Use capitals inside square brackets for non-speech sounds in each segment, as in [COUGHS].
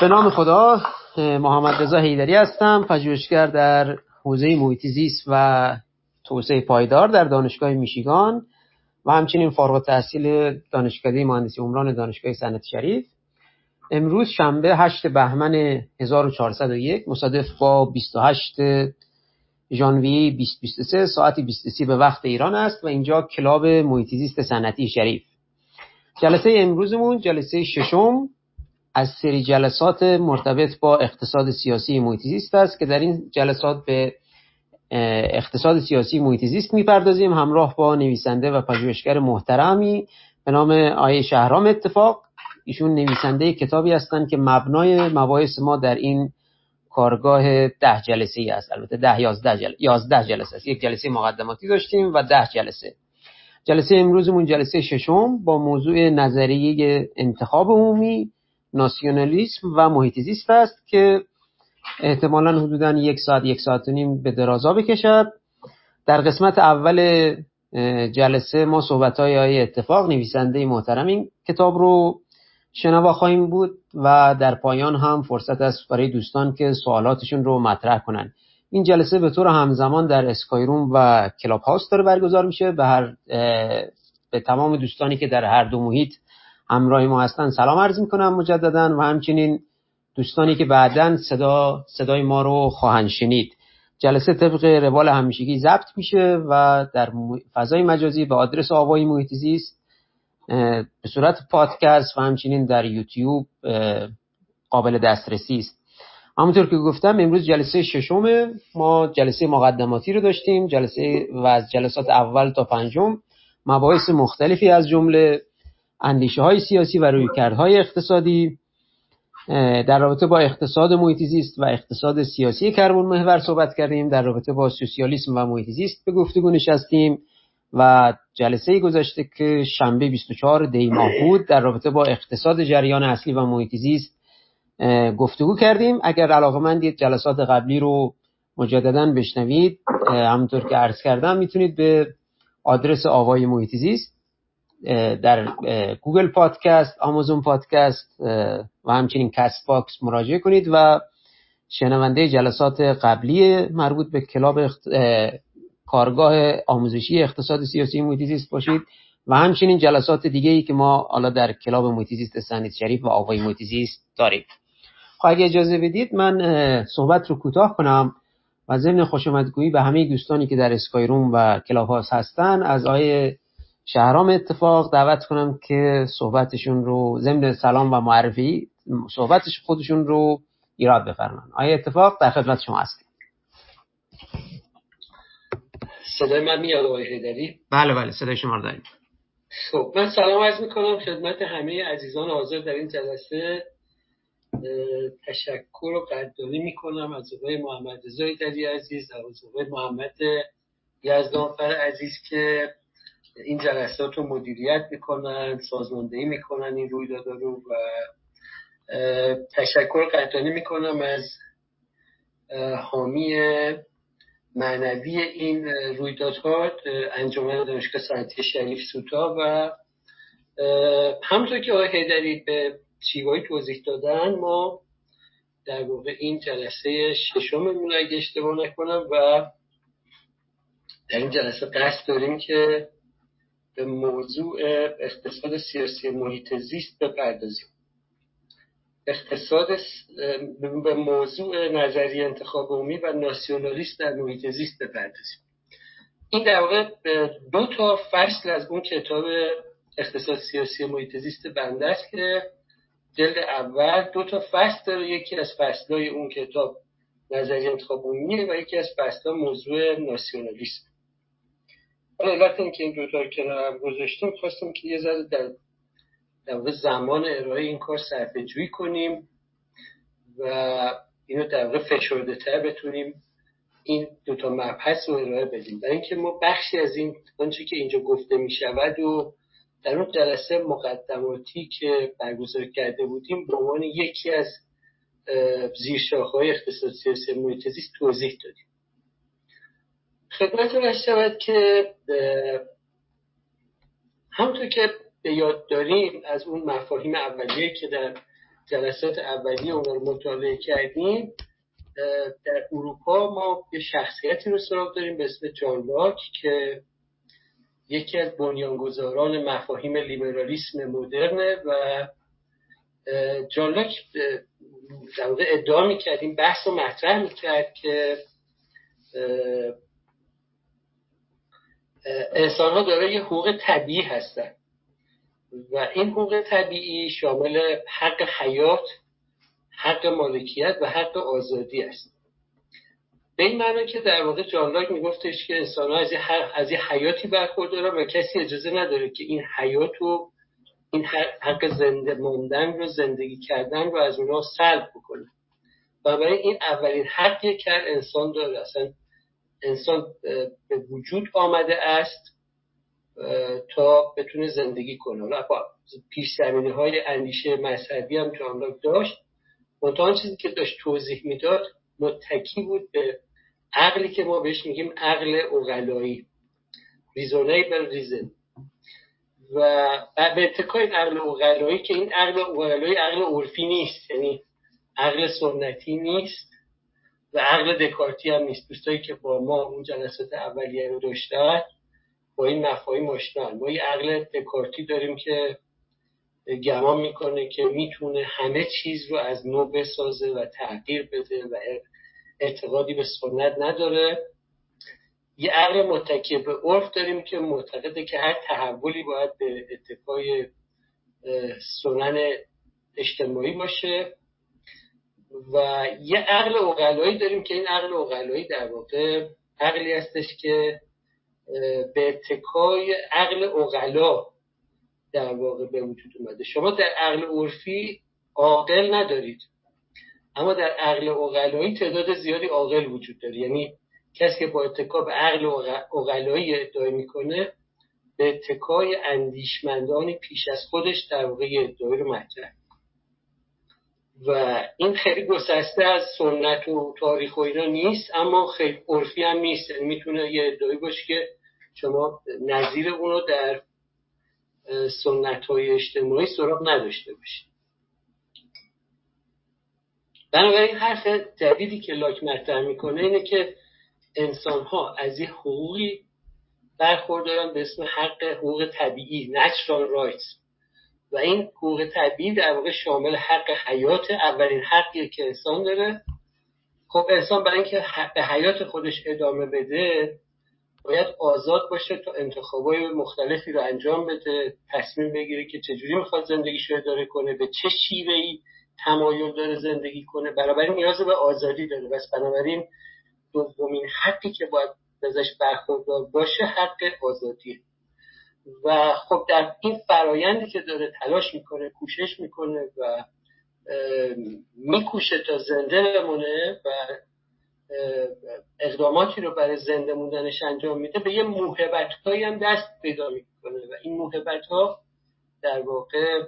به نام خدا محمد رضا حیدری هستم پژوهشگر در حوزه محیط زیست و توسعه پایدار در دانشگاه میشیگان و همچنین فارغ التحصیل دانشکده مهندسی عمران دانشگاه صنعت شریف. امروز شنبه 8 بهمن 1401 مصادف با 28 ژانویه 2023 ساعت 23 به وقت ایران است و اینجا کلاب محیط زیست صنعتی شریف. جلسه امروزمون جلسه ششم. از سری جلسات مرتبط با اقتصاد سیاسی محیط زیست است که در این جلسات به اقتصاد سیاسی محیط زیست می‌پردازیم همراه با نویسنده و پژوهشگر محترمی به نام آیه شهرام اتفاق. ایشون نویسنده کتابی هستند که مبنای مباحث ما در این کارگاه ده جلسه ای است. البته ده یازده جلسه, یازده جلسه است. یک جلسه مقدماتی داشتیم و ده جلسه. جلسه امروزمون جلسه ششم با موضوع نظریه انتخاب عمومی. ناسیونالیسم و محیط زیست است که احتمالا حدودا یک ساعت یک ساعت و نیم به درازا بکشد. در قسمت اول جلسه ما صحبت های اتفاق نویسنده محترم این کتاب رو شنوا خواهیم بود و در پایان هم فرصت است برای دوستان که سوالاتشون رو مطرح کنن. این جلسه به طور همزمان در اسکایروم و کلاب هاوس داره برگزار میشه. به هر به تمام دوستانی که در هر دو محیط همراه ما هستن. سلام عرض می‌کنم مجددا و همچنین دوستانی که بعدا صدا صدای ما رو خواهند شنید. جلسه طبق روال همیشگی ضبط میشه و در فضای مجازی به آدرس آوای محیط زیست به صورت پادکست و همچنین در یوتیوب قابل دسترسی است. همونطور که گفتم امروز جلسه ششم ما جلسه مقدماتی رو داشتیم. جلسه و از جلسات اول تا پنجم مباحث مختلفی از جمله اندیشه های سیاسی و رویکردهای اقتصادی در رابطه با اقتصاد محیط و اقتصاد سیاسی کربن محور صحبت کردیم در رابطه با سوسیالیسم و محیط زیست به گفتگو نشستیم و جلسه گذشته که شنبه 24 دی ماه بود در رابطه با اقتصاد جریان اصلی و محیط زیست گفتگو کردیم. اگر علاقه مندید جلسات قبلی رو مجددا بشنوید همونطور که عرض کردم می‌تونید به آدرس آوای محیط در Google Podcast Amazon Podcast و همچنین Castbox مراجعه کنید و شنونده جلسات قبلی مربوط به club کارگاه آموزشی اقتصاد سیاسی محیط زیست باشید و همچنین جلسات دیگه ای که ما حالا در club محیط زیست صنعتی شریف و آوای محیط زیست داریم. خب اگه اجازه بدید من صحبت رو کوتاه کنم و ضمن خوشامدگویی به همه دوستانی که در اسکایروم و کلاب هاست هستن از آیه شهرام اتفاق دعوت کنم که صحبتشون رو ضمن سلام و معرفی صحبتش خودشون رو ایراد بفرمان آیه اتفاق در خدمت شما هستیم. صدای من میاد آقای هیدری بله بله صدای شما رو داریم. خب من سلام عرض می‌کنم خدمت همه عزیزان حاضر در این جلسه. تشکر و قدردانی می‌کنم از آقای محمد رضا عزیز از آقای محمد یزدانفر عزیز که این جلسات رو مدیریت می‌کنن سازماندهی می‌کنن این رویداد رو و تشکر قدردانی می‌کنم از حامی معنوی این رویدادها انجمن دانشگاه سنتی شریف سوتا و همونطور که آقای هیدری به چیوایی توضیح دادن ما در واقع این جلسه ششممون اگه اشتباه نکنم و در این جلسه قصد داریم که به موضوع اقتصاد سیاسی محیط زیست بپردازیم. اقتصاد به موضوع نظری انتخاب عمومی و ناسیونالیست در محیط زیست بپردازیم. این در واقع دو تا فصل از اون کتاب اقتصاد سیاسی محیط زیست بنده است که جلد اول دو تا فصل داره. یکی از فصلهای اون کتاب نظری انتخاب عمومی و یکی از فصلها موضوع ناسیونالیسم. حالا علت اینکه این دوتا رو کنار گذاشتیم خواستم که یه ذره در در زمان ارائه این کار صرفه جویی کنیم و اینو در واقع فشرده تر بتونیم این دوتا مبحث رو ارائه بدیم. برای اینکه ما بخشی از این آنچه که اینجا گفته می شود و در اون جلسه مقدماتی که برگزار کرده بودیم به عنوان یکی از زیرشاخهای اقتصاد سیاسی محیط توضیح دادیم. خدمت رو شود که همونطور که به یاد داریم از اون مفاهیم اولیه که در جلسات اولی اون رو مطالعه کردیم در اروپا ما یه شخصیتی رو سراغ داریم به اسم جان لاک که یکی از بنیانگذاران مفاهیم لیبرالیسم مدرنه و جان لاک در واقع ادعا می‌کرد این بحث رو مطرح می‌کرد که انسان ها دارای حقوق طبیعی هستند و این حقوق طبیعی شامل حق حیات حق مالکیت و حق آزادی است. به این معنی که در واقع جان لاک میگفتش که انسان ها از یه حیاتی برخوردارن و کسی اجازه نداره که این حیات رو این حق زنده موندن رو زندگی کردن رو از اونها سلب بکنه. و برای این اولین حقی که انسان داره. اصلا انسان به وجود آمده است تا بتونه زندگی کنه. و پیش زمینه های اندیشه مذهبی هم جان لاک داشت. منتها چیزی که داشت توضیح می‌داد متکی بود به عقلی که ما بهش میگیم عقل اغلایی ریزونیبل ریزن و به اتکای عقل اغلایی که این عقل اغلایی عقل عرفی نیست یعنی عقل سنتی نیست. و عقل دکارتی هم نیست. دوستایی که با ما اون جلسات اولیه رو داشتن با این مفاهیم آشنان. ما یه عقل دکارتی داریم که گمان می‌کنه که می‌تونه همه چیز رو از نو بسازه و تغییر بده و اعتقادی به سنت نداره. یه عقل متکی به عرف داریم که معتقده که هر تحولی باید به اتفاق سنن اجتماعی باشه. و یه عقل اقلایی داریم که این عقل اقلایی در واقع عقلی هستش که به اتکای عقل اقلا در واقع به وجود اومده. شما در عقل عرفی عاقل ندارید. اما در عقل اقلایی تعداد زیادی عاقل وجود داره. یعنی کسی که با اتکا به عقل اقلایی ادعای می‌کنه به اتکای اندیشمندان پیش از خودش در واقع ادعای رو مطرح و این خیلی گسسته از سنت و تاریخ و اینا نیست اما خیلی عرفی هم نیست. یعنی می‌تونه یه ادعایی باشه که شما نظیر اونو در سنت های اجتماعی سراغ نداشته باشید. بنابراین حرف جدیدی که لاک مطرح می‌کنه اینه که انسان ها از یه حقوقی برخوردارن به اسم حق حقوق طبیعی natural rights. و این حقوق طبیعی در واقع شامل حق حیات اولین حقیه که انسان داره. خب انسان برای اینکه به حیات خودش ادامه بده باید آزاد باشه تا انتخابای مختلفی رو انجام بده تصمیم بگیره که چجوری می‌خواد زندگیش رو اداره کنه به چه شیوهی تمایل داره زندگی کنه. بنابراین نیاز به آزادی داره. بس بنابراین دومین حقی که باید ازش برخوردار باشه حق آزادی و خب در این فرایندی که داره تلاش می‌کنه کوشش می‌کنه و میکوشه تا زنده بمونه و اقداماتی رو برای زنده موندنش انجام میده به یه موهبت هم دست پیدا می‌کنه و این موهبت ها در واقع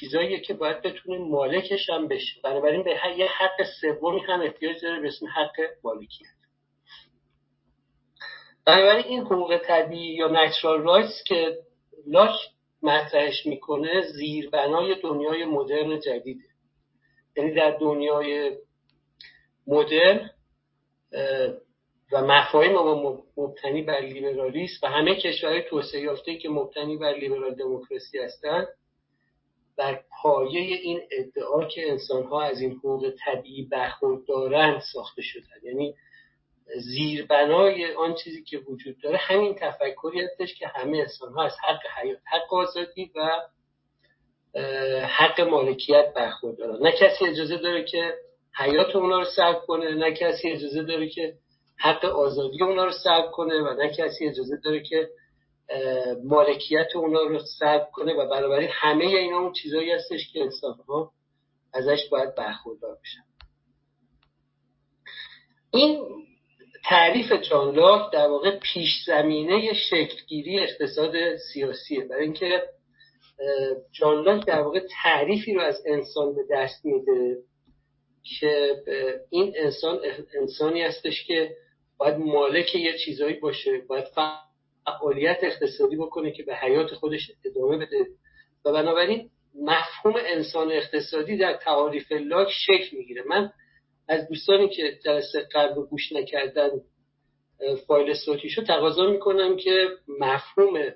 چیزاییه که باید بتونه مالکش هم بشه. بنابراین به یه حق سومی هم احتیاج داره به اسم حق مالکیت بنابراین این حقوق طبیعی یا نچرال رایتس که لاک مطرحش می‌کنه زیربنای دنیای مدرن جدیده. یعنی در دنیای مدرن و مفاهیم ما مبتنی بر لیبرالیسم و همه کشورهای توسعه یافته که مبتنی بر لیبرال دموکراسی هستند بر پایه این ادعا که انسان ها از این حقوق طبیعی برخوردارند ساخته شدن. یعنی زیربنای آن چیزی که وجود داره همین تفکری هستش که همه انسان ها از حق حیات حق آزادی و حق مالکیت برخوردارن نه کسی اجازه داره که حیات اونا رو سلب کنه نه کسی اجازه داره که حق آزادی اونا رو سلب کنه و نه کسی اجازه داره که مالکیت اونا رو سلب کنه و بنابراین همه اینا اون چیزایی هستش که انسان ها ازش باید برخوردار بشن. این تعریف جان لاک در واقع پیش زمینه شکلگیری اقتصاد سیاسیه. برای اینکه جان لاک در واقع تعریفی رو از انسان به دست میده که این انسان انسانی هستش که باید مالک یه چیزایی باشه باید فعالیت اقتصادی بکنه که به حیات خودش ادامه بده. و بنابراین مفهوم انسان اقتصادی در تعاریف لاک شکل می‌گیره. من از دوستانی که جلسه قبل گوش نکردن فایل صوتیشو تقاضا می‌کنم که مفهوم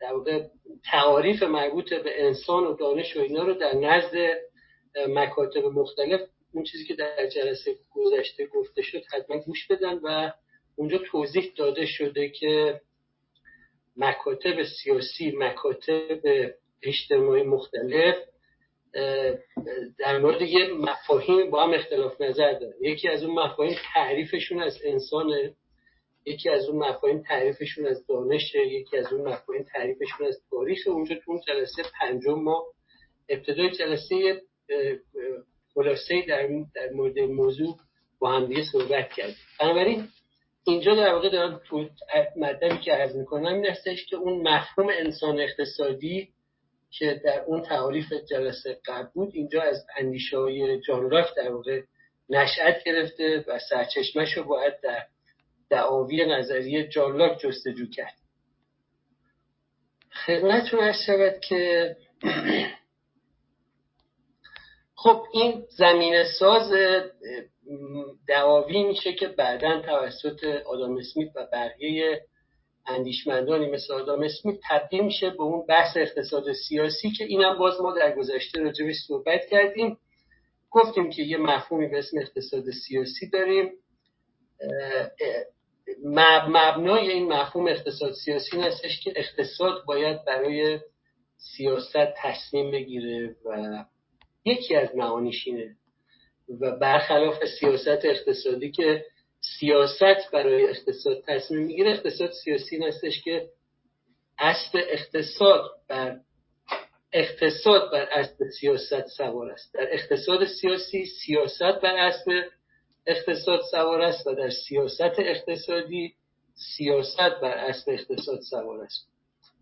در تعاریف مربوط به انسان و دانش و اینا رو در نزد مکاتب مختلف اون چیزی که در جلسه گذشته گفته شد حتما گوش بدن و اونجا توضیح داده شده که مکاتب سیاسی مکاتب اجتماعی مختلف در مورد یه مفاهیم با هم اختلاف نظر دارن یکی از اون مفاهیم تعریفشون از انسانه یکی از اون مفاهیم تعریفشون از دانشه یکی از اون مفاهیم تعریفشون از تاریخ. اونجا تو اون جلسه پنجم ما ابتدای جلسه خلاصه در, در مورد موضوع با هم دیگه صحبت کردیم. بنابراین اینجا در واقع دارم مطلبی که عرض می‌کنم این هستش که اون مفهوم انسان اقتصادی که در اون تعاریف جلسه قبل بود اینجا از اندیشه های جان راک در واقع نشأت گرفته و سرچشمش رو باید در دعاوی نظریه جان لاک جستجو کرد. خدمتتون ارز شود که [CLEARS THROAT] خب این زمین ساز دعاوی میشه که بعدا توسط آدام اسمیت و بقیه اندیشمندانی مثل آدام اسمیت تبدیل میشه به اون بحث اقتصاد سیاسی که اینم باز ما در گذشته راجبش صحبت کردیم. گفتیم که یه مفهومی به اسم اقتصاد سیاسی داریم. مبنای این مفهوم اقتصاد سیاسی هستش که اقتصاد باید برای سیاست تصمیم بگیره و یکی از معانیش اینه و برخلاف سیاست اقتصادی که سیاست برای اقتصاد تصمیم می‌گیره. اقتصاد سیاسی هستش که اصل اقتصاد بر اقتصاد بر اصل سیاست سوار است. در اقتصاد سیاسی سیاست بر اصل اقتصاد سوار است و در سیاست اقتصادی سیاست بر اصل اقتصاد سوار است.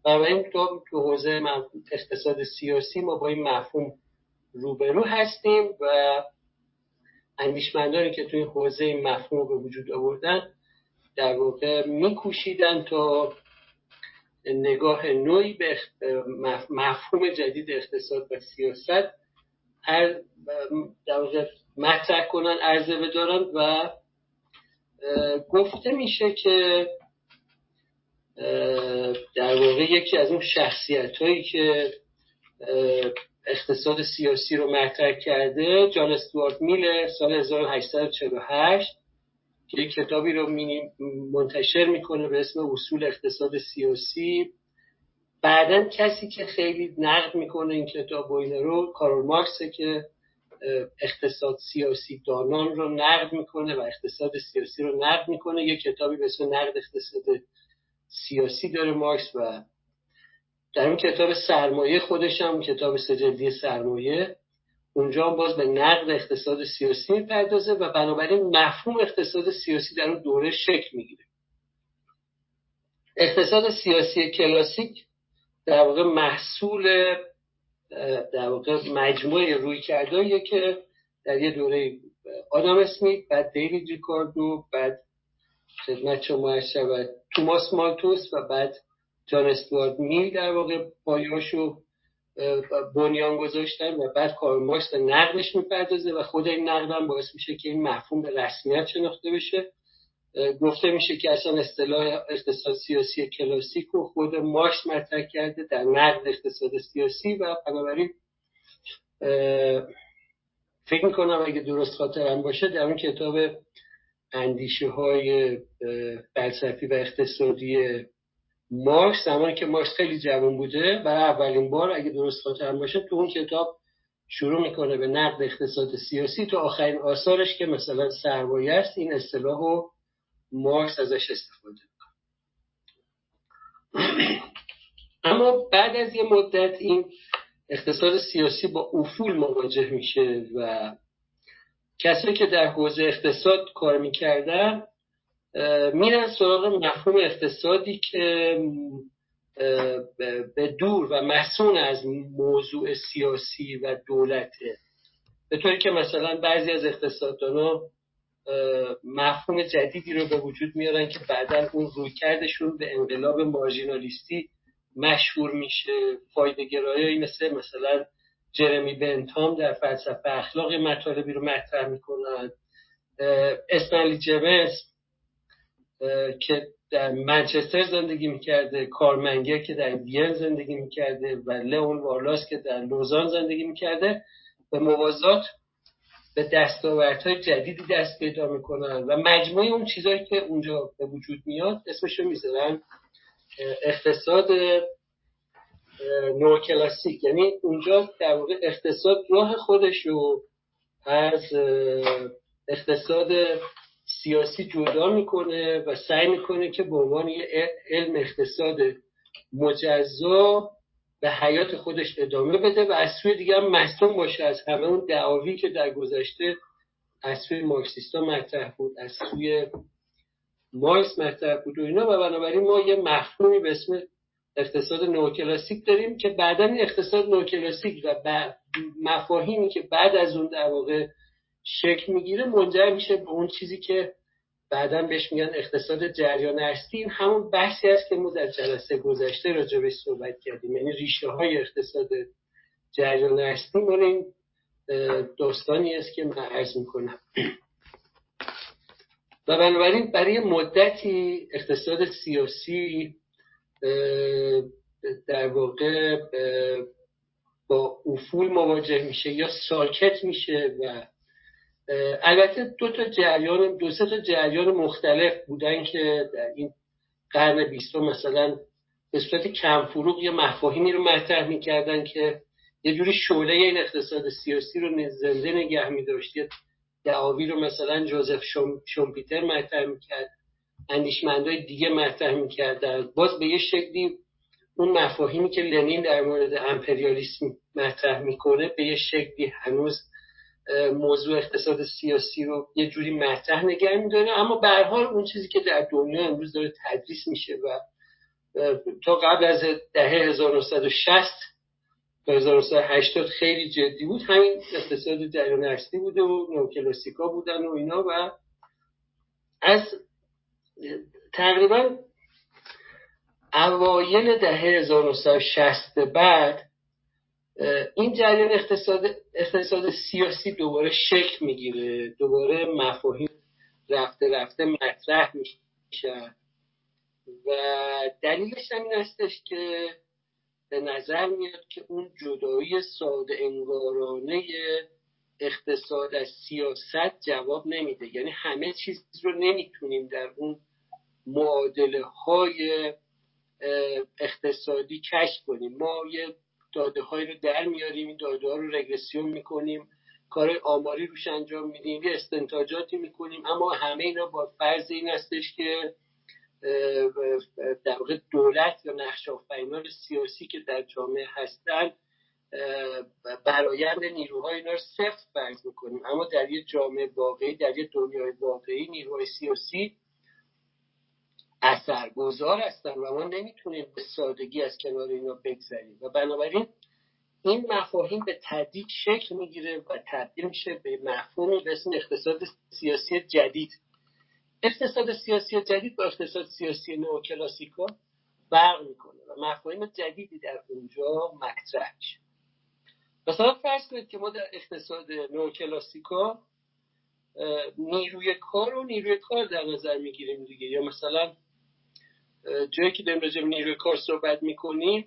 بنابراین تو تو حوزه اقتصاد سیاسی ما با این مفهوم روبرو هستیم و اندیشمندانی که توی حوزه مفهوم به وجود آوردن در واقع میکوشیدن تا نگاه نوعی به مفهوم جدید اقتصاد و سیاست در واقع مطرح کنن عرضه بدارن و گفته میشه که در واقع یکی از اون شخصیت هایی که اقتصاد سیاسی رو مطرح کرده جان استوارت میل سال 1848 که یک کتابی رو منتشر می‌کنه به اسم اصول اقتصاد سیاسی. بعدا کسی که خیلی نقد می‌کنه این کتاب و رو کارول مارکسه که اقتصاد سیاسی دانان رو نقد می‌کنه و اقتصاد سیاسی رو نقد می‌کنه. یک کتابی به اسم نقد اقتصاد سیاسی داره مارکس و در اون کتاب سرمایه خودش هم کتاب سجلدی سرمایه اونجا باز به نقد اقتصاد سیاسی می‌پردازه و بنابراین مفهوم اقتصاد سیاسی در اون دوره شکل می‌گیره. اقتصاد سیاسی کلاسیک در واقع محصول در واقع مجموعه روی کرده که در یه دوره آدم اسمیت بعد دیوید ریکاردو بعد خدمت شما شود توماس مالتوس و بعد جان استوارد میل در واقع پایاشو بنیان گذاشتن و بعد کار مارکس نقدش می‌پردازه و خود این نقد هم باعث میشه که این مفهوم به رسمیت شناخته بشه. گفته میشه که اصلا اصطلاح اقتصاد سیاسی کلاسیک و خود مارکس مطرح کرده در نقد اقتصاد سیاسی و بنابراین فکر می‌کنم اگه درست خاطرم باشه در اون کتاب اندیشه های فلسفی و اقتصادی مارکس زمانی که مارکس خیلی جوان بوده برای اولین بار اگه درست خاطرم باشه تو اون کتاب شروع می‌کنه به نقد اقتصاد سیاسی تو آخرین آثارش که مثلا سرمایه است این اصطلاح رو مارکس ازش استفاده می‌کنه. اما بعد از یه مدت این اقتصاد سیاسی با افول مواجه میشه و کسایی که در حوزه اقتصاد کار می‌کردن میرن سراغ مفهوم اقتصادی که به دور و محسون از موضوع سیاسی و دولته. به طوری که مثلا بعضی از اقتصاددانا مفهوم جدیدی رو به وجود میارن که بعدا اون روی کردشون به انقلاب مارژینالیستی مشهور میشه. فایده گرایی مثل مثلا جرمی بنتام در فلسفه اخلاق مطالبی رو مطرح می‌کنن. اسنلی جمس که در منچستر زندگی می‌کرده کارمنگر که در وین زندگی می‌کرده و لئون وارلاس که در لوزان زندگی می‌کرده به موازات به دستاوردهای جدیدی دست پیدا می‌کنن و مجموعه اون چیزهایی که اونجا به وجود میاد اسمشو می‌ذارن اقتصاد نوکلاسیک. یعنی اونجا در واقع اقتصاد راه خودش رو از اقتصاد سیاسی جدا می‌کنه و سعی می‌کنه که به عنوان یه علم اقتصاد مجزا به حیات خودش ادامه بده و از سوی دیگه هم باشه. از همه اون دعاوی که در گذشته از سوی مارکسیستا مطرح بود از سوی مارکس مطرح بود و اینا. و بنابراین ما یه مفهومی به اسم اقتصاد نوکلاسیک داریم که بعدا اقتصاد نوکلاسیک و مفاهیمی که بعد از اون در واقع شکل می‌گیره منجر میشه به اون چیزی که بعدا بهش میگن اقتصاد جریان هستی این همون بحثی است که ما در جلسه گذشته راجع بهش صحبت کردیم. یعنی ریشه های اقتصاد جریان هستی مال این داستانی است که من عرض می‌کنم. و بنابراین برای مدتی اقتصاد سیاسی در واقع با افول مواجه میشه یا ساکت میشه و البته دو تا جریان دو سه تا جریان مختلف بودن که در این قرن بیستم مثلا به صورت کم فروغ یه مفاهیمی رو مطرح می‌کردن که یه جوری شعله این اقتصاد سیاسی رو زنده نگه میداشت. یه دعاوی رو مثلا جوزف شومپیتر مطرح می‌کرد. اندیشمندهای دیگه مطرح می‌کردن باز به یه شکلی اون مفاهیمی که لنین در مورد امپریالیسم مطرح می‌کنه به یه شکلی هنوز موضوع اقتصاد سیاسی رو یه جوری مطرح نگه میداره. اما به حال اون چیزی که در دنیا امروز داره تدریس میشه و تا قبل از دهه 1960 تا 1980 خیلی جدی بود. همین اقتصاد جریان هستی بوده و نوکلاسیکا بودن و اینا و از تقریبا اوایل دهه 1960 بعد این جریان اقتصاد, اقتصاد سیاسی دوباره شکل می‌گیره. دوباره مفاهیم رفته رفته مطرح میشه. و دلیلش هم این هستش که به نظر میاد که اون جدایی ساده انگارانه اقتصاد از سیاست جواب نمیده. یعنی همه چیز رو نمی‌تونیم در اون معادله های اقتصادی کشف کنیم. ما یه داده هایی رو در میاریم این داده ها رو رگرسیون می‌کنیم کار آماری روش انجام میدیم یه استنتاجاتی می‌کنیم اما همه اینا با فرض این هستش که در واقع دولت یا نقش آفرینان سیاسی که در جامعه هستن برایند نیروهای اینا رو صفر فرض می‌کنیم. اما در یه جامعه واقعی در یه دنیای واقعی نیروهای سیاسی اثرگذار هستن و ما نمی‌تونیم به سادگی از کنار اینا بگذریم. و بنابراین این مفاهیم به تدریج شکل می‌گیره و تبدیل میشه به مفهومی به اسم اقتصاد سیاسی جدید. اقتصاد سیاسی جدید با اقتصاد سیاسی نوکلاسیکا فرق می‌کنه و مفاهیم جدیدی در اونجا مطرح میشه. مثلا فرض کنید که ما در اقتصاد نوکلاسیکا نیروی کار و نیروی کار در نظر می‌گیریم دیگه. یا مثلا جایی که داریم راجع نیروی کار صحبت می‌کنیم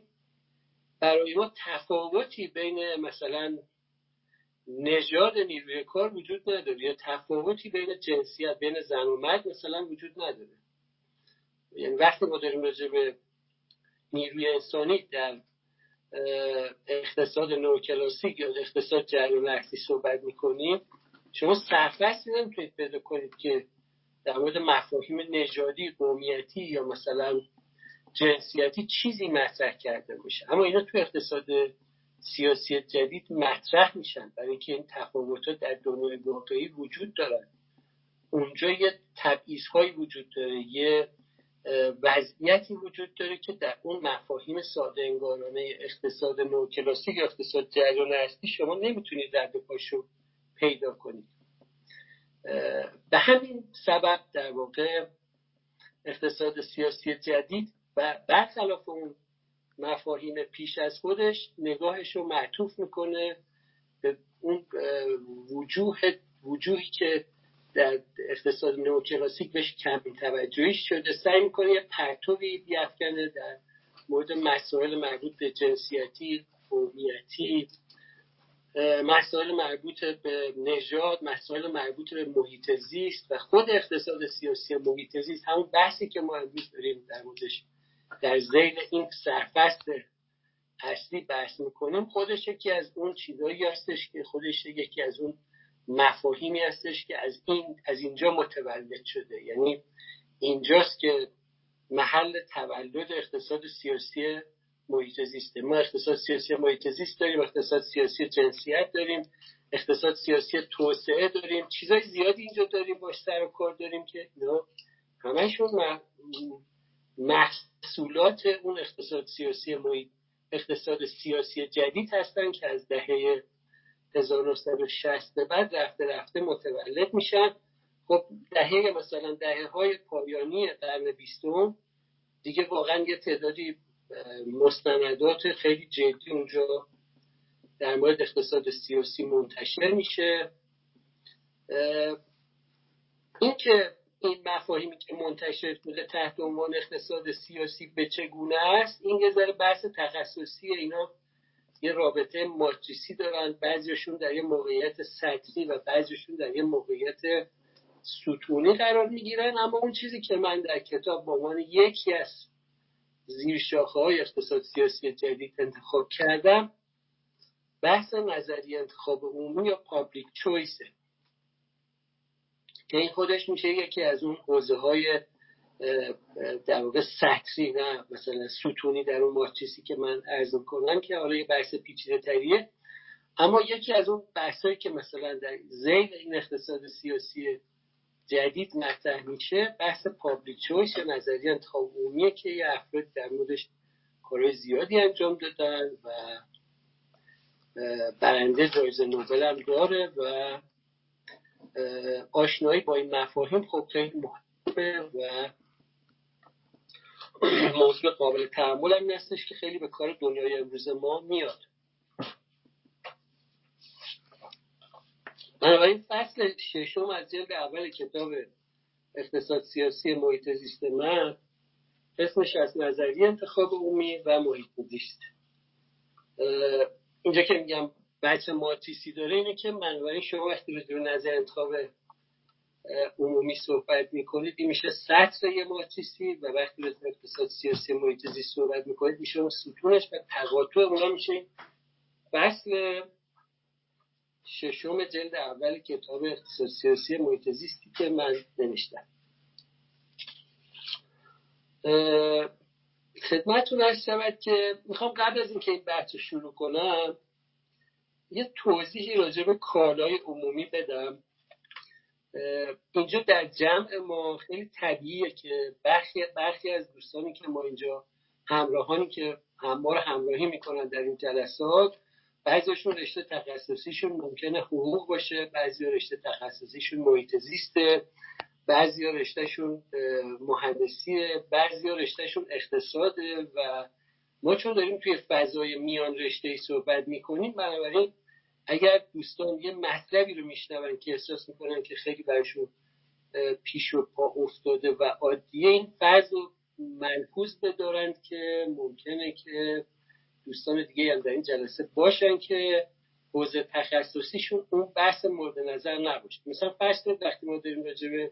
برای ما تفاوتی بین مثلا نژاد نیروی کار وجود نداره یا تفاوتی بین جنسیت بین زن و مرد مثلا وجود نداره. یعنی وقتی ما داریم راجع نیروی انسانی در اقتصاد نوکلاسیک یا اقتصاد جریان صحبت می‌کنیم شما سرفصلی نمی‌تونید پیدا کنید که در مورد مفاهیم نژادی قومیتی یا مثلا جنسیتی چیزی مطرح کرده باشه. اما اینا تو اقتصاد سیاسی جدید مطرح میشن. برای اینکه این تفاوتات در دنیای واقعی وجود دارن. اونجا یه تبعیض هایی وجود داره یه وضعیتی وجود داره که در اون مفاهیم ساده انگارانه اقتصاد نوکلاسیک یا اقتصاد جریان هستی شما نمی‌تونید رد پاشو پیدا کنید. به همین سبب در واقع اقتصاد سیاسی جدید و برخلاف اون مفاهیم پیش از خودش نگاهش رو معطوف می‌کنه به اون وجوه وجوهی که در اقتصاد نوکلاسیک بهش کم توجهی شده. سعی می‌کنه یه پرتوی بیافکنه در مورد مسائل مربوط به جنسیتی قومیتی مسائل مربوط به نژاد مسائل مربوط به محیط زیست و خود اقتصاد سیاسی محیط زیست همون بحثی که ما امروز داریم در موردش در زیل این سرفست اصلی بحث می‌کنیم خودش یکی از اون چیزهایی هستش که خودش یکی از اون مفاهیمی هستش که از این از اینجا متولد شده. یعنی اینجاست که محل تولد اقتصاد سیاسی محیط زیسته ما اقتصاد سیاسی محیط زیست داریم اقتصاد سیاسی جنسیت داریم اقتصاد سیاسی توسعه داریم. چیزای زیادی اینجا داریم باش سر و کار داریم که اینا همشون محصولات اون اقتصاد سیاسی محیط اقتصاد سیاسی جدید هستن که از دهه 1960 به بعد رفته رفته متولد میشن. خب دهه مثلا دهه های پایانی قرن بیستم دیگه واقعا یه تعدادی مستندات خیلی جدی اونجا در مورد اقتصاد سیاسی منتشر میشه. این که این مفاهیمی که منتشر بوده تحت عنوان اقتصاد سیاسی به چگونه است این یه ذره بحث تخصصی اینا. یه رابطه ماتریسی دارن بعضیشون در یه موقعیت سطحی و بعضیشون در یه موقعیت ستونی قرار می‌گیرن. اما اون چیزی که من در کتاب به عنوان یکی از زیر شاخه های اقتصاد سیاسی جدید انتخاب کردم. بحث نظری انتخاب عمومی یا پابلیک چویسه که این خودش میشه یکی از اون حوزه های در واقع سطری نه مثلا ستونی در اون ماتریسی که من عرض کنم که حالا یه بحث پیچیده تریه. اما یکی از اون بحثایی که مثلا در زیل این اقتصاد سیاسی جدید مطرح میشه بحث پابلیک چویس یا نظریه انتخاب عمومیه که یه افراد در موردش کارهای زیادی انجام دادن و برنده جایزه نوبل هم داره و آشنایی با این مفاهیم خب خیلی مهمه و موضوع قابل تحمل هم هستش که خیلی به کار دنیای امروز ما میاد. بنابراین فصل ششم از جلد اول کتاب اقتصاد سیاسی محیط زیست من اسمش از نظریه انتخاب عمومی و محیط زیست. اینجا که میگم بچه ماتیسی داره اینه که بنابراین شما وقتی به نظر انتخاب عمومی صحبت می‌کنید این میشه سطر یه ماتریسی و وقتی به اقتصاد سیاسی محیط زیست صحبت می‌کنید میشه اون ستونش و تقاطع اونا میشه. فصل ششم جلد اول کتاب سیاسی محیط زیستی که من نوشتم. خدمتتون هست شود که می‌خوام قبل از اینکه این بحث شروع کنم یه توضیحی راجع به کالای عمومی بدم. اینجا در جمع ما خیلی طبیعیه که برخی, برخی از دوستانی که ما اینجا همراهانی که رو همراهی می‌کنن در این جلسات بعضیشون رشته تخصصیشون ممکنه حقوق باشه بعضی رشته تخصصیشون محیط زیسته بعضی رشتهشون مهندسیه بعضی رشتهشون اقتصاده و ما چون داریم توی فضای میان رشته صحبت می‌کنیم بنابراین اگر دوستان یه مطلبی رو میشنون که احساس می‌کنن که خیلی برشون پیش و پا افتاده و عادیه این فرض رو بدارند که ممکنه که دوستان دیگه هم در این جلسه باشن که حوزه تخصصیشون اون بحث مورد نظر نباشه. مثلا فرض وقتی ما داریم راجع به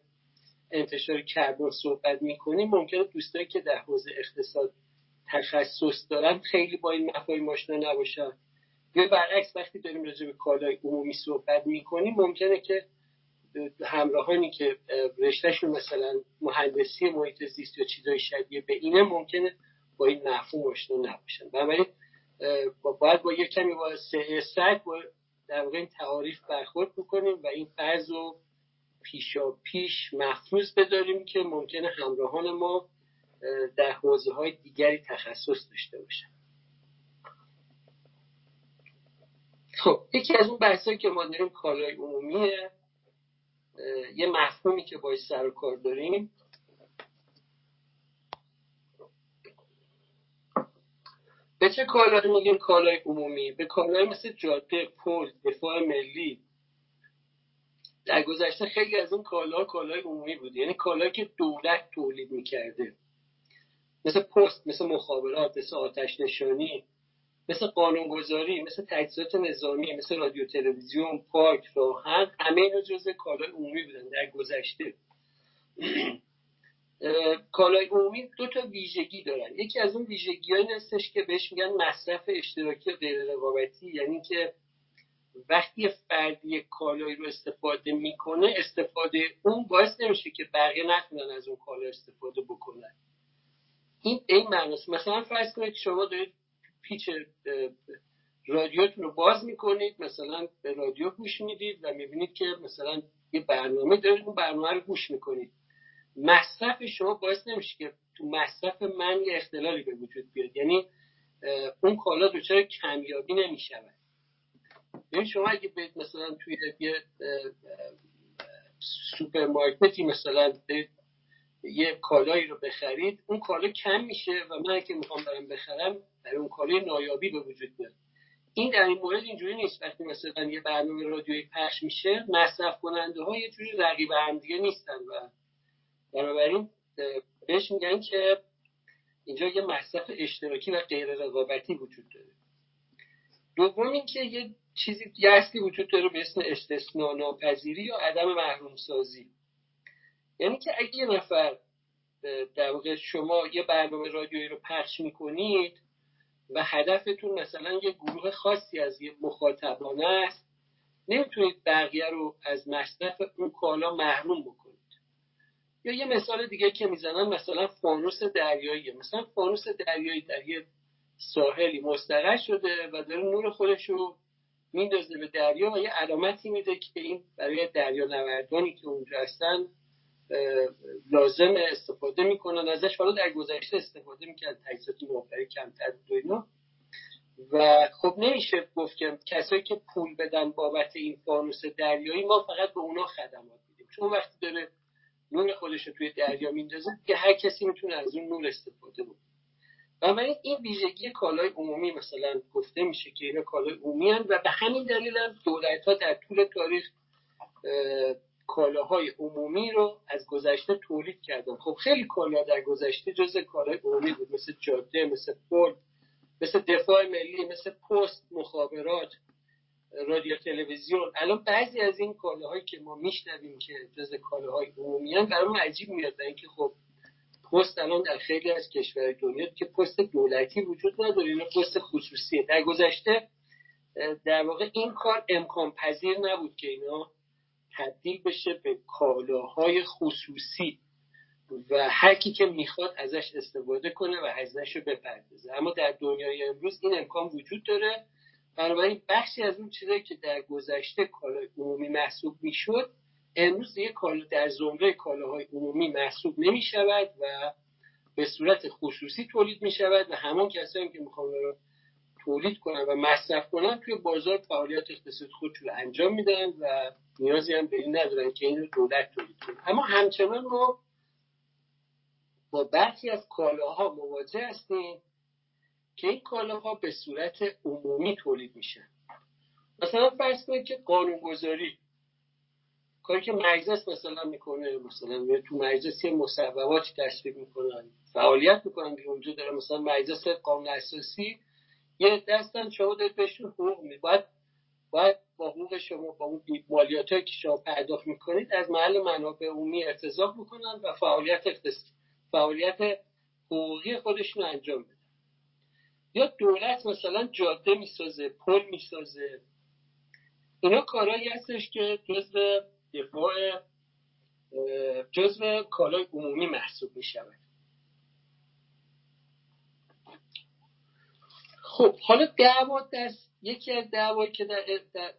انتشار کربن صحبت می‌کنیم ممکنه دوستایی که در حوزه اقتصاد تخصص دارن خیلی با این مفاهیم آشنا نباشن. یا برعکس وقتی داریم راجع به کالای عمومی صحبت می‌کنیم ممکنه که همراهانی که رشتهشون مثلا مهندسی محیط زیست یا چیزای شبیه به اینه ممکنه با این مفهوم آشنا نباشن. بنابراین باید با یک کمی با سعی با در واقع این تعاریف برخورد بکنیم و این فرض رو پیشا پیش محفوظ بداریم که ممکنه همراهان ما در حوزه های دیگری تخصص داشته باشن. خب یکی از اون بحثایی که ما داریم کالای عمومیه. یه مفهومی که باید سر و کار داریم به چه کالایی میگیم کالای عمومی؟ به کالای مثل جاده پل دفاع ملی. در گذشته خیلی از اون کالا کالای عمومی بود. یعنی کالایی که دولت تولید می‌کرده. مثل پست مثل مخابرات مثل آتش نشانی مثل قانونگذاری مثل تجهیزات نظامی مثل رادیو تلویزیون پارک راهن همه اینا جزء کالای عمومی بودن در گذشته. [CLEARS THROAT] کالای عمومی دو تا ویژگی دارن. یکی از اون ویژگی هستش که بهش میگن مصرف اشتراکی غیر رقابتی یعنی که وقتی فردی کالایی رو استفاده می‌کنه استفاده اون باعث نمیشه که بقیه نتونن از اون کالا استفاده بکنن. این این معناست. مثلا فرض کنید شما دارید پیچ رادیوتون رو باز می‌کنید مثلا به رادیو گوش می‌دید و می‌بینید که مثلا یه برنامه دارید اون برنامه رو گوش می‌کنید. مصرف شما باعث نمیشه که تو مصرف من یه اختلالی به وجود بیاد. یعنی اون کالا دچار کمیابی نمی‌شود. یعنی شما اگه برید مثلا توی یه سوپرمارکتی مثلا یه کالایی رو بخرید اون کالا کم میشه و من که می‌خوام برم بخرم برای اون کالای نایابی به وجود میاد. این در این مورد اینجوری نیست. وقتی مثلا یه برنامه رادیویی پخش میشه مصرف کننده ها یه جوری رقیب هم دیگه نیستن و بنابراین بهش میگن که اینجا یه مصرف اشتراکی و غیر رقابتی وجود داره. دوم اینکه یه چیزی یه وجود داره به اسم استثنا ناپذیری یا عدم محروم سازی یعنی که اگه یه نفر در واقع شما یه برنامه رادیویی رو پخش می‌کنید و هدفتون مثلا یه گروه خاصی از یه مخاطبانه است نمی‌تونید بقیه رو از مصرف اون کالا محروم بکنید. یا یه مثال دیگه که می‌زنم مثلا فانوس دریایی مثلا فانوس دریایی در یه ساحلی مستقر شده و داره نور خودش رو میندازه به دریا و یه علامتی میده که این برای دریا نوردانی که اونجا هستن لازم استفاده می‌کنن. ازش حالا در گذشته استفاده می‌کرد تجهیزات نوفری کمتر بود و اینا. و خب نمیشه گفت که کسایی که پول بدن بابت این فانوس دریایی ما فقط به اونا خدمات میدیم. چون وقتی داره نور خودش رو توی دریا میندازه که هر کسی می‌تونه از اون نور استفاده بکنه من این ویژگی کالای عمومی مثلا گفته میشه که اینا کالای عمومی هن و به همین دلیل هم دولت ها در طول تاریخ کالاهای عمومی رو از گذشته تولید کردن. خب خیلی کالا در گذشته جز کالای عمومی بود مثل جاده مثل پل مثل دفاع ملی مثل پست مخابرات. رادیو تلویزیون. الان بعضی از این کالاهایی که ما میشنویم که جز کالاهای عمومی هم برای عجیب میاد. اینکه خب پست الان در خیلی از کشور دنیا که پست دولتی وجود نداره اینا پست خصوصیه در گذشته در واقع این کار امکان پذیر نبود که اینا تبدیل بشه به کالاهای خصوصی و هر کی که می‌خواد ازش استفاده کنه و هزینهش رو بپردازه. اما در دنیای امروز این امکان وجود داره. بنابراین بخشی از اون چیزایی که در گذشته کالای عمومی محسوب می‌شد امروز یک کالا در زمره کالاهای عمومی محسوب نمی شود و به صورت خصوصی تولید می شود و همون کسایی که می‌خوان رو تولید کنن و مصرف کنن توی بازار فعالیت اقتصاد خودشون رو انجام میدن و نیازی هم به این ندارن که این رو دولت تولید کنه. اما همچنان ما با برخی از کالاها مواجه هستیم که این کالاها به صورت عمومی تولید میشن. مثلا فرض کنید که قانونگذاری کاری که مجلس مثلا می‌کنه مثلا تو مجلس یه مصوباتی تصویب می‌کنن فعالیت می‌کنن که اونجا داره مثلا مجلس قانون اساسی یه دستن شما دارید بهشون حقوق می باید باید با حقوق شما با اون مالیات که شما پرداخت می‌کنید از محل منابع عمومی ارتزاق می‌کنن و فعالیت فعالیت حقوقی خودشون انجام بدن یا دولت مثلا جاده می‌سازه پل می‌سازه. اینا کارهایی هستش که جزء دفاع جزء کالای عمومی محسوب می شود خب حالا دعوا در یکی از دعوایی که در, در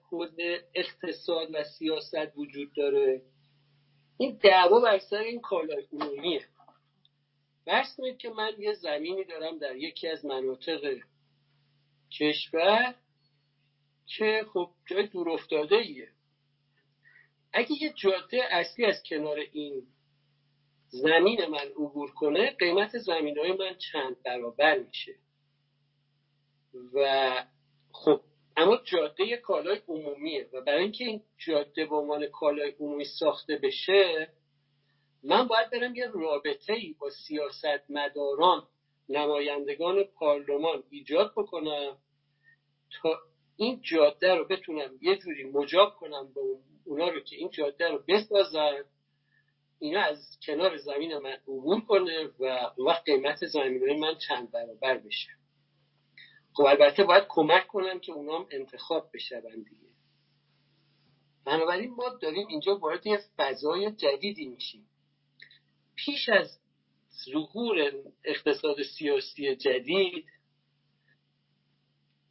اقتصاد و سیاست وجود داره این دعوا بر سر این کالای عمومیه. فرض کنید که من یه زمینی دارم در یکی از مناطق کشور که خب جای دور افتاده ایه اگه یه جاده اصلی از کنار این زمین من عبور کنه قیمت زمین های من چند برابر میشه. و خب اما جاده کالای عمومیه و برای اینکه این جاده به عنوان کالای عمومی ساخته بشه من باید برم یه رابطه ای با سیاست مداران نمایندگان پارلمان ایجاد بکنم تا این جاده رو بتونم یه جوری مجاب کنم به اونا رو که این جاده رو بسازن. اینا از کنار زمین من عبور کنه و وقت قیمت زمین من چند برابر بشه. خب البته باید کمک کنم که اونام انتخاب بشون دیگه. بنابراین ما داریم اینجا وارد یه فضای جدیدی میشیم. پیش از ظهور اقتصاد سیاسی جدید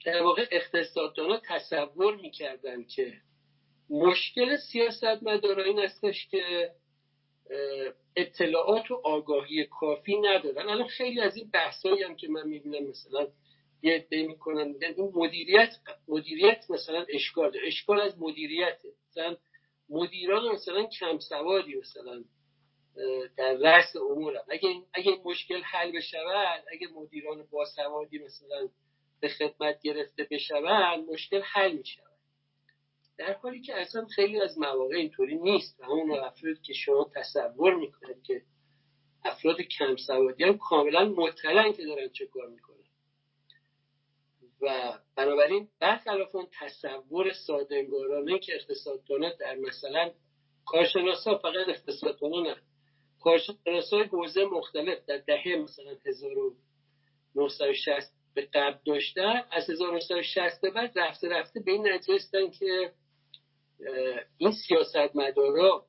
در واقع اقتصاددانا تصور می‌کردن که مشکل سیاست مدارا این استش که اطلاعات و آگاهی کافی ندارن. الان خیلی از این بحثایی هم که من می‌بینم مثلا یه عده می‌کنن این مدیریت مدیریت مثلا اشکال داره. اشکال از مدیریته. مثلا مدیران مثلا کم سوادی مثلا در رأس امور اگه اگه مشکل حل بشود اگه مدیران باسوادی مثلا به خدمت گرفته بشوند مشکل حل می در حالی که اصلا خیلی از مواقع اینطوری نیست و همون افراد که شما تصور می‌کنید که افراد کم سوادی هم کاملا مطلعن که دارن چه کار می‌کنن. و بنابراین برخلاف اون تصور سادنگارانه که اقتصاددانا در مثلا کارشناسا فقط اقتصاددانا نه. کارشناسای حوزه مختلف در دهه مثلا 1960 به قبل داشتن از 1960 به بعد رفته رفته به این نتیجه که این سیاست مدارا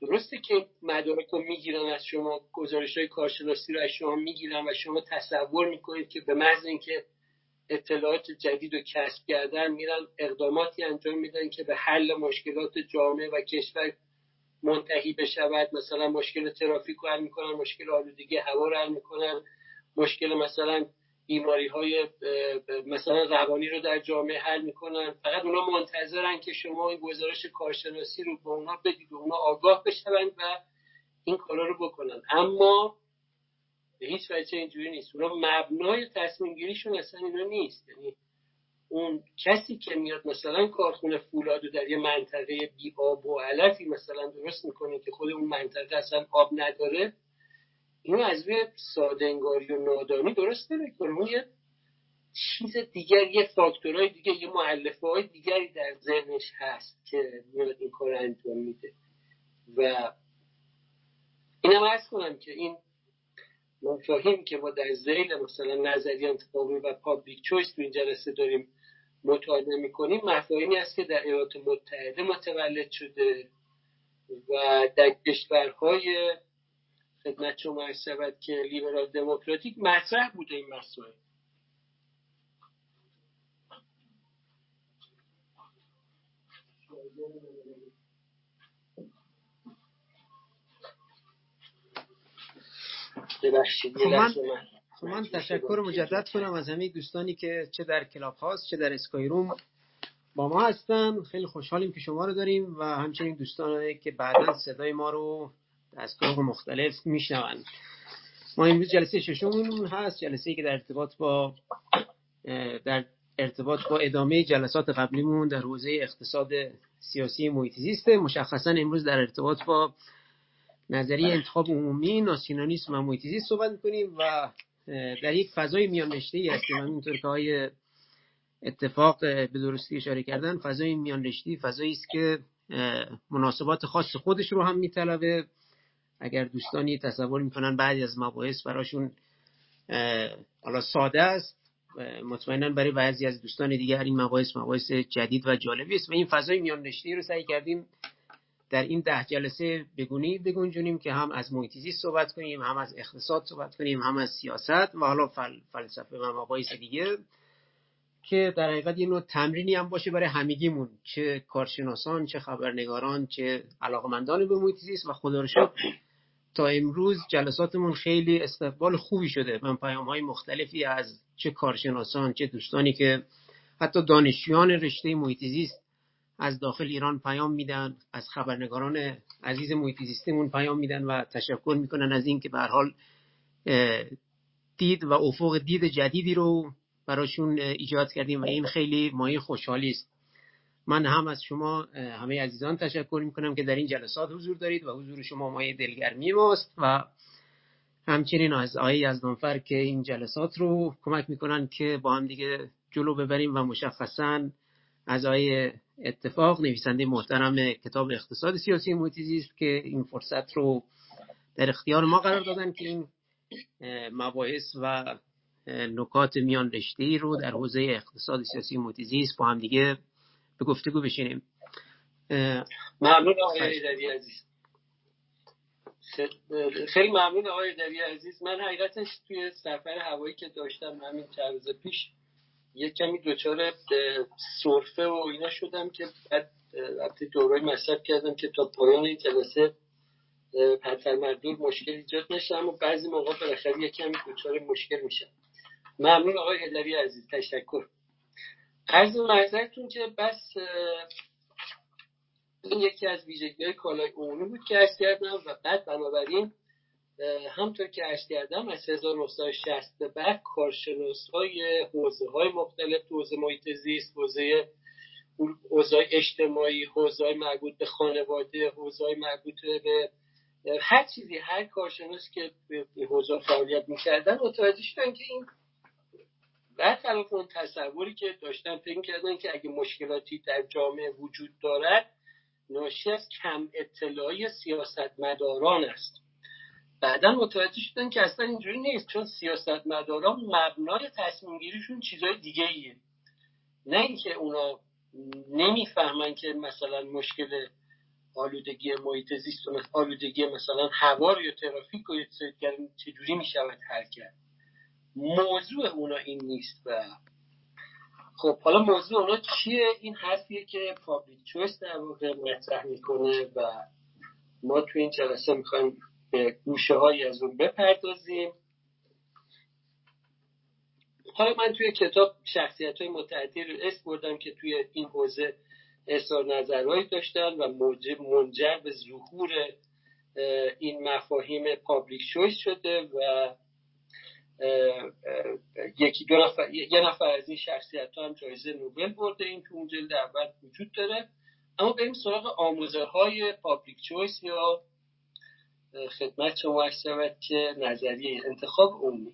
درسته که مدارک رو می‌گیرن از شما گزارش های کارشناسی رو از شما می‌گیرن و شما تصور می‌کنید که به محض اینکه اطلاعات جدید رو کسب کردن میرن اقداماتی انجام میدن که به حل مشکلات جامعه و کشور منتهی بشود. مثلا مشکل ترافیک رو حل می‌کنن مشکل آلودگی هوا رو حل می‌کنن. مشکل مثلا بیماری های مثلا روانی رو در جامعه حل می‌کنن. فقط اونا منتظرن که شما این گزارش کارشناسی رو به اونا بدید و اونا آگاه بشوند و این کارا رو بکنن. اما به هیچ وجه اینجوری نیست. اونا مبنای تصمیم گیریشون اصلا اینا نیست. یعنی اون کسی که میاد مثلا کارخونه فولاد رو در یه منطقه بی آب و علفی مثلا درست می‌کنه که خود اون منطقه اصلا آب نداره اینو از روی سادنگاری و نادانی درست نمی‌کنه. اون یه چیز دیگر یه فاکتورهای دیگه یه معلفه های دیگری در ذهنش هست که میاد این کار انجام میده. و اینم ارز کنم که این مفاهیم که ما در زیل مثلا نظری انتخابی و پابلیک چویس تو این جلسه داریم. مطالعه می‌کنیم. مفاهیمی است که در ایالات متحده متولد شده و در کشورهای خدمت شما شود که لیبرال دموکراتیک مطرح بوده این مسئله خب من, خب من تشکر مجدد کنم از همه دوستانی که چه در کلاب هاست چه در اسکای روم با ما هستن. خیلی خوشحالیم که شما رو داریم و همچنین دوستانی که بعدا صدای ما رو از طرق مختلف میشنوند. ما امروز جلسه ششممون هست جلسه ای که در ارتباط با در ارتباط با ادامه جلسات قبلیمون در حوزه اقتصاد سیاسی محیط زیسته مشخصا امروز در ارتباط با نظریه انتخاب عمومی ناسیونالیسم و محیط زیست صحبت می‌کنیم و در یک فضای میان رشته ای هستیم. همینطور که های اتفاق به درستی اشاره کردن فضای میان رشته فضایی است که مناسبات خاص خودش رو هم میطلبه. اگر دوستانی تصور می‌کنن بعضی از مباحث براشون حالا ساده است مطمئنا برای بعضی از دوستان دیگه این مباحث مباحث جدید و جالبی است. و این فضای میان رشته رو سعی کردیم در این ده جلسه بگونی بگنجونیم که هم از محیط صحبت کنیم هم از اقتصاد صحبت کنیم هم از سیاست و حالا فل، فلسفه و مباحث دیگه که در حقیقت یه نوع تمرینی هم باشه برای همگیمون چه کارشناسان چه خبرنگاران چه علاقمندان به محیط و خدا تا امروز جلساتمون خیلی استقبال خوبی شده من پیام های مختلفی از چه کارشناسان چه دوستانی که حتی دانشجویان رشته محیط از داخل ایران پیام میدن از خبرنگاران عزیز محیط زیستمون پیام میدن و تشکر می‌کنن از اینکه به حال دید و افق دید جدیدی رو براشون ایجاد کردیم و این خیلی مایه خوشحالی است. من هم از شما همه عزیزان تشکر می‌کنم که در این جلسات حضور دارید و حضور شما مایه دلگرمی ماست و همچنین از آقای از که این جلسات رو کمک می‌کنن که با هم دیگه جلو ببریم و مشخصا از آقای اتفاق نویسنده محترم کتاب اقتصاد سیاسی محیطی است که این فرصت رو در اختیار ما قرار دادن که این مباحث و نکات میان رشته رو در حوزه اقتصاد سیاسی محیطی با هم دیگه به گفتگو بشینیم. ممنون آقای عزیز. خیلی ممنون آقای دری عزیز. من حقیقتش توی سفر هوایی که داشتم همین چند روز پیش یک کمی دچار سرفه و اینا شدم که بعد وقتی دورای مصرف کردم که تا پایان این جلسه پتر مردور مشکل ایجاد نشه. اما بعضی موقع بالاخره یک کمی دچار مشکل میشم. ممنون آقای هدری عزیز. تشکر. عرض مرزتون که بس این یکی از ویژگی های کالای عمومی بود که ارز کردم و بعد بنابراین همطور که ارز کردم از 1960 به بعد کارشناس های حوزه های مختلف حوزه محیط زیست حوزه حوزه اجتماعی حوزه مربوط به خانواده حوزه مربوط به هر چیزی هر کارشناس که به حوزه فعالیت می‌کردن متوجه شدن که این برخلاف اون تصوری که داشتن فکر کردن که اگه مشکلاتی در جامعه وجود دارد ناشی از کم اطلاعی سیاستمداران است. بعدا متوجه شدن که اصلا اینجوری نیست چون سیاستمداران مبنای تصمیم گیریشون چیزای دیگه ایه. نه اینکه اونا نمی‌فهمن که مثلا مشکل آلودگی محیط زیست و آلودگی مثلا هوا یا ترافیک و چجوری می‌شود حل کرد. موضوع اونا این نیست و خب حالا موضوع اونا چیه؟ این حرفیه که public choice در واقع مطرح می‌کنه و ما تو این جلسه می‌خوایم به گوشه هایی از اون بپردازیم. حالا من توی کتاب شخصیت های متعددی رو اسم بردم که توی این حوزه اظهار نظرهایی داشتن و منجر به ظهور این مفاهیم public choice شده و یکی دو نفر یه نفر از این شخصیت ها هم جایزه نوبل برده این تو اون جلد اول وجود داره. اما بریم سراغ آموزه های پابلیک چویس یا خدمت شما شود که نظریه انتخاب عمومی.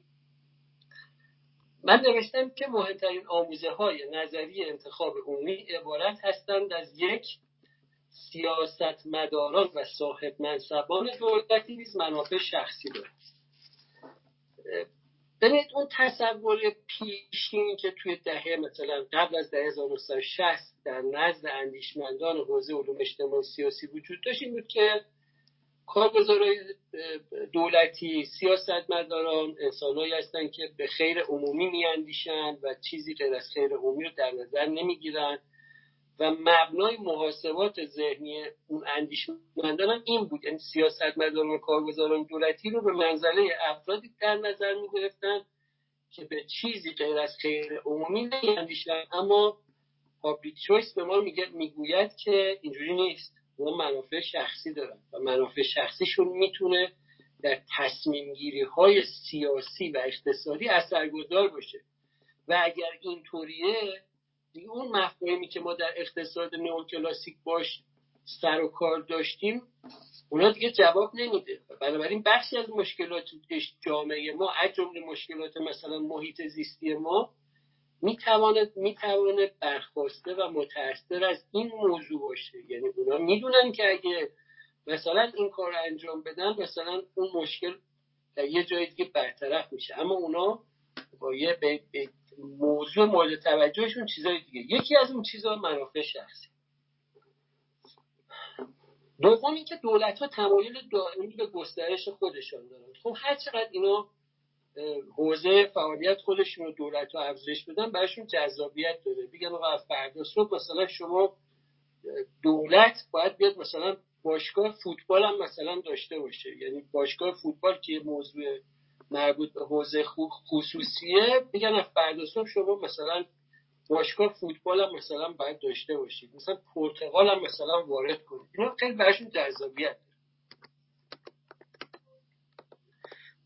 من نوشتم که مهمترین آموزه های نظریه انتخاب عمومی عبارت هستند از یک سیاست مداران و صاحب منصبان دولتی نیز منافع شخصی دارند. ببینید اون تصور پیشینی که توی دهه مثلا قبل از دهه 1960 در نزد اندیشمندان حوزه علوم اجتماعی سیاسی وجود داشت این بود که کارگزارای دولتی سیاستمداران انسانهایی هستند که به خیر عمومی میاندیشند و چیزی که از خیر عمومی رو در نظر نمی‌گیرند و مبنای محاسبات ذهنی اون اندیشمندان هم این بود. یعنی سیاستمداران و کارگزاران دولتی رو به منزله افرادی در نظر می‌گرفتن که به چیزی غیر از خیر عمومی نمیاندیشن. اما پابلیک چویس به ما می‌گوید که اینجوری نیست. و منافع شخصی دارن و منافع شخصیشون می‌تونه در تصمیم گیری های سیاسی و اقتصادی اثرگذار باشه. و اگر اینطوریه دیگه اون مفاهیمی که ما در اقتصاد نئوکلاسیک باش سر و کار داشتیم اونا دیگه جواب نمیده. بنابراین بخشی از مشکلات جامعه ما از جمله مشکلات مثلا محیط زیستی ما می‌تواند می‌تواند برخواسته و متاثر از این موضوع باشه. یعنی اونا می‌دونن که اگه مثلا این کار انجام بدن مثلا اون مشکل در یه جای دیگه برطرف میشه. اما اونا با یه موضوع مورد توجهشون چیزای دیگه. یکی از اون چیزها منافع شخصی. دوم اینکه دولت ها تمایل دائمی به گسترش خودشان دارن. خب هر چقدر اینا حوزه فعالیت خودشون رو دولت ها افزایش بدن براشون جذابیت داره. بگن آقا فردا صبح مثلا شما دولت باید بیاد مثلا باشگاه فوتبال هم مثلا داشته باشه. یعنی باشگاه فوتبال که موضوع مربوط به حوزه خصوصیه میگن از فردا صبح شما مثلا باشگاه فوتبال هم مثلا باید داشته باشید. مثلا پرتغال هم مثلا وارد کنید. اینا خیلی براشون جذابیت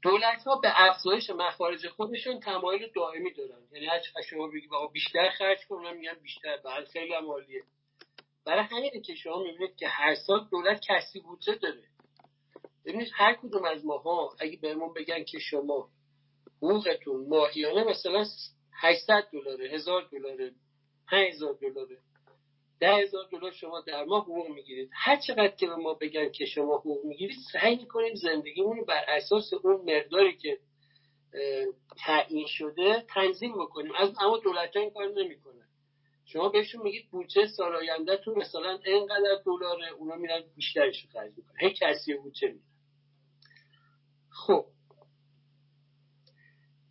دولت ها به افزایش مخارج خودشون تمایل دائمی دارن. یعنی هر شما بگید بیشتر خرج کنن میگن بیشتر بعد خیلی هم عالیه. برای همینه که شما می‌بینید که هر سال دولت کسی بودجه داره. ببینید هر کدوم از ماها اگه بهمون بگن که شما حقوقتون ماهیانه مثلا 800 دلاره 1000 دلاره 5000 دلاره. ده هزار دلار شما در ماه حقوق می‌گیرید. هر چقدر که به ما بگن که شما حقوق می‌گیرید سعی می‌کنیم زندگیمون رو بر اساس اون مقداری که تعیین شده تنظیم بکنیم. از اما دولت این کار نمی‌کنن. شما بهشون میگید بودجه سال آینده تو مثلا اینقدر دلاره اونا میرن بیشترش رو خرج می‌کنن. هی کسی بودجه میدن. خب.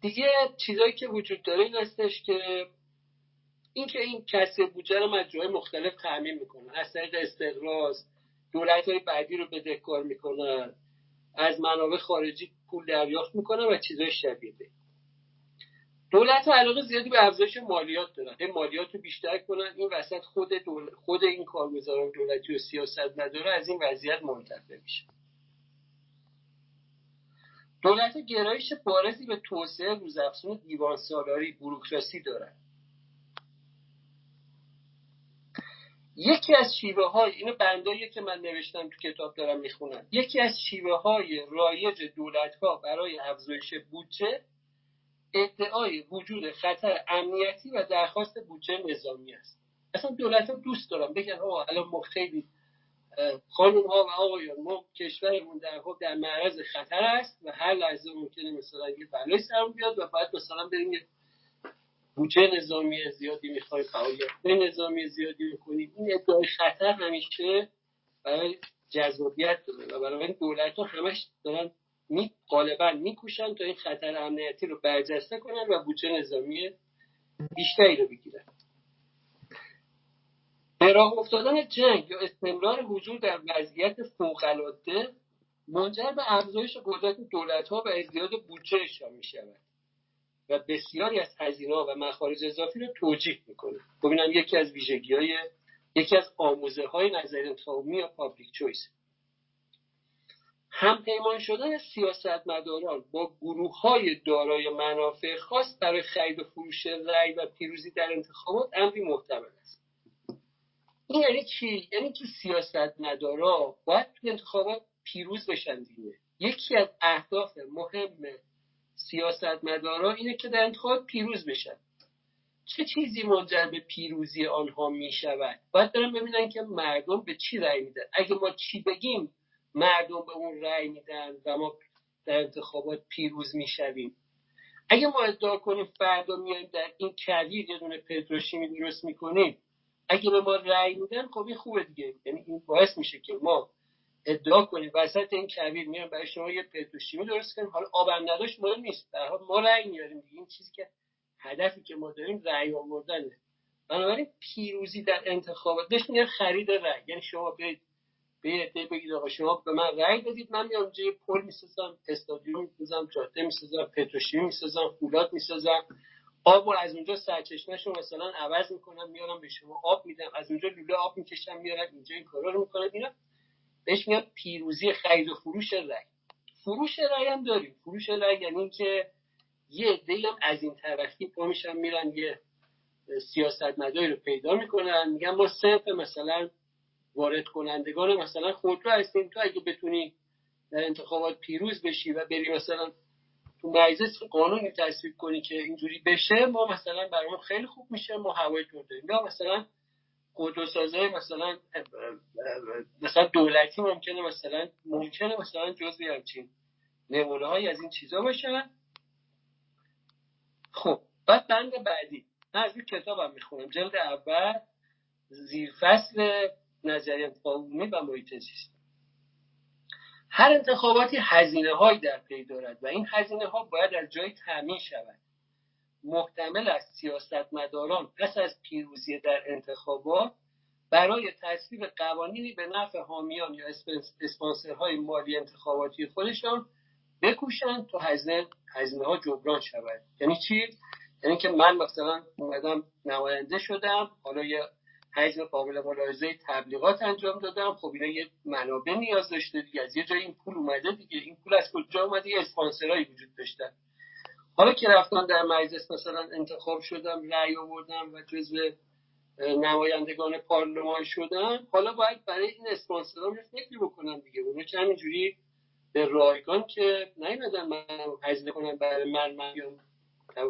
دیگه چیزایی که وجود داره این هستش که اینکه این کسی بودجه رو از جای مختلف تعمین می‌کنن از طریق استقراض دولت های بعدی رو بدهکار می‌کنن از منابع خارجی پول دریافت می‌کنن و چیزای شبیه به. دولت علاقه زیادی به افزایش مالیات دارن. این مالیات رو بیشتر کنن. این وسط خود خود این کارگزاران دولتی و سیاست نداره از این وضعیت منتفع میشه. دولت گرایش بارزی به توسعه روزافزون دیوان سالاری بروکراسی دارن. یکی از شیوه های اینو بندایی که من نوشتم تو کتاب دارم می‌خونم. یکی از شیوه های رایج دولت ها برای افزایش بودجه ادعای وجود خطر امنیتی و درخواست بودجه نظامی است. اصلا دولت ها دوست دارم بگن آقا الان ما خیلی خانم ها و آقایان ما کشورمون در در معرض خطر است و هر لحظه ممکنه مثلا یه بلای سرم بیاد و بعد مثلا بریم بودجه نظامی زیادی می‌خوای فعالیت نظامی زیادی می‌کنید این ادعای خطر همیشه برای جذابیت داره و برای دولت ها همش دارن می غالبا میکوشن تا این خطر امنیتی رو برجسته کنن و بودجه نظامی بیشتری رو بگیرن. به راه افتادن جنگ یا استمرار حضور در وضعیت فوقالعاده منجر به افزایش قدرت دولت ها و ازدیاد بودجهشان می شود و بسیاری از هزینه و مخارج اضافی رو توجیه می‌کنه. خب اینم یکی از ویژگی های یکی از آموزه های نظریه انتخاب عمومی یا public choice همپیمان شدن سیاستمداران با گروه های دارای منافع خاص برای خرید و فروش رأی و پیروزی در انتخابات امری محتمل است. این یعنی چی؟ یعنی که سیاستمدارا باید تو انتخابات پیروز بشن دیگه. یکی از اهداف مهم سیاستمدارا اینه که در انتخابات پیروز بشن. چه چیزی منجر به پیروزی آنها می شود باید دارم ببینن که مردم به چی رأی میدن. اگه ما چی بگیم مردم به اون رأی میدن و ما در انتخابات پیروز می‌شویم. اگه ما ادعا کنیم فردا میایم در این کویر یه دونه پتروشیمی درست می‌کنیم اگه به ما رأی میدن خب این خوبه دیگه. یعنی این باعث میشه که ما ادعا کنیم وسط این کویر میان برای شما یه پتروشیمی درست کنیم. حالا آب نداشت مهم نیست. در حال ما رأی میاریم دیگه. این چیزی که هدفی که ما داریم رأی آوردنه. بنابراین پیروزی در انتخابات. بهش میگن خرید رأی. یعنی شما برید به عده بگید آقا شما به من رأی بدید. من میام جای پل می‌سازم استادیوم می‌سازم جاده می‌سازم پتروشیمی می‌سازم فولاد می‌سازم. آب و از اونجا سرچشمهشو مثلا عوض می‌کنم میارم به شما آب میدم. از اونجا لوله آب می‌کشم میارم اینجا این کارا رو می‌کنم. اینا بهش میگن پیروزی خرید فروش رأی. فروش رأی هم داریم. فروش رأی یعنی اینکه یه عده هم از این طرفی پا میشن میرن یه سیاستمداری رو پیدا می‌کنن میگن ما صرف مثلا وارد کنندگان مثلا خودرو هستیم. تو اگه بتونی در انتخابات پیروز بشی و بری مثلا تو مجلس قانونی تصویب کنی که اینجوری بشه ما مثلا برامون خیلی خوب میشه ما هوای تو داریم. یا مثلا خودروسازای مثلا مثلا دولتی ممکنه مثلا ممکنه مثلا جزوی همچین نمونه های از این چیزا باشن خب بعد بند بعدی. من از این کتابم می‌خونم. جلد اول زیر فصل نظریه قومی و محیط زیست. هر انتخاباتی هزینه هایی در پی دارد و این هزینه ها باید از جای تعمین شود. محتمل است سیاستمداران پس از پیروزی در انتخابات برای تصویب قوانینی به نفع حامیان یا اسپانسرهای مالی انتخاباتی خودشان بکوشند تا هزینه هزینه ها جبران شود. یعنی چی؟ یعنی که من مثلا اومدم نماینده شدم حالا یه حجم قابل ملاحظه تبلیغات انجام دادم. خب اینا یه منابع نیاز داشته دیگه از یه جای این پول اومده دیگه. این پول از کجا اومده؟ یه وجود داشتن. حالا که رفتم در مجلس مثلا انتخاب شدم رأی آوردم و جزو نمایندگان پارلمان شدم. حالا باید برای این اسپانسران فکر بکنم دیگه. اونا که همینجوری به رایگان که نیومدن من هزینه کنم برای من من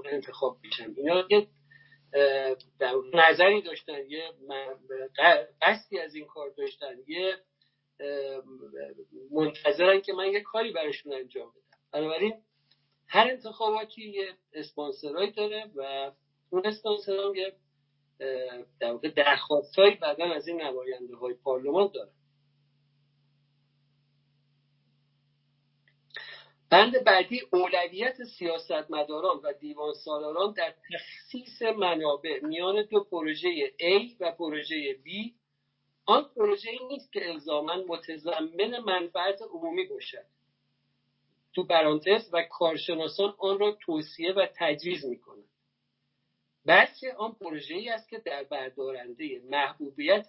انتخاب بشم. اینا یه نظری داشتن یه قصدی از این کار داشتن. یه منتظرن که من یه کاری براشون انجام بدم. بنابراین هر انتخاباتی یه اسپانسرایی داره و اون اسپانسر یه در واقع درخواست های بعدا از این نماینده های پارلمان داره. بند بعدی اولویت سیاستمداران و دیوان سالاران در تخصیص منابع میان دو پروژه A و پروژه B. آن پروژه ای نیست که الزاما متضمن منفعت عمومی باشد. تو برانتز و کارشناسان آن را توصیه و تجویز می کنند بلکه آن پروژه ای است که در بردارنده محبوبیت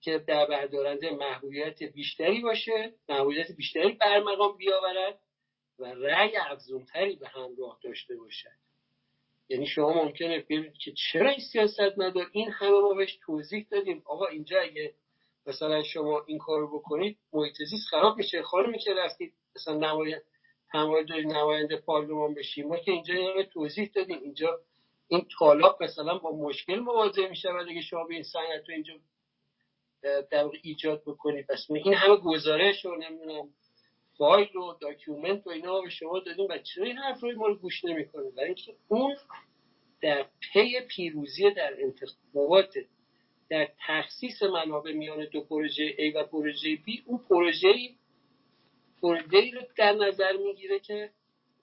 که در بردارنده محبوبیت بیشتری باشه محبوبیت بیشتری برمقام بیاورد و رأی افزونتری به همراه داشته باشد. یعنی شما ممکنه ببینید که چرا این سیاست مدار این همه ما بهش توضیح دادیم. آقا اینجا اگه مثلا شما این کارو بکنید محیط خراب میشه خانمی که رفتید مثلا نماینده نماینده پارلمان بشیم. ما که اینجا یه توضیح دادیم. اینجا این طالاب مثلا با مشکل مواجه میشه و اگه شما به این صنعت رو اینجا در ایجاد بکنید. پس این همه گزارش رو نمی‌دونم فایل و document و اینا به شما دادیم و چرا این حرف رو ما رو گوش نمی‌کنه برای اینکه اون در پی پیروزی در انتخابات در تخصیص منابع میان دو پروژه A و پروژه B اون پروژه پروژه رو در نظر می‌گیره که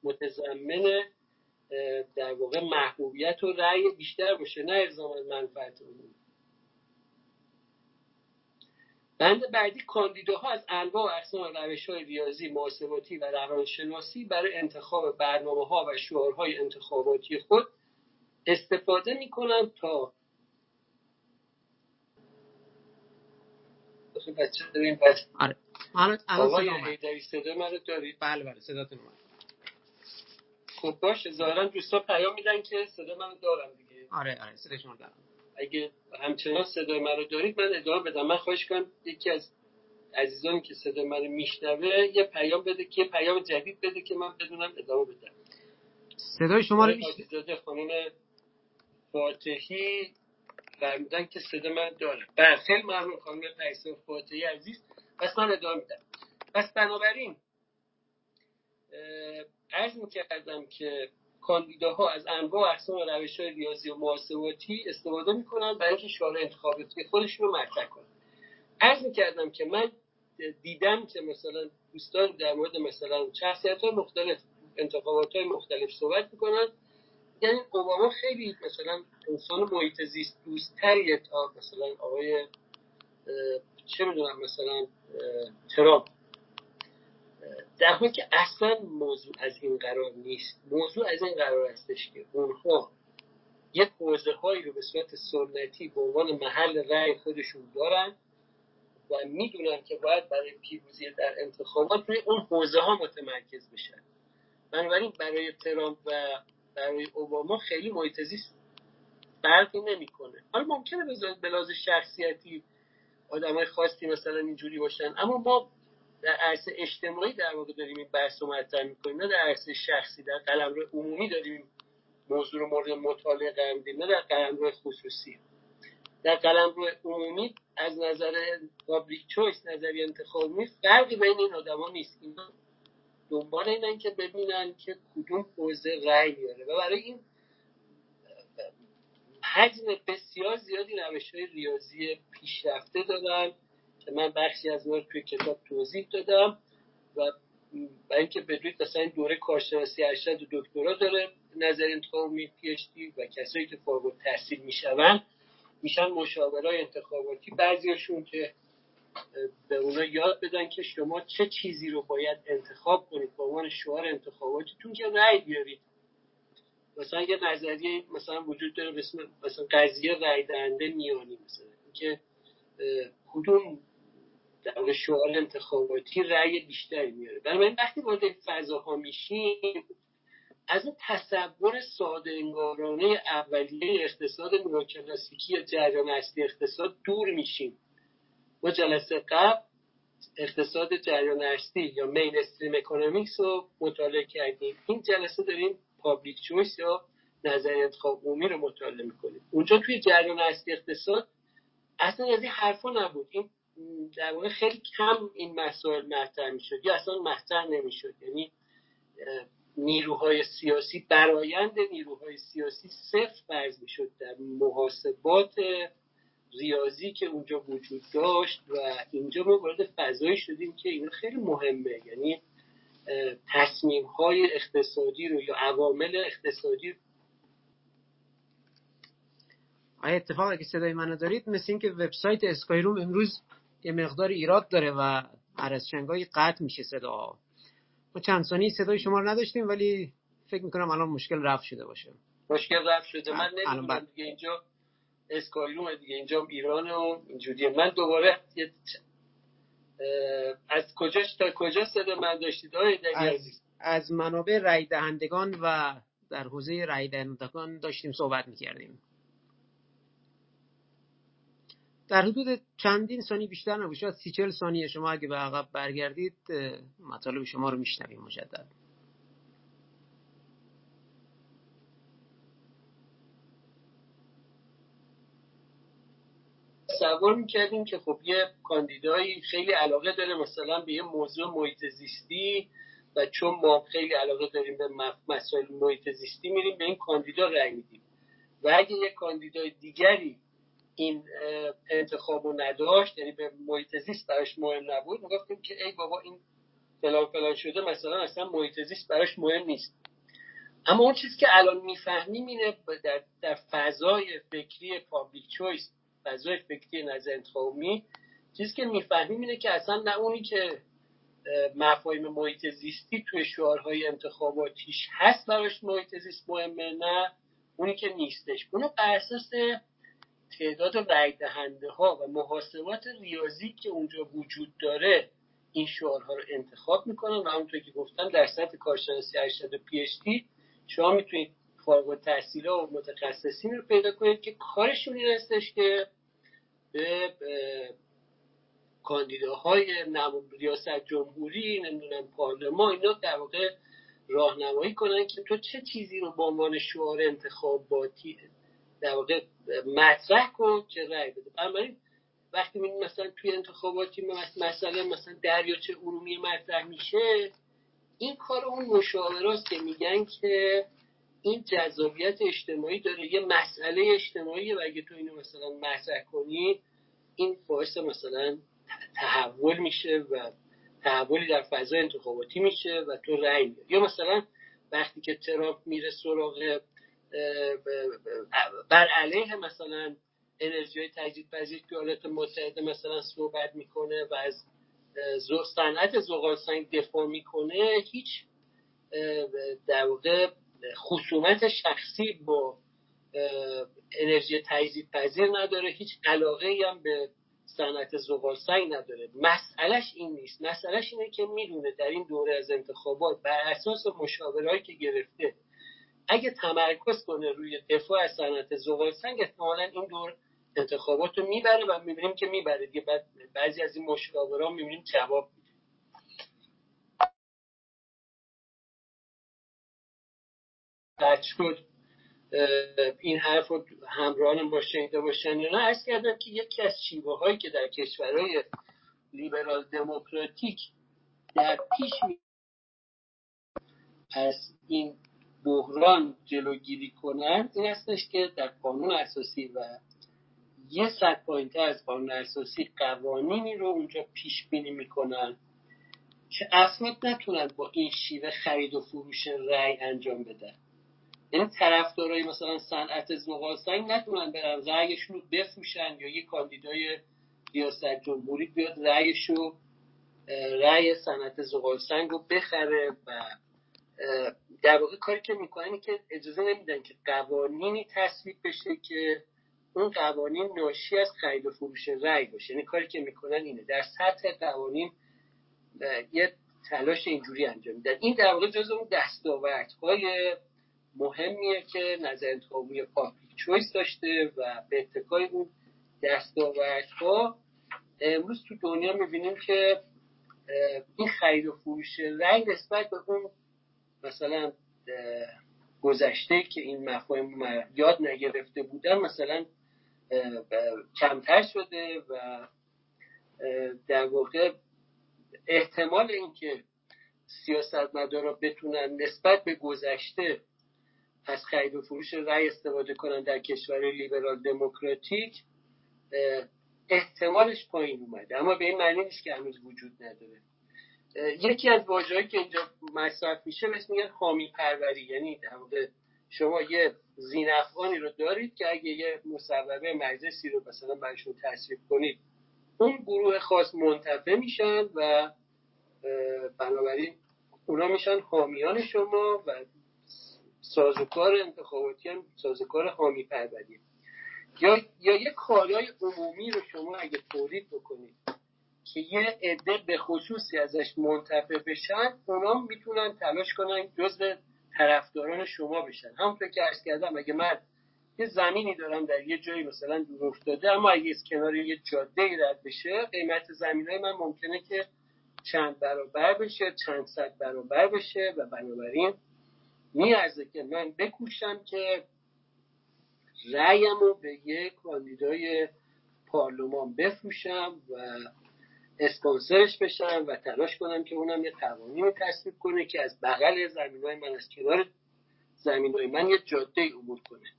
متضمن در واقع محبوبیت و رأی بیشتر باشه نه الزاما منفعت عمومی بند بعدی کاندیداها از انواع و اقسام روش های ریاضی محاسباتی و روانشناسی برای انتخاب برنامه ها و شعارهای انتخاباتی خود استفاده می کنند تا بچه داریم بس آره. الان آقای حیدری صدا من رو دارید بله بله صداتون اومد. خب باشه ظاهرا دوستا پیام میدن که صدا من دارم دیگه. آره آره صدا شما دارم. اگه همچنان صدای من رو دارید من ادامه بدم. من خواهش کنم یکی از عزیزانی که صدای من رو میشنوه یه پیام بده که یه پیام جدید بده که من بدونم ادامه بدم. صدای شما رو میشنوه خانم فاتحی فرمودن که صدا من داره. بله خیلی ممنون خانم پیسر فاتحی عزیز. پس من ادامه میدم. پس بنابراین عرض می‌کردم که کاندیداها از انواع اقسام روش های ریاضی و محاسباتی استفاده می‌کنن برای اینکه شعار انتخاباتی خودشون رو مطرح کنن. عرض می‌کردم که من دیدم که مثلا دوستان در مورد مثلا شخصیت های مختلف انتخابات های مختلف صحبت می‌کنن. یعنی اوباما خیلی مثلا انسان محیط زیست دوستتریه تا مثلا آقای چه می‌دونم مثلا ترامپ در حالی که اصلا موضوع از این قرار نیست موضوع از این قرار هستش که اونها یک حوزه هایی رو به صورت سنتی به عنوان محل رأی خودشون دارن و می‌دونن که باید برای پیروزی در انتخابات روی اون حوزه ها متمرکز بشن. بنابراین برای ترامپ و برای اوباما خیلی محیط زیست فرقی نمی‌کنه. حالا ممکنه به لحاظ شخصیتی آدمای خاصی مثلا اینجوری باشن. اما ما در عرصه اجتماعی در واقع داریم این بحث رو مطرح می‌کنیم. نه در عرصه شخصی در قلمرو عمومی داریم موضوع رو مورد مطالعه قرار میدیم نه در قلمرو خصوصی. در قلمرو عمومی از نظر پابلیک چویس نظری انتخابی فرقی بین این آدما نیست. اینا دنبال اینن که ببینن که کدوم حوزه رأی میاره و برای این حجم بسیار زیادی روش های ریاضی پیشرفته دادن که من بخشی از اون توی کتاب توضیح دادم و برای اینکه بدوید مثلا این دوره کارشناسی ارشد و دکترا داره نظر انتخابی پی و کسایی که فارغ تحصیل میشون میشن مشاورای انتخاباتی. بعضیشون که به اونا یاد بدن که شما چه چیزی رو باید انتخاب کنید به عنوان شعار انتخاباتیتون که رأی بیارید. مثلا یه نظریه مثلا وجود داره مثلا قضیه رأی دهنده میانی مثلا. که کدوم در شعار انتخاباتی رأی بیشتری میاره. بنابراین وقتی وارد فضاها میشیم از اون تصور ساده انگارانه اولیه اقتصاد نوکلاسیکی یا جریان اصلی اقتصاد دور میشیم. ما جلسه قبل اقتصاد جریان اصلی یا مین استریم اکونومیکس رو مطالعه کردیم. این جلسه داریم پابلیک چویس یا نظر انتخاب عمومی رو مطالعه می‌کنیم. اونجا توی جریان اصلی اقتصاد اصلا از این حرفا نبود. این در واقع خیلی کم این مسائل مطرح می‌شد یا اصلا مطرح نمی‌شد. یعنی نیروهای سیاسی برایند نیروهای سیاسی صفر فرض می‌شد در محاسبات ریاضی که اونجا وجود داشت و اینجا ما وارد فضایی شدیم که این خیلی مهمه. یعنی تصمیم های اقتصادی رو یا عوامل اقتصادی آیا اتفاق اگه صدای منو دارید مثل اینکه وبسایت اسکایروم امروز یه مقدار ایراد داره و هر از قطع میشه صدا. ما چند ثانیه صدای شما رو نداشتیم ولی فکر می‌کنم الان مشکل رفت شده باشه. مشکل رفت شده. من نمی‌دونم دیگه اینجا اسکایلوم دیگه اینجا ایران و اینجوریه. من دوباره از کجا تا کجا صدا من داشتید؟ از, از منابع رای دهندگان و در حوزه رای دهندگان داشتیم صحبت می‌کردیم. در حدود چندین ثانیه بیشتر نبود. شاید سی چل ثانیه شما اگه به عقب برگردید مطالب شما رو میشنویم مجدد. تصور می‌کردیم که خب یه کاندیدایی خیلی علاقه داره مثلا به یه موضوع محیط زیستی و چون ما خیلی علاقه داریم به مسائل محیط زیستی میریم به این کاندیدا رأی میدیم. و اگه یه کاندیدای دیگری این انتخاب رو نداشت یعنی به محیط زیست براش مهم نبود می‌گفتیم که ای بابا این فلان فلان شده مثلا اصلا محیط زیست براش مهم نیست. اما اون چیزی که الان می‌فهمیم اینه در, در فضای فکری public choice فضای فکری نظر انتخابی چیزی که می‌فهمیم اینه که اصلا نه اونی که مفاهیم محیط زیستی توی شعارهای انتخاباتیش هست براش محیط زیست مهمه نه اونی که نیستش. اونو بر اساس تعداد رای دهنده ها و محاسبات ریاضی که اونجا وجود داره این شعارها رو انتخاب می‌کنن و همونطور که گفتم در سطح کارشناسی ارشد پی شما می‌تونید فارغ التحصیل و متخصصین رو پیدا کنید که کارشون این هستش که به کاندیداهای ریاست جمهوری نمی‌دونم پارلمان اینا در واقع راهنمایی کنن که تو چه چیزی رو به عنوان شعار انتخاباتی در واقع مطرح کن که رأی بده. بنابراین وقتی می‌بینیم مثلا توی انتخاباتی مسئله مثلا دریاچه ارومیه مطرح میشه این کار اون مشاوراست که میگن که این جذابیت اجتماعی داره. یه مسئله اجتماعی و اگه تو اینو مثلا مطرح کنی این باعث مثلا تحول میشه و تحولی در فضای انتخاباتی میشه و تو رأی میاری. یا مثلا وقتی که ترامپ میره سراغ بر علیه مثلا انرژی تجدید پذیر که ایالات متحده مثلا صحبت می‌کنه و از صنعت زغال سنگ دفاع می‌کنه هیچ در واقع خصومت شخصی با انرژی تجدید پذیر نداره هیچ علاقه هم به صنعت زغال سنگ نداره. مسئلهش این نیست. مسئلهش اینه که می‌دونه در این دوره از انتخابات بر اساس مشاورهایی که گرفته اگه تمرکز کنه روی دفاع از صنعت زغال سنگ احتمالا این دور انتخابات رو می‌بره و می‌بینیم که می‌بره. دیگه بعد بعضی از این مشاوران می‌بینیم جواب شد این حرف رو همراهانم با شنیده باشن نه. ارز کردم که یکی از شیوه هایی که در کشورهای لیبرال دموکراتیک در پیش می از این بحران جلوگیری کنند این هستش که در قانون اساسی و یه صد پایینتر از قانون اساسی قوانینی رو اونجا پیش بینی می‌کنن که افراد نتونن با این شیوه خرید و فروش رأی انجام بدن. یعنی طرفدارای مثلا صنعت زغال سنگ نتونن برن رأیشون رو بفروشن یا یه کاندیدای ریاست جمهوری بیاد رأیش رو رأی صنعت زغال سنگ رو بخره و در واقع کاری که می‌کنن که اجازه نمیدن که قوانینی تصویب بشه که اون قوانین ناشی از خرید و فروش رأی باشه. یعنی کاری که می‌کنن اینه در سطح قوانین یه تلاش اینجوری انجام میدن. این در واقع جز اون دستاوردهای مهمیه که نظر انتخابی پابلیک چویس داشته و به اتکای اون دستاوردها امروز تو دنیا می‌بینیم که این خرید و فروش رنگ نسبت به اون مثلا گذشته که این مفاهیم یاد نگرفته بودن مثلا کمتر شده و در واقع احتمال اینکه سیاستمدارا بتونن نسبت به گذشته از خرید و فروش رأی استفاده کنن در کشور لیبرال دموکراتیک احتمالش پایین اومده. اما به این معنی نیست که هنوز وجود نداره. یکی از واژه‌ای که اینجا مصرف میشه بهش میگن حامی پروری. یعنی در واقع شما یه زینفعانی رو دارید که اگه یه مصوبه مجلسی رو مثلا برشون تصویب کنید اون گروه خاص منتفع میشن و بنابراین اونا میشن حامیان شما و سازوکار انتخاباتی هم سازوکار حامی پروری یا یا یه کالای عمومی رو شما اگه تولید بکنید که یه عده به خصوصی ازش منتفع بشن اونا می‌تونن تلاش کنن جزء طرفداران شما بشن. همونطور که عرض کردم اگه من یه زمینی دارم در یه جایی مثلا دور افتاده اما اگه از کنار یه جاده ای رد بشه قیمت زمین های من ممکنه که چند برابر بشه چند صد برابر بشه و بنابراین میارزه که من بکوشم که رأیم رو به یک کاندیدای پارلمان بفروشم و اسپانسرش بشم و تلاش کنم که اونم یه قوانین تصویب کنه که از بغل زمین های من از کنار زمین های من یه جاده عبور کنه.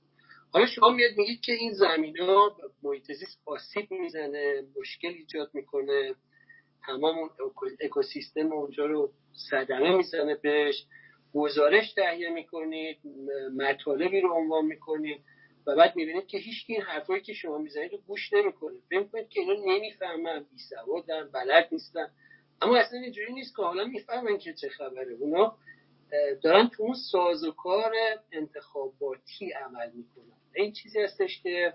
حالا شما میاد میگید که این زمین ها محیط آسیب می‌زنه مشکل ایجاد می‌کنه تمام اون اکوسیستم اونجا رو صدمه می‌زنه بهش. گزارش تهیه می‌کنید مطالبی رو عنوان می‌کنید و بعد می‌بینید که هیچ این حرفایی که شما می‌زنید رو گوش نمی‌کنه. فکر که اینا نمی‌فهمن بیسوادن بلد نیستن. اما اصلا اینجوری نیست که حالا می‌فهمن که چه خبره. اونا دارن تو اون سازوکار انتخاباتی عمل می‌کنن. این چیزی هستش که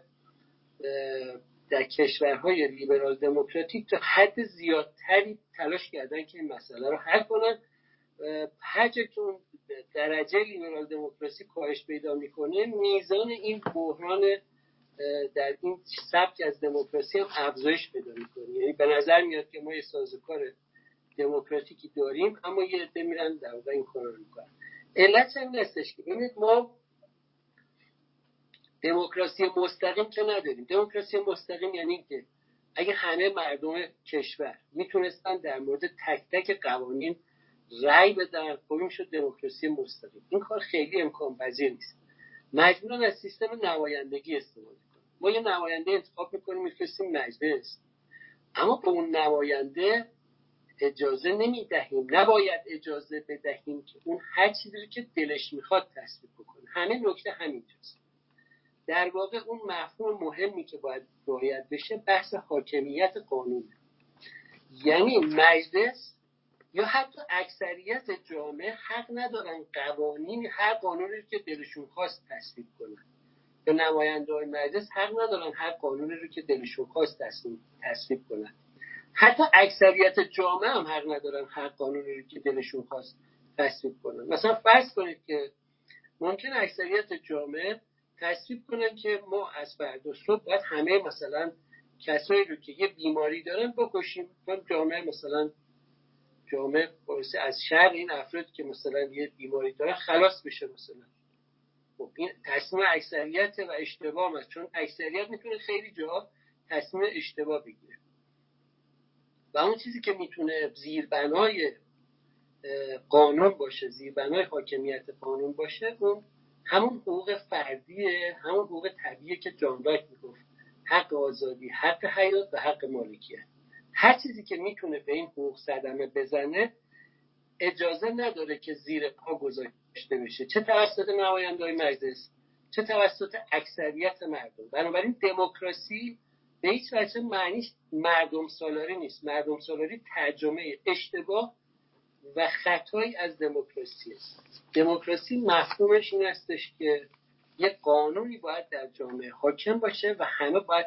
در کشورهای لیبرال دموکراتیک تا حد زیادتری تلاش کردن که این مسئله رو حل کنن اون درجه لیبرال دموکراسی کاهش پیدا می‌کنه میزان این بحران در این سبک از دموکراسی هم افزایش پیدا می‌کنه. یعنی به نظر میاد که ما یه سازوکار دموکراتیکی داریم اما یه عده میرن در واقع این کار رو می‌کنن. علت هم نیستش که ببینید ما دموکراسی مستقیم که نداریم؟ دموکراسی مستقیم یعنی که اگه همه مردم کشور می‌تونستن در مورد تک تک قوانین رأی بدن. خب شد دموکراسی مستقیم. این کار خیلی امکان پذیر نیست. مجبورن از سیستم نمایندگی استفاده کنیم ما یه نماینده انتخاب می‌کنیم میفرستیم مجلس. اما به اون نماینده اجازه نمی‌دهیم. نباید اجازه بدهیم که اون هر چیزی رو که دلش می‌خواد تصویب بکنه. همه نکته همینجاست. در واقع اون مفهوم مهمی که باید رعایت بشه بحث حاکمیت قانون یعنی مجلس یا حتی اکثریت جامعه حق ندارن قوانین هر قانونی که دلشون خواست تصویب کنن. یا نماینده های مجلس حق ندارن هر قانونی رو که دلشون خواست تصویب کنن. حتی اکثریت جامعه هم حق ندارن هر قانونی رو که دلشون خواست تصویب کنن. مثلا فرض کنید که ممکن اکثریت جامعه تصویب کنن که ما از فردا صبح باید همه مثلا کسایی رو که یه بیماری دارن بکشیم جامعه مثلا جامعه باعث از شر این افراد که مثلا یه بیماری دارن خلاص بشه مثلا. خب این تصمیم اکثریت و اشتباه است چون اکثریت می‌تونه خیلی جا تصمیم اشتباه بگیره. و اون چیزی که می‌تونه زیربنای قانون باشه زیربنای حاکمیت قانون باشه اون همون حقوق فردیه همون حقوق طبیعیه که جان می‌گفت. حق آزادی حق حیات و حق مالکیت. هر چیزی که می‌تونه به این حقوق صدمه بزنه اجازه نداره که زیر پا گذاشته بشه. چه توسط نمایندهای مجلس چه توسط اکثریت مردم. بنابراین دموکراسی به هیچ وجه معنیش مردم سالاری نیست. مردم سالاری ترجمه اشتباه و خطایی از دموکراسی است. دموکراسی مفهومش این استش که یک قانونی باید در جامعه حاکم باشه و همه باید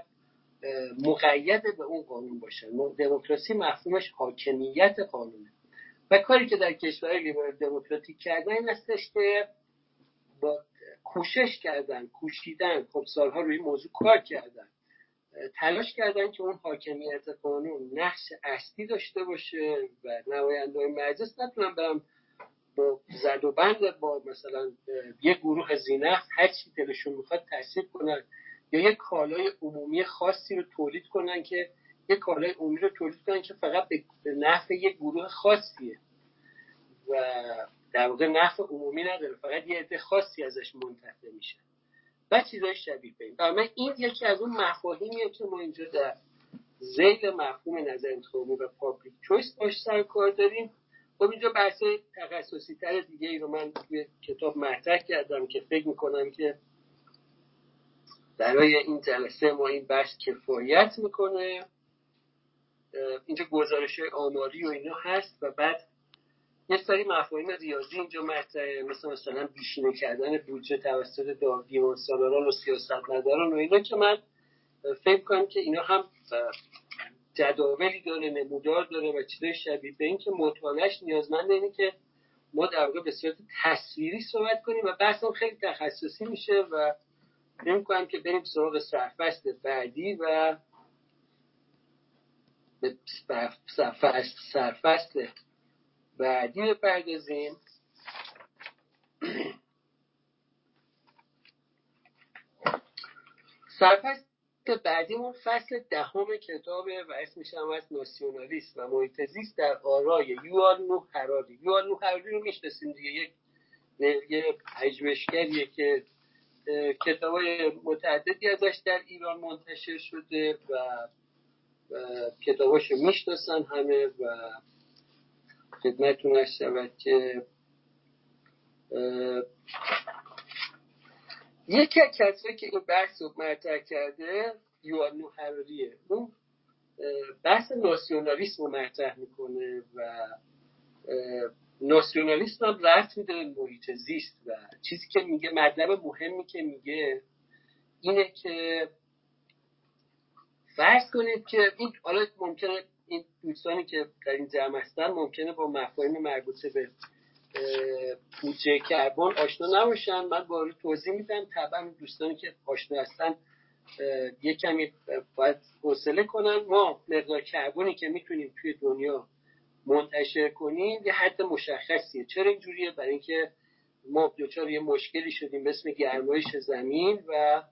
مقید به اون قانون باشن دموکراسی مفهومش حاکمیت قانونه. و کاری که در کشورهای لیبرال دموکراتیک کردن این استش که با کوشش کردن کوشیدن خب سالها روی موضوع کار کردن تلاش کردن که اون حاکمیت قانون نقش اصلی داشته باشه و نماینده مجلس نتونن برم با زد و بند با مثلا یه گروه زینف هر چی دلشون می‌خواد تصدیق کنن. یه کالای عمومی خاصی رو تولید کنن که یه کالای عمومی رو تولید کنن که فقط به نفع یه گروه خاصیه. و در واقع نفع عمومی نداره فقط یه عده خاصی ازش منتفع میشه و چیزای شبیه به این. این یکی از اون مفاهیمیه که ما اینجا در زیل مفهوم نظر انتخابی و پابلیک چویس باش سر کار داریم. خب اینجا بحث تخصصی تر دیگه ای رو من توی کتاب مطرح کردم که فکر می‌کنم که برای این جلسه ما این بحث کفایت می‌کنه. اینجا گزارش آماری و اینا هست و بعد یه سری مفاهیم ریاضی اینجا مطرحه. مثل مثلا بیشینه کردن بودجه توسط دیوان سالاران و سیاست نداران و اینا که من فکر کنم که اینا هم جداولی داره نمودار داره و چیزای شبیه به این که مطالعش نیازمند اینه که ما در واقع به صورت تصویری صحبت کنیم و بحثم خیلی تخصصی میشه و نمی کنم که بریم سراغ سرفست بعدی و به سرفست بعدی بپردازیم. سرفست بعدیمون فصل دهم کتابه و اسمش هم از ناسیونالیست و محیط در آرای یوال نو هراری. یوال نو هراری رو می‌شناسیم دیگه. یک یه پژوهشگریه که کتابای متعددی ازش در ایران منتشر شده و کتاباشو می‌شناسن همه و خدمتتون شود که یکی از کسایی که این بحث رو مطرح کرده یوان نوحراریه اون بحث ناسیونالیسم رو مطرح می‌کنه و ناسیونالیسم هم رفت میده محیط زیست و چیزی که میگه مطلب مهمی که میگه اینه که فرض کنید که این حالا ممکنه این دوستانی که در این جمع هستن ممکنه با مفاهیم مربوط به بودجه کربن آشنا نباشن. من با توضیح میدم. طبعا دوستانی که آشنا هستن یه کمی باید حوصله کنن. ما مقدار کربنی که می‌تونیم توی دنیا منتشر کنیم یه حد مشخصیه. چرا اینجوریه؟ برای اینکه ما دچار یه مشکلی شدیم به اسم گرمایش زمین و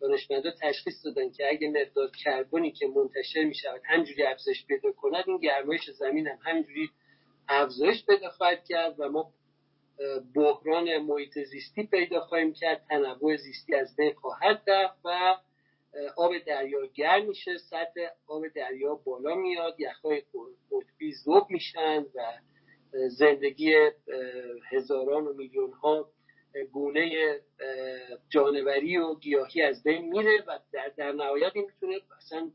دانشمندا تشخیص دادن که اگه مقدار کربنی که منتشر می شود همجوری افزایش پیدا کند این گرمایش زمین هم همینجوری افزایش پیدا خواهد کرد و ما بحران محیط زیستی پیدا خواهیم کرد تنوع زیستی از بین خواهد رفت و آب دریا گرم میشه سطح آب دریا بالا میاد یخهای قطبی ذوب میشن و زندگی هزاران و میلیون ها گونه جانوری و گیاهی از بین میره و در, در نهایت این می‌تونه اصلا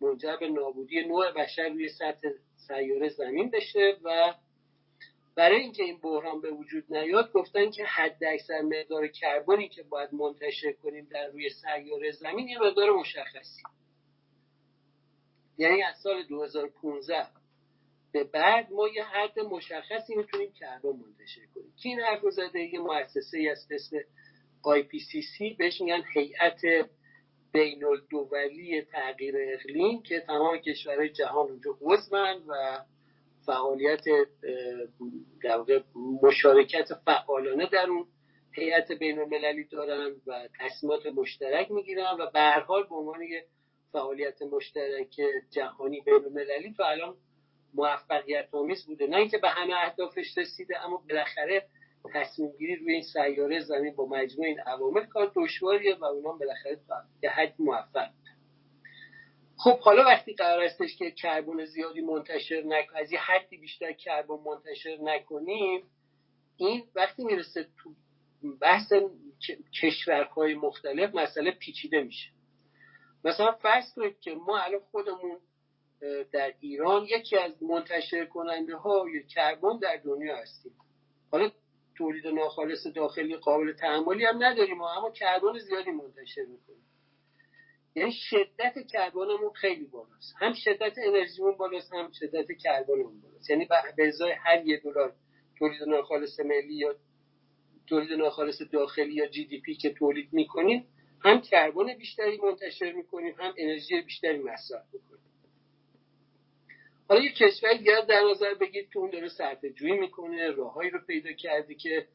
منجر به نابودی نوع بشر روی سطح سیاره زمین بشه و برای اینکه این بحران به وجود نیاد گفتن که حد اکثر مقدار کربنی که باید منتشر کنیم در روی سیاره زمین یه مقدار مشخصی. یعنی از سال 2015 به بعد ما یه حد مشخصی می‌تونیم کربن منتشر کنیم. کی این حرف زده؟ یه مؤسسه ای از اسم IPCC بهش میگن هیئت بین الدولی تغییر اقلیم که تمام کشورهای جهان اونجا عضون و فعالیت در مشارکت فعالانه در اون هیئت بین المللی دارن و تصمیمات مشترک می‌گیرن و به هر حال به عنوان فعالیت مشترک جهانی بین المللی تا الان موفقیت آمیز بوده. نه اینکه به همه اهدافش رسیده اما بالاخره تصمیم گیری روی این سیاره زمین با مجموع این عوامل کار دشواریه و اونا بالاخره به حد موفق. خب حالا وقتی قرار استش که کربن زیادی منتشر نکنیم از یه حدی بیشتر کربن منتشر نکنیم این وقتی می‌رسه تو بحث کشورهای مختلف مسئله پیچیده میشه. مثلا فرض کنید که ما الان خودمون در ایران یکی از منتشر کننده های کربن در دنیا هستیم. حالا تولید ناخالص داخلی قابل تحملی هم نداریم اما کربن زیادی منتشر می‌کنیم. یعنی شدت کربنمون خیلی بالاست. هم شدت انرژیمون بالاست هم شدت کربنمون بالاست. یعنی به ازای هر یه دلار تولید ناخالص ملی یا تولید ناخالص داخلی یا جی دی پی که تولید می‌کنیم هم کربن بیشتری منتشر می‌کنیم هم انرژی بیشتری مصرف می‌کنیم. حالا یه کشور دیگر در نظر بگید که اون داره صرفه جویی می‌کنه راههایی رو پیدا کرده که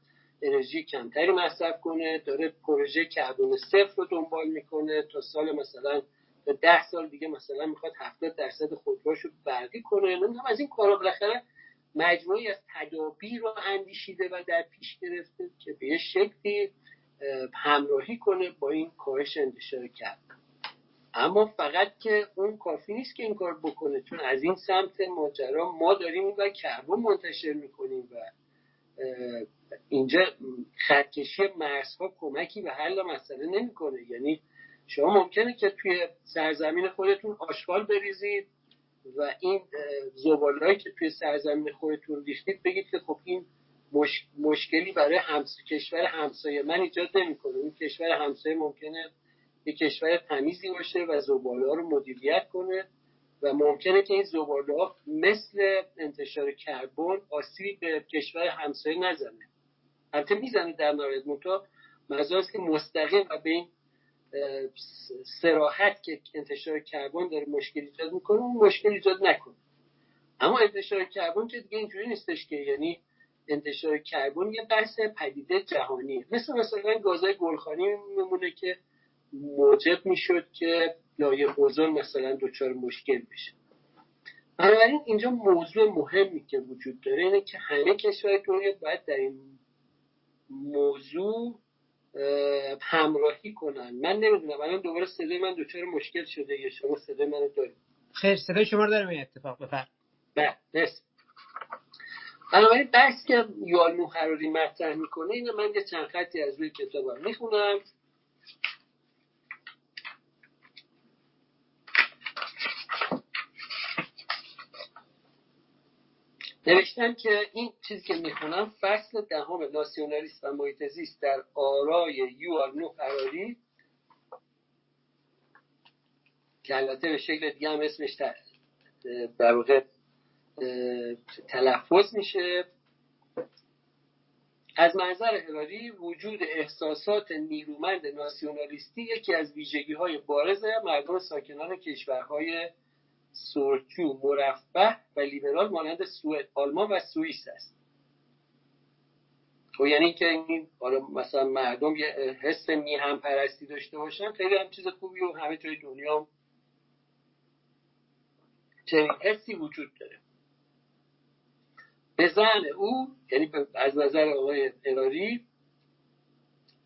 انرژی کمتری مصرف کنه داره پروژه کربن صفر رو دنبال می‌کنه تا سال مثلا ده سال دیگه مثلا می‌خواد 70 درصد خودروش رو برقی کنه. نمی‌دونم از این کارا بالاخره مجموعی از تدابیر رو اندیشیده و در پیش گرفته که به یه شکلی همراهی کنه با این کاهش انتشار کرد اما فقط که اون کافی نیست که این کار بکنه چون از این سمت ماجرا ما داریم و کربن منتشر می‌کنیم و اینجا خطکشی مرزها کمکی به حل مسئله نمی‌کنه. یعنی شما ممکنه که توی سرزمین خودتون آشغال بریزید و این زبالهایی که توی سرزمین خودتون ریختید بگید که خب این مشکلی برای همس... کشور همسایه من ایجاد نمی‌کنه. این کشور همسایه ممکنه یه کشور تمیزی باشه و زباله رو مدیریت کنه و ممکنه که این زباله ها مثل انتشار کربن آسیبی به کشور همسایه نزنه. البته می‌زنه در نهایت منتها است که مستقیم و به این سراحت که انتشار کربن داره مشکل ایجاد می‌کنه اون مشکل ایجاد نکنه. اما انتشار کربن که دیگه اینجوری نیستش که یعنی انتشار کربن یه بحث پدیده جهانیه. مثل مثلا گازهای گلخانی میمونه که موجب می‌شد که لایه اوزون مثلا دچار مشکل بشه. بنابراین اینجا موضوع مهمی که وجود داره اینه که همه کشورهای دنیا باید در این موضوع همراهی کنن. من نمی‌دونم الان دوباره صدای من دچار مشکل شده یا شما صدای منو دارید؟ خیر صدای شما رو دارم این اتفاق بفرم بله بنابراین بحث که یال محراری مطرح می‌کنه اینه من یه چند خطی از روی کتابم می‌خونم. نوشتم که این چیزی که می‌خونم فصل دهم ناسیونالیست و محیط در آرای یوال نو فراری که البته به شکل دیگه هم اسمش در واقع تلفظ میشه. از منظر هراری وجود احساسات نیرومند ناسیونالیستی یکی از ویژگی های بارز مردم ساکنان کشورهای سرچو مرفه و لیبرال مانند سوئد آلمان و سوئیس است. خب یعنی که این مثلا مردم یه حس میهم پرستی داشته باشن خیلی هم چیز خوبی و همه توی دنیا چنین حسی وجود داره. به زن او یعنی از نظر آقای اراری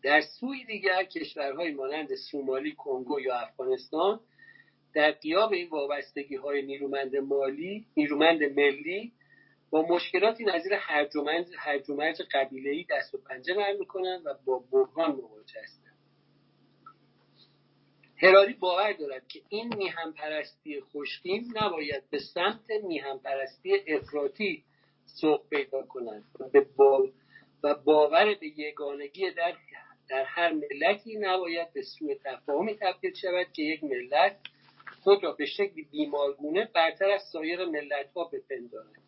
در سوی دیگر کشورهای مانند سومالی کنگو یا افغانستان در قیاب این وابستگی های نیرومند مالی نیرومند ملی با مشکلاتی نظیر هرج و مرج قبیله ای دست و پنجه نرم می‌کنند و با بحران مواجه هستند. هراری باور دارد که این میهم پرستی خوشتیم نباید به سمت میهم پرستی افراطی سوق پیدا کنند و باور به یگانگی در در هر ملتی نباید به سوء تفاهمی تبدیل شود که یک ملت خود را به شکلی بیمارگونه برتر از سایر ملت ها بپندارد.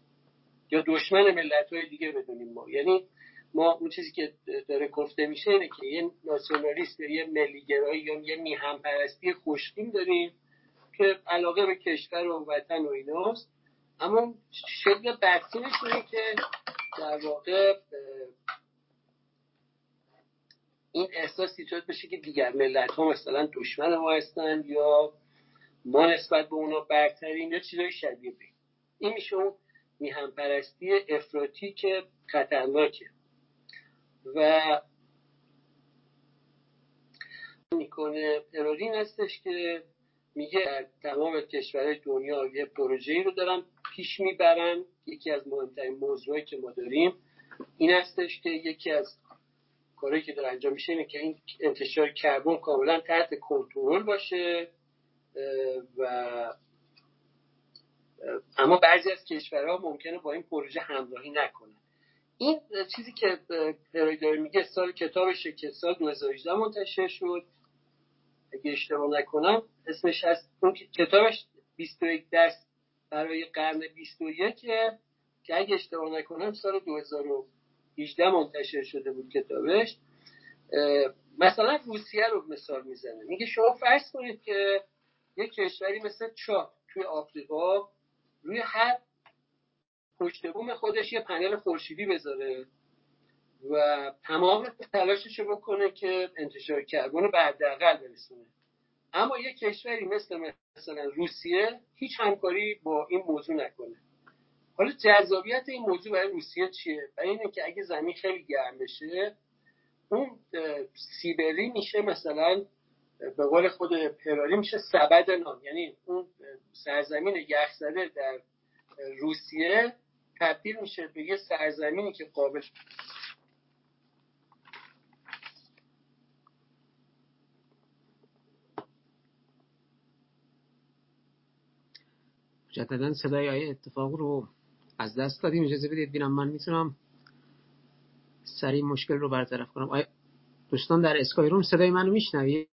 یا دشمن ملت های دیگه بدونیم ما. یعنی ما اون چیزی که داره گفته میشه اینه که یه ناسیونالیست یا یه ملیگرایی یا یه میهم پرستی خوشبین داریم که علاقه به کشور و وطن و ایناست. اما شکل برسینش اینه که در واقع این احساس ایجاد بشه که دیگر ملت ها مثلا دشمن ما هستن یا ما نسبت به اونا برترین یا چیزای شبیه به این. میشه اون میهم پرستی افراطی که خطرناکه. و می‌کنه ترورین هستش که میگه در تمام کشورهای دنیا یه پروژه‌ای رو دارن پیش می‌برن. یکی از مهمترین موضوعی که ما داریم این هستش که یکی از کاری که داره انجام میشه اینه که این انتشار کربن کاملا تحت کنترل باشه. و اما بعضی از کشورها ممکنه با این پروژه همراهی نکنن. این چیزی که داره میگه سال کتابشه که سال 2018 منتشر شد. اگه اشتباه نکنم اسمش هست اون کتابش 21 درس برای قرن 21 که اگه اشتباه نکنم سال 2018 منتشر شده بود کتابش. مثلا روسیه رو مثال می‌زنه. میگه شما فرض کنید که یک کشوری مثل چاد توی آفریقا روی هر پشت بوم خودش یه پنل خورشیدی بذاره و تمام تلاشش رو بکنه که انتشار کربن رو به حداقل برسونه. اما یک کشوری مثل مثلا روسیه هیچ همکاری با این موضوع نکنه. حالا جذابیت این موضوع برای روسیه چیه؟ برای اینه که اگه زمین خیلی گرم بشه اون سیبری میشه مثلا به قول خود پراری میشه سبد نان. یعنی اون سرزمین یخزده در روسیه تبدیل میشه به یه سرزمینی که قابل مجددا صدای آیه اتفاق رو از دست دادیم. اجازه بدید بینم من می‌تونم سریع مشکل رو برطرف کنم. آیا دوستان در اسکای روم صدای منو میشنوید؟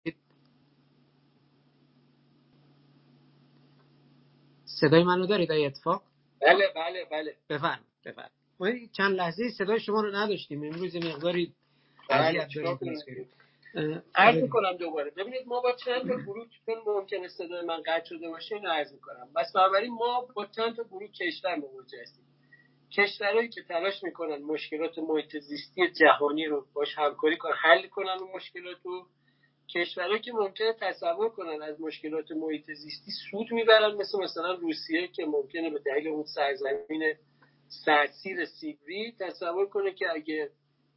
صدای منو دارید آیه اتفاق؟ بله بله بله. بفرم بفرم ما چند لحظه صدای شما رو نداشتیم. امروز مقداری داریم. عرض می‌کنم دوباره. ببینید ما با چند تا گروه چون ممکنه صدای من قطع شده باشه اینو عرض می‌کنم. بس بنابراین ما با چند تا گروه کشور مواجه هستیم. کشورهایی که تلاش می‌کنن مشکلات محیط زیستی جهانی رو باش همکاری کنن حل کنن اون مشکلات رو. کشورهایی که ممکنه تصور کنن از مشکلات محیط زیستی سود می‌برن مثل مثلا روسیه که ممکنه به دلیل اون سرزمین سرسیر سیبری تصور کنه که اگه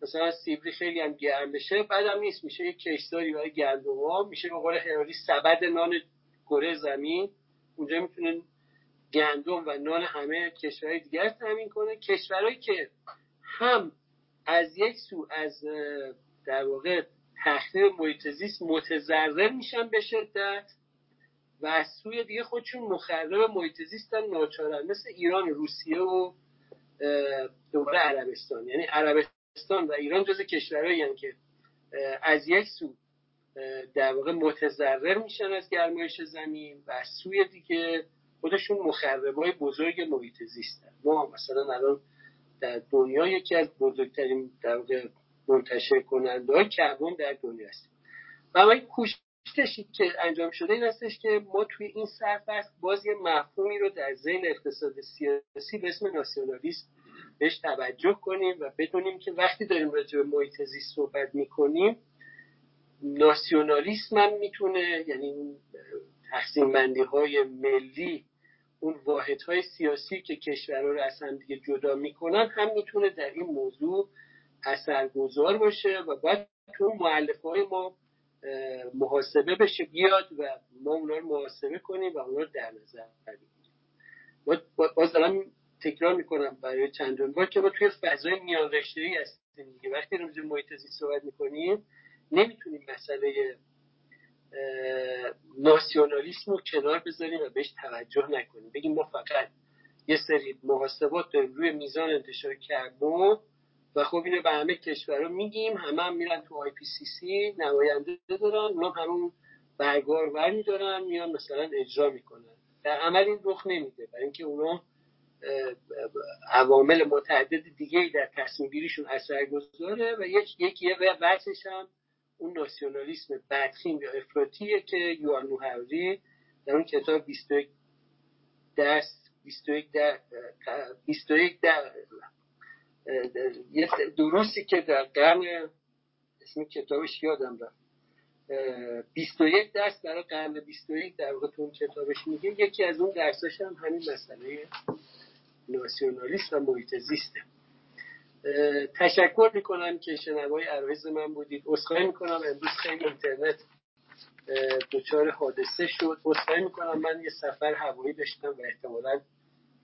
مثلا سیبری خیلی هم گرم بشه بعدم نیست میشه یک کشداری برای گندم میشه به قول هراری سبد نان گره زمین. اونجا می‌تونه گندم و نان همه کشورهای دیگر تامین کنه. کشورهایی که هم از یک سو از در واقع تخریب محیط زیست متضرر میشن به شدت و از سوی دیگه خودشون مخرب محیط زیستن ناچارن. مثل ایران روسیه و دوباره عربستان. یعنی عربستان و ایران جز کشورهایی یعنی که از یک سو در واقع متضرر میشن از گرمایش زمین و از سوی دیگه خودشون مخربای بزرگ محیط زیستن ما مثلا الان در دنیا یکی از بزرگترین در منتشر کننده های کربن در دنیا هستیم. و کوششی که انجام شده این هستش که ما توی این سرفصل باز یه مفهومی رو در ذهن اقتصاد سیاسی به اسم ناسیونالیسم بهش توجه کنیم و بدونیم که وقتی داریم راجع به محیط زیست صحبت می‌کنیم ناسیونالیسم هم می‌تونه یعنی تقسیم بندی های ملی اون واحد های سیاسی که کشورها رو از هم دیگه جدا می‌کنن هم می‌تونه در این موضوع اثرگذار باشه و باید تو معلف های ما محاسبه بشه بیاد و ما اونا رو محاسبه کنیم و اونا رو در نظر بگیریم. باز دارم تکرار می‌کنم برای چندون بار که ما توی فضای میان رشته ای هستیم دیگه. وقتی رو محیط صحبت می‌کنیم نمی‌تونیم مسئله ناسیونالیسم رو کنار بذاریم و بهش توجه نکنیم. بگیم ما فقط یه سری محاسبات داریم روی میزان انتشار کربن و خب اینو به همه کشورها میگیم همه هم میرن تو آی پی سی سی نماینده دارن اونا همون برگار ور دارن میان مثلا اجرا می‌کنن. در عمل این رخ نمیده برای اینکه اونا عوامل متعدد دیگه در تصمیم گیریشون اثر گذاره و یک یکی بحثش هم اون ناسیونالیسم بدخیم یا افراطیه که یوان نوهوری در اون کتاب 21 دست 21 در 21 در یه دروسی که در قرن اسم کتابش یادم رفت. 21 درس برای قرن 21 در واقع تو اون کتابش میگه یکی از اون درساش هم همین مسئله ناسیونالیست و محیط زیسته تشکر می‌کنم که شنوای عرایز من بودید. اصخایی می‌کنم. امروز خیلی اینترنت دچار حادثه شد. اصخایی می‌کنم. من یه سفر هوایی داشتم و احتمالا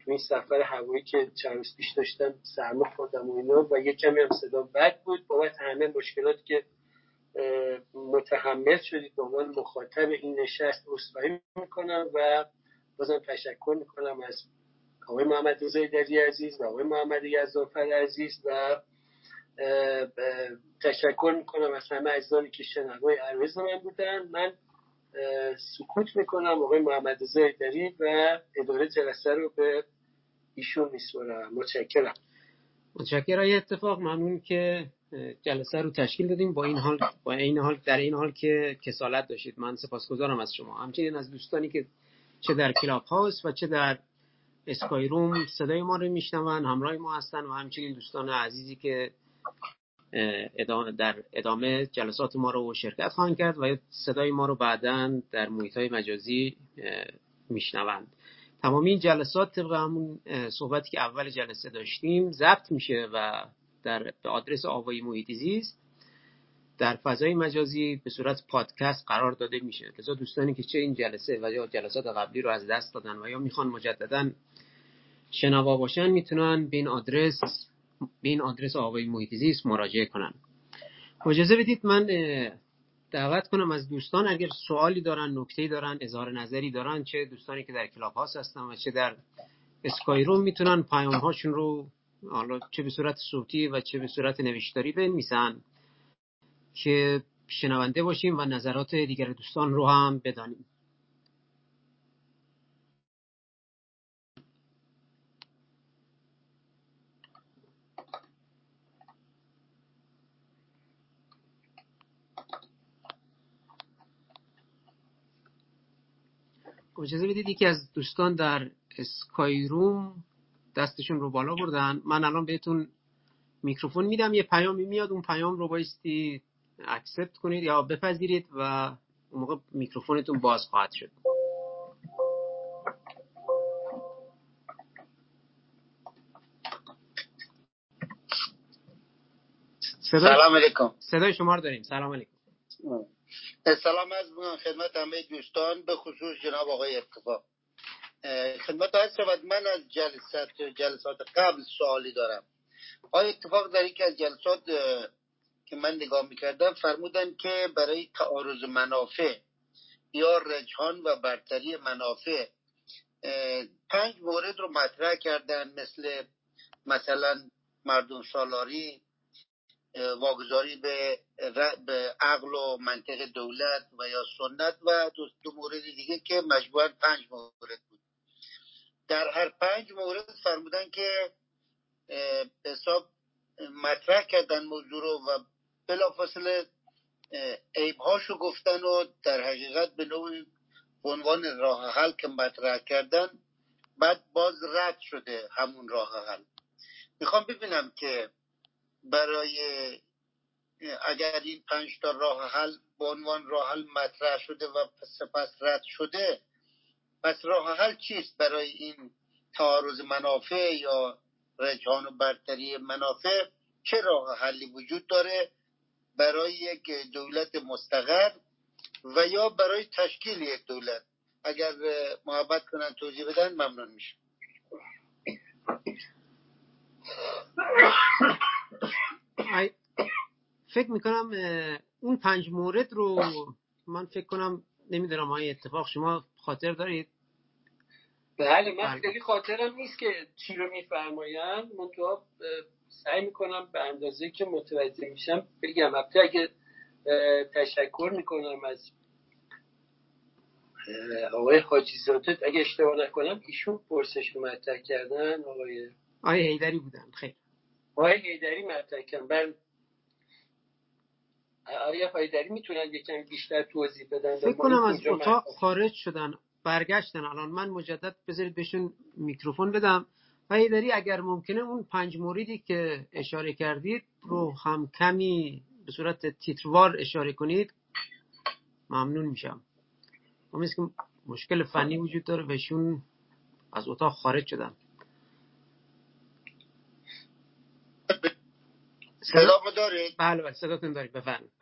تو این سفر هوایی که چند روز پیش داشتم سرما خوردم و اینا و یه کمی هم صدا بد بود. بابت همه مشکلاتی که متحمل شدید به عنوان مخاطب این نشست اصخایی می‌کنم و بازم تشکر می‌کنم از آقای محمد رضای دری عزیز و آقای محمد یزدانفر عزیز و تشکر می‌کنم از همه اجزانی که شنوای عرض من بودن. من سکوت می‌کنم آقای محمد رضای دری و اداره جلسه رو به ایشون میسپرم متشکرم. متشکرم. اتفاق ممنون که جلسه رو تشکیل دادیم با این حال با این حال در این حال که کسالت داشتید. من سپاسگزارم از شما. همچنین از دوستانی که چه در کلاب هاوس و چه در اسکای روم صدای ما رو میشنون همراه ما هستن و همچنین دوستان عزیزی که در ادامه جلسات ما رو شرکت خواهند کرد و صدای ما رو بعدا در محیط های مجازی میشنوند. تمامی این جلسات طبق همون صحبتی که اول جلسه داشتیم ضبط میشه و در آدرس آوای محیط زیست در فضای مجازی به صورت پادکست قرار داده میشه. لذا دوستانی که چه این جلسه و یا جلسات قبلی رو از دست دادن و یا می‌خوان مجددا شنوا باشن می‌تونن به این آدرس به این آدرس آوای محیط زیست مراجعه کنن. اجازه بدید من دعوت کنم از دوستان اگر سوالی دارن نکته دارن اظهار نظری دارن چه دوستانی که در کلاب هاست هستن و چه در اسکای روم می‌تونن پیام هاشون رو حالا چه به صورت صوتی و چه به صورت نوشتاری بنویسن که شنونده باشیم و نظرات دیگر دوستان رو هم بدانیم. اجازه بدید یکی از دوستان در Skyroom دستشون رو بالا بردن. من الان بهتون میکروفون میدم یه پیامی میاد اون پیام رو بایستی accept کنید یا بپذیرید و اون موقع میکروفونتون باز خواهد شد. سلام علیکم. صدای شما رو داریم. سلام علیکم. سلام از خدمت همه دوستان به خصوص جناب آقای اتفاق خدمت هست شود من از جلسات جلسات قبل سوالی دارم. آیا اتفاق در یکی از جلسات که من نگاه می‌کردم فرمودن که برای تعارض منافع یا رجحان و برتری منافع پنج مورد رو مطرح کردن مثل مثلا مردم سالاری واگذاری به, به عقل و منطق دولت و یا سنت و دو, مورد دیگه که مجموعا پنج مورد بود. در هر پنج مورد فرمودن که حساب مطرح کردن موضوع رو و بلافاصله عیبهاشو گفتن و در حقیقت به نوعی عنوان راه حل که مطرح کردن بعد باز رد شده همون راه حل. می‌خوام ببینم که برای اگر این پنج تا راه حل به عنوان راه حل مطرح شده و سپس رد شده پس راه حل چیست برای این تعارض منافع یا رجحان و برتری منافع؟ چه راه حلی وجود داره؟ برای یک دولت مستقر و یا برای تشکیل یک دولت؟ اگر محبت کنن توضیح بدن ممنون میشه [COUGHS] فکر می‌کنم اون پنج مورد رو من فکر کنم نمی‌دونم های اتفاق شما خاطر دارید؟ بله من بله. خیلی خاطرم نیست که چی رو میفرمایند. منتها سعی می‌کنم به اندازه که متوجه میشم بگم. البته اگه تشکر می‌کنم از آقای حاجی زاده. اگه اشتباه نکنم ایشون پرسش مطرح کردن آقای آقای هیدری بودن. خیلی. آقای هیدری مطرح کردن بله. آیا هایدری می‌تونن یکم بیشتر توضیح بدن؟ فکر کنم از اتاق خارج شدن برگشتن. الان من مجدد بذارید بهشون میکروفون بدم. و هایدری اگر ممکنه اون پنج موردی که اشاره کردید رو هم کمی به صورت تیتروار اشاره کنید ممنون میشم. امیز که مشکل فنی وجود داره بهشون از اتاق خارج شدن. صدا دارید؟ بله بله صداتون دارید بفرمایید.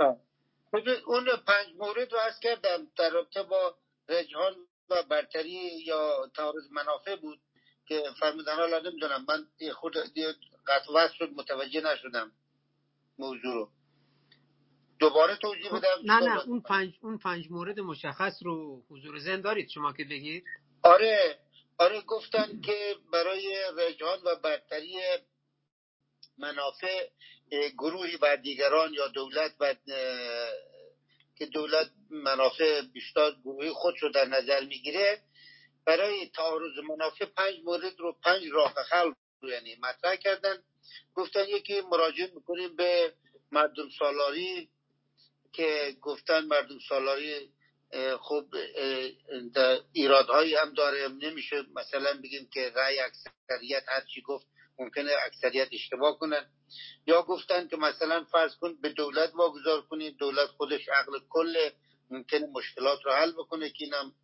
اون پنج مورد رو از کردم در رابطه با رجحان و برتری یا تعارض منافع بود که فرمودن حالا نمی‌دونم من خود قطع شد متوجه نشدم موضوع رو. دوباره توضیح خب، بدم نه نه اون پنج اون پنج مورد مشخص رو حضور ذهن دارید شما که بگید. آره آره گفتن که برای رجحان و برتری منافع گروهی بر دیگران یا دولت و که دولت منافع بیشتر گروهی خود رو در نظر می‌گیره برای تعارض منافع پنج مورد رو پنج راه حل رو یعنی مطرح کردن. گفتن یکی مراجعه می‌کنیم به مردم سالاری که گفتن مردم سالاری خب ایرادهایی هم داره. نمیشه مثلا بگیم که رأی اکثریت هرچی گفت ممکنه اکثریت اشتباه کنن. یا گفتن که مثلا فرض کن به دولت واگذار کنید دولت خودش عقل کل ممکنه مشکلات رو حل بکنه که اینم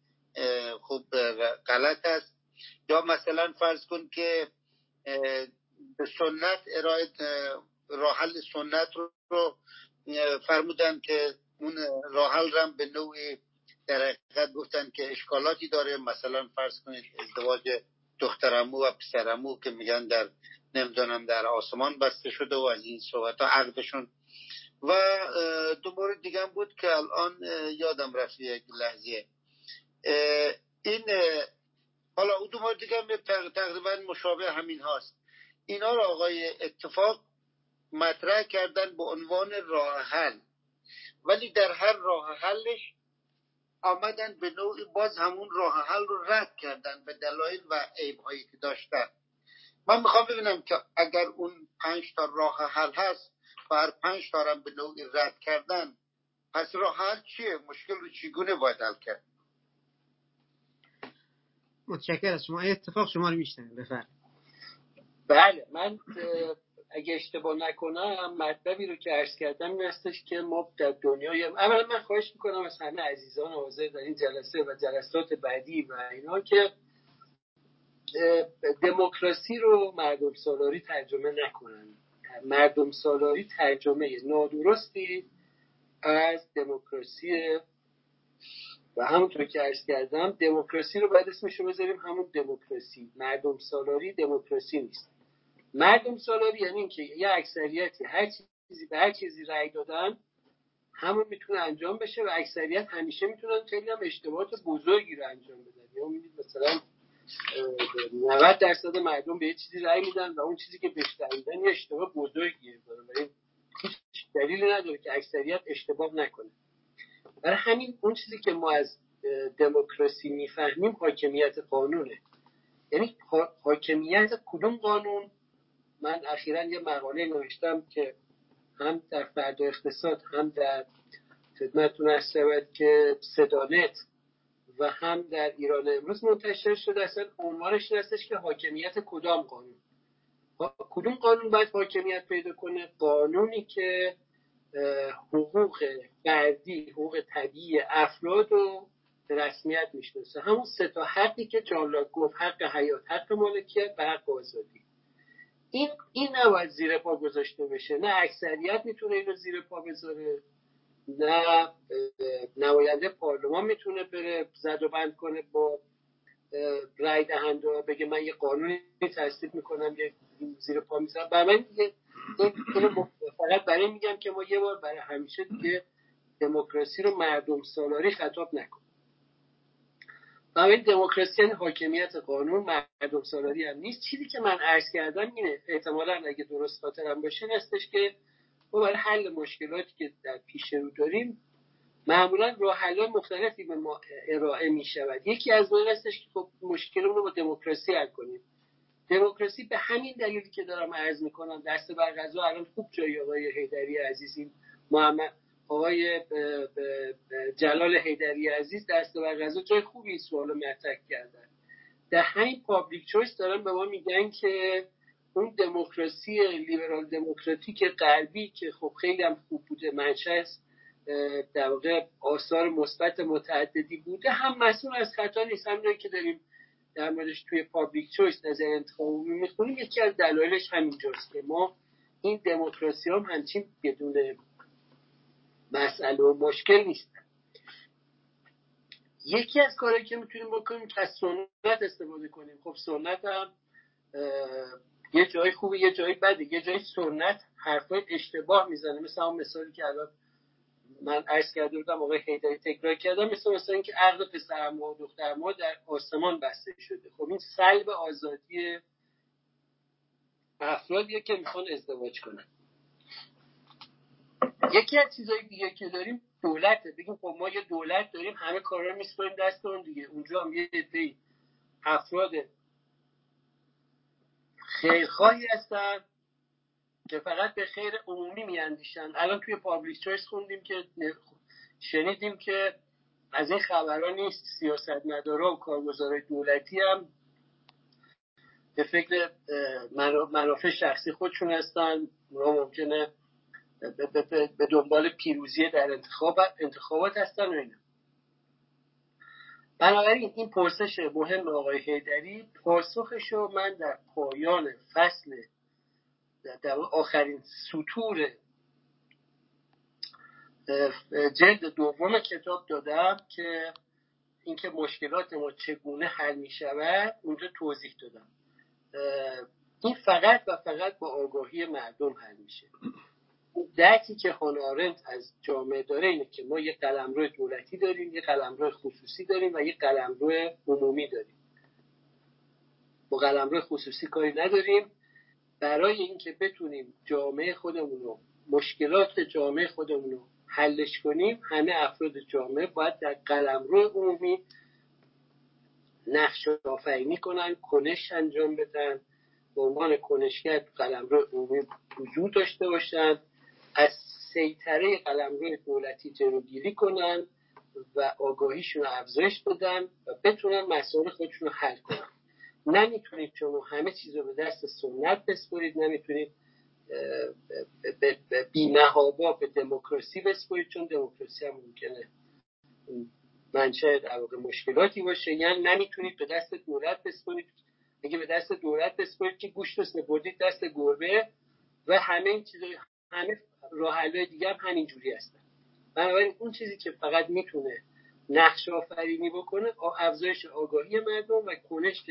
خوب غلط است. یا مثلا فرض کن که به سنت ارائه راحل سنت رو فرمودن که اون راحل رم به نوعی در حقیقت گفتن که اشکالاتی داره. مثلا فرض کنید ازدواج دخترمو و پسرمو که میگن در نمی‌دونم در آسمان بسته شده و از این صحبت ها عقدشون. و دو مورد دیگه بود که الان یادم رفت یک لحظه. این حالا او دو مورد دیگه تقریبا مشابه همین هاست. اینا رو آقای اتفاق مطرح کردن به عنوان راه حل. ولی در هر راه حلش آمدن به نوعی باز همون راه حل رو رد کردن به دلایل و عیبهایی که داشتن. من می‌خوام ببینم که اگر اون پنج تا راه حل هست و هر پنج تا به نوعی رد کردن پس راه حل چیه؟ مشکل رو چگونه باید حل کرد؟ متشکر از شما. اتفاق شما رو میشتن بفرم بله من اگه اشتباه نکنم مطلبی رو که عرض کردم این هستش که ما در دنیای اولا من خواهش می‌کنم از همه عزیزان حاضر در این جلسه و جلسات بعدی و اینا که دموکراسی رو مردم سالاری ترجمه نکنن. مردم سالاری ترجمه نادرستی از دموکراسی. و همونطور که عرض کردم دموکراسی رو باید اسمش رو بذاریم همون دموکراسی. مردم سالاری دموکراسی نیست. مردم سالاری یعنی اینکه یه اکثریتی هر چیزی به هر چیزی رأی دادن همون می‌تونه انجام بشه و اکثریت همیشه می‌تونن خیلی هم اشتباهات بزرگی رو انجام بدن. یا می‌دید مثلا 90 درصد مردم به یه چیزی رأی میدن و اون چیزی که بهش میدن یه اشتباه بزرگیه. هیچ دلیلی نداره که اکثریت اشتباه نکنه. برای همین اون چیزی که ما از دموکراسی می‌فهمیم حاکمیت قانونه. یعنی حاکمیت کدوم قانون؟ من اخیرا یه مقاله نوشتم که هم در فرد اقتصاد هم در خدمتتون ارز که صدانت و هم در ایران امروز منتشر شده. اصلا عنوانش هستش که حاکمیت کدام قانون؟ کدوم قانون باید حاکمیت پیدا کنه؟ قانونی که حقوق فردی حقوق طبیعی افراد رو رسمیت می‌شناسه. همون سه تا حقی که جان گفت حق حیات حق مالکیت و حق آزادی. این این نباید زیر پا گذاشته بشه. نه اکثریت می‌تونه اینو زیر پا بذاره نه نماینده پارلمان می‌تونه بره زد و بند کنه با رای دهنده بگه من یه قانونی تصدیق می‌کنم یه زیر پا می‌ذارم. برای من فقط برای میگم که ما یه بار برای همیشه دیگه دموکراسی رو مردم سالاری خطاب این دموکراسی یعنی حاکمیت قانون مردم سالاری هم نیست. چیزی که من عرض کردم اینه احتمالا اگه درست خاطرم باشه هستش که ما برای حل مشکلاتی که در پیش رو داریم معمولا راه مختلفی به ما ارائه می شود یکی از اون هستش که خب مشکلمون رو با دموکراسی حل کنیم. دموکراسی به همین دلیلی که دارم عرض می‌کنم دست بر غذا الان خوب جای آقای حیدری عزیزی محمد آقای جلال حیدری عزیز دست بر غذا جای خوبی این سوالو مطرح کردن. در همین پابلیک چویس دارن به ما میگن که اون دموکراسی لیبرال دموکراتیک غربی که خب خیلی هم خوب بوده منشأ در واقع آثار مثبت متعددی بوده. هم مسئول از خطا نیست. هم که داریم در موردش توی پابلیک چویس نظر انتخاب می‌خونیم یکی از دلایلش همینجاست که ما این دموکراسی هم همچین بدون مسئله و مشکل نیستن یکی از کارهایی که می‌تونیم بکنیم که از سنت استفاده کنیم. خب سنت هم یه جای خوبه یه جای بده. یه جای سنت حرفای اشتباه می‌زنه. مثل مثالی که الان من عرض کرده بودم آقای حیدری تکرار کردم مثل مثلا اینکه عقل پسر ما و دختر ما در آسمان بسته شده. خب این سلب آزادی افرادیه که می‌خوان ازدواج کنن. یکی از چیزایی دیگه که داریم دولته. بگیم خب ما یه دولت داریم همه کارا میسپاریم دست اون دیگه. اونجا هم یه عده افراد خیرخواهی هستن که فقط به خیر عمومی میاندیشن. الان توی پابلیک چویس خوندیم که شنیدیم که از این خبرها نیست. سیاست مدارا و کارگزارای دولتی هم به فکر منافع شخصی خودشون هستن. اونا ممکنه به دنبال پیروزی در انتخاب انتخابات هستن و اینا. بنابراین این پرسش مهم آقای هیدری پاسخش رو من در پایان فصل در آخرین سطور جلد دوم کتاب دادم که اینکه مشکلات ما چگونه حل می شود اونجا توضیح دادم. این فقط و فقط با آگاهی مردم حل میشه. درکی که هانارنت از جامعه داره اینه که ما یه قلمرو دولتی داریم یه قلمرو خصوصی داریم و یه قلمرو عمومی داریم. با قلمرو خصوصی کاری نداریم. برای اینکه بتونیم جامعه خودمون رو مشکلات جامعه خودمون رو حلش کنیم همه افراد جامعه باید در قلمرو عمومی نقش آفرینی کنن کنش انجام بدن. به عنوان کنشگر قلمرو عمومی وجود داشته باشن. از سیطره قلمرو دولتی جلوگیری کنن و آگاهیشون رو افزایش بدن و بتونن مسائل خودشون رو حل کنن. نمی‌تونید شما همه چیز رو به دست سنت بسپرید نمی‌تونید به بینهابا به دموکراسی بسپرید چون دموکراسی هم ممکنه منشه واقع مشکلاتی باشه. یعنی نمی‌تونید به دست دولت بسپرید. اگه به دست دولت بسپرید که گوشت رو سپردید دست گربه و همه این چیزای همه راه دیگه هم همینجوری هستن. بنابراین اون چیزی که فقط می‌تونه نقش آفرینی بکنه افزایش آگاهی مردم و کنش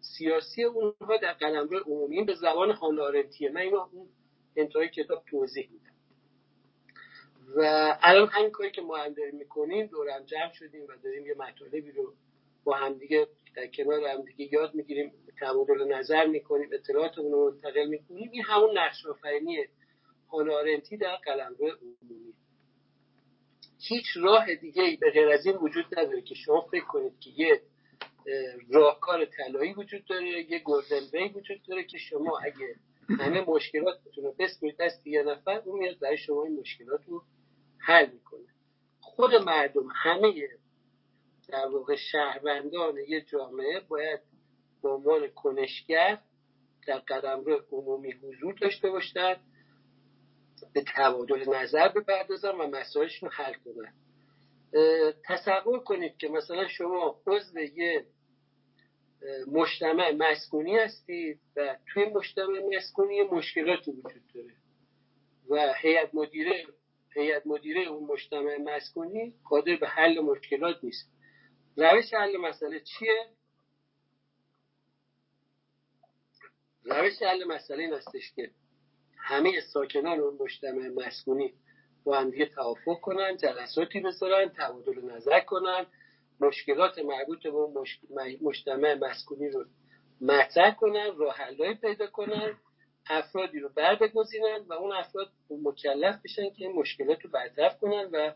سیاسی اونها در قلمرو عمومی به زبان هانارنتیه من اینو اون انتهای کتاب توضیح میدم. و الان همین کاری که ما هم داریم می‌کنیم دورم جمع شدیم و داریم یه مطالبی رو با همدیگه در کنار همدیگه یاد می‌گیریم تبادل نظر می‌کنیم اطلاعاتمون رو منتقل می‌کنیم. این همون نقش آفرینی هانارنتی در قلمرو عمومی. هیچ راه دیگه به غیر از این وجود نداره که شما فکر کنید که یه راهکار طلایی وجود داره یه گلدن وی وجود داره که شما اگه همه مشکلاتتون رو بسپرید دست یه نفر اون میاد برای شما این مشکلات رو حل می‌کنه. خود مردم همه در واقع شهروندان یه جامعه باید به عنوان کنشگر در قدم رو عمومی حضور داشته باشند به تبادل نظر بپردازن و مسائلشون حل کنن تصور کنید که مثلا شما عضو یه مجتمع مسکونی هستید و توی مجتمع مسکونی مشکلاتی وجود داره و هیئت مدیره هیئت مدیره اون مجتمع مسکونی قادر به حل مشکلات نیست. روش حل مسئله چیه؟ روش حل مسئله این هستش که همه ساکنان اون مجتمع مسکونی با هم دیگه توافق کنن جلساتی بذارن تبادل نظر کنن. مشکلات مربوط به مجتمع مسکونی رو مطرح کنن راه پیدا کنن افرادی رو بر بگذینن و اون افراد مکلف بشن که این مشکلات رو برطرف کنن و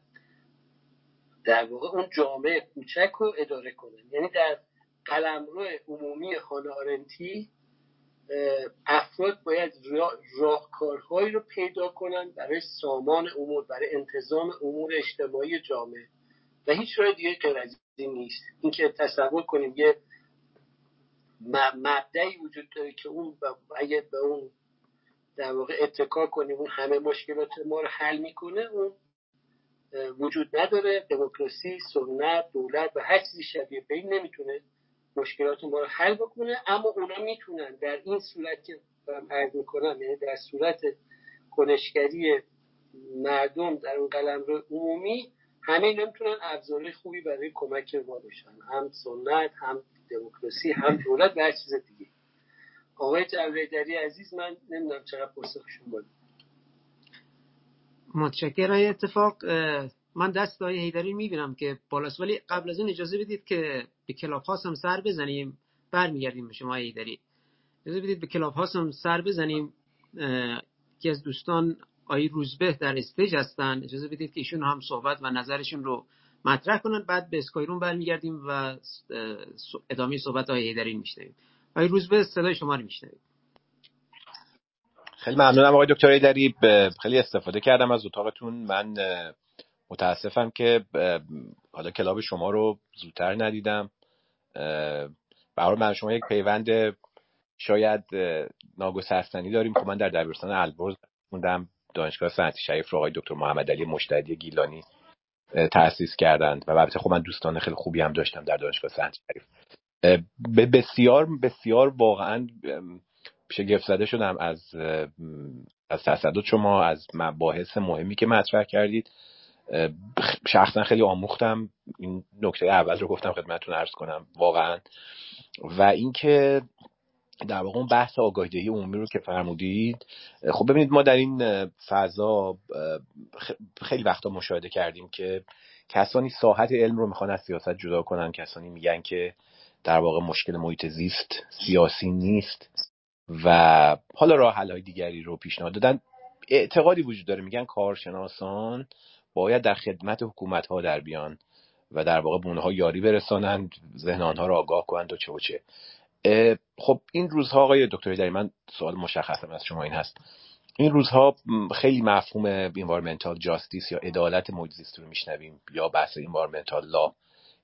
در واقع اون جامعه کوچک رو اداره کنن. یعنی در قلمرو عمومی خانه آرنتی افراد باید راهکارهایی رو پیدا کنن برای سامان امور برای انتظام امور اجتماعی جامعه. و هیچ راه دیگه غیر از این نیست. اینکه تصور کنیم یه مبدعی وجود داره که اون اگه به اون در واقع اتکا کنیم اون همه مشکلات ما رو حل می‌کنه اون وجود نداره. دموکراسی سنت دولت و هر چیزی شبیه به این نمی‌تونه مشکلات ما رو حل بکنه اما اونا می‌تونن در این صورت که عرض می‌کنم یعنی در صورت کنشگری مردم در اون قلم رو عمومی همه اینا می‌تونن ابزارهای خوبی برای کمک ما باشن هم سنت هم دموکراسی هم دولت و هر چیز دیگه. آقای جویدری عزیز من نمی‌دونم چقدر پاسخشون بود. متشکرم. اتفاقا من دست آقای حیدری می‌بینم که بالاست ولی قبل از این اجازه بدید که به club هم سر بزنیم. برمیگردیم به شما حیدری. اجازه بدید به club هم سر بزنیم. که از دوستان آقای روزبه در stage هستن. اجازه بدید که ایشون هم صحبت و نظرشون رو مطرح کنن. بعد به Skyroom برمیگردیم و ادامه صحبت های حیدری میشنویم. آقای روزبه صدای شما رو میشنویم. خیلی ممنونم آقای دکتر ایدری خیلی استفاده کردم از اتاقتون. من متاسفم که حالا کلاب شما رو زودتر ندیدم. برای من شما یک پیوند شاید ناگسستنی داریم که من در دبیرستان البرز موندم. دانشگاه صنعتی شریف رو آقای دکتر محمد علی مشتدی گیلانی تأسیس کردند. و البته خب من دوستان خیلی خوبی هم داشتم در دانشگاه صنعتی شریف. بسیار بسیار واقعا شگفت زده شدم از از تصدد شما از مباحث مهمی که مطرح کردید. شخصا خیلی آموختم. این نکته اول رو گفتم خدمتتون عرض کنم واقعا. و اینکه در واقع اون بحث آگاهی عمومی رو که فرمودید خب ببینید ما در این فضا خیلی وقتا مشاهده کردیم که کسانی ساحت علم رو می‌خوان از سیاست جدا کنن کسانی میگن که در واقع مشکل محیط زیست سیاسی نیست و حالا راه های دیگری رو پیشنهاد دادن. اعتقادی وجود داره. میگن کارشناسان باید در خدمت حکومت ها در بیان و در واقع به اونها یاری برسانند ذهن آنها را آگاه کنند و چه و چه. خب این روزها آقای دکتر در من سوال مشخصم از شما این هست. این روزها خیلی مفهوم environmental justice یا عدالت محیط زیست رو میشنویم یا بحث environmental law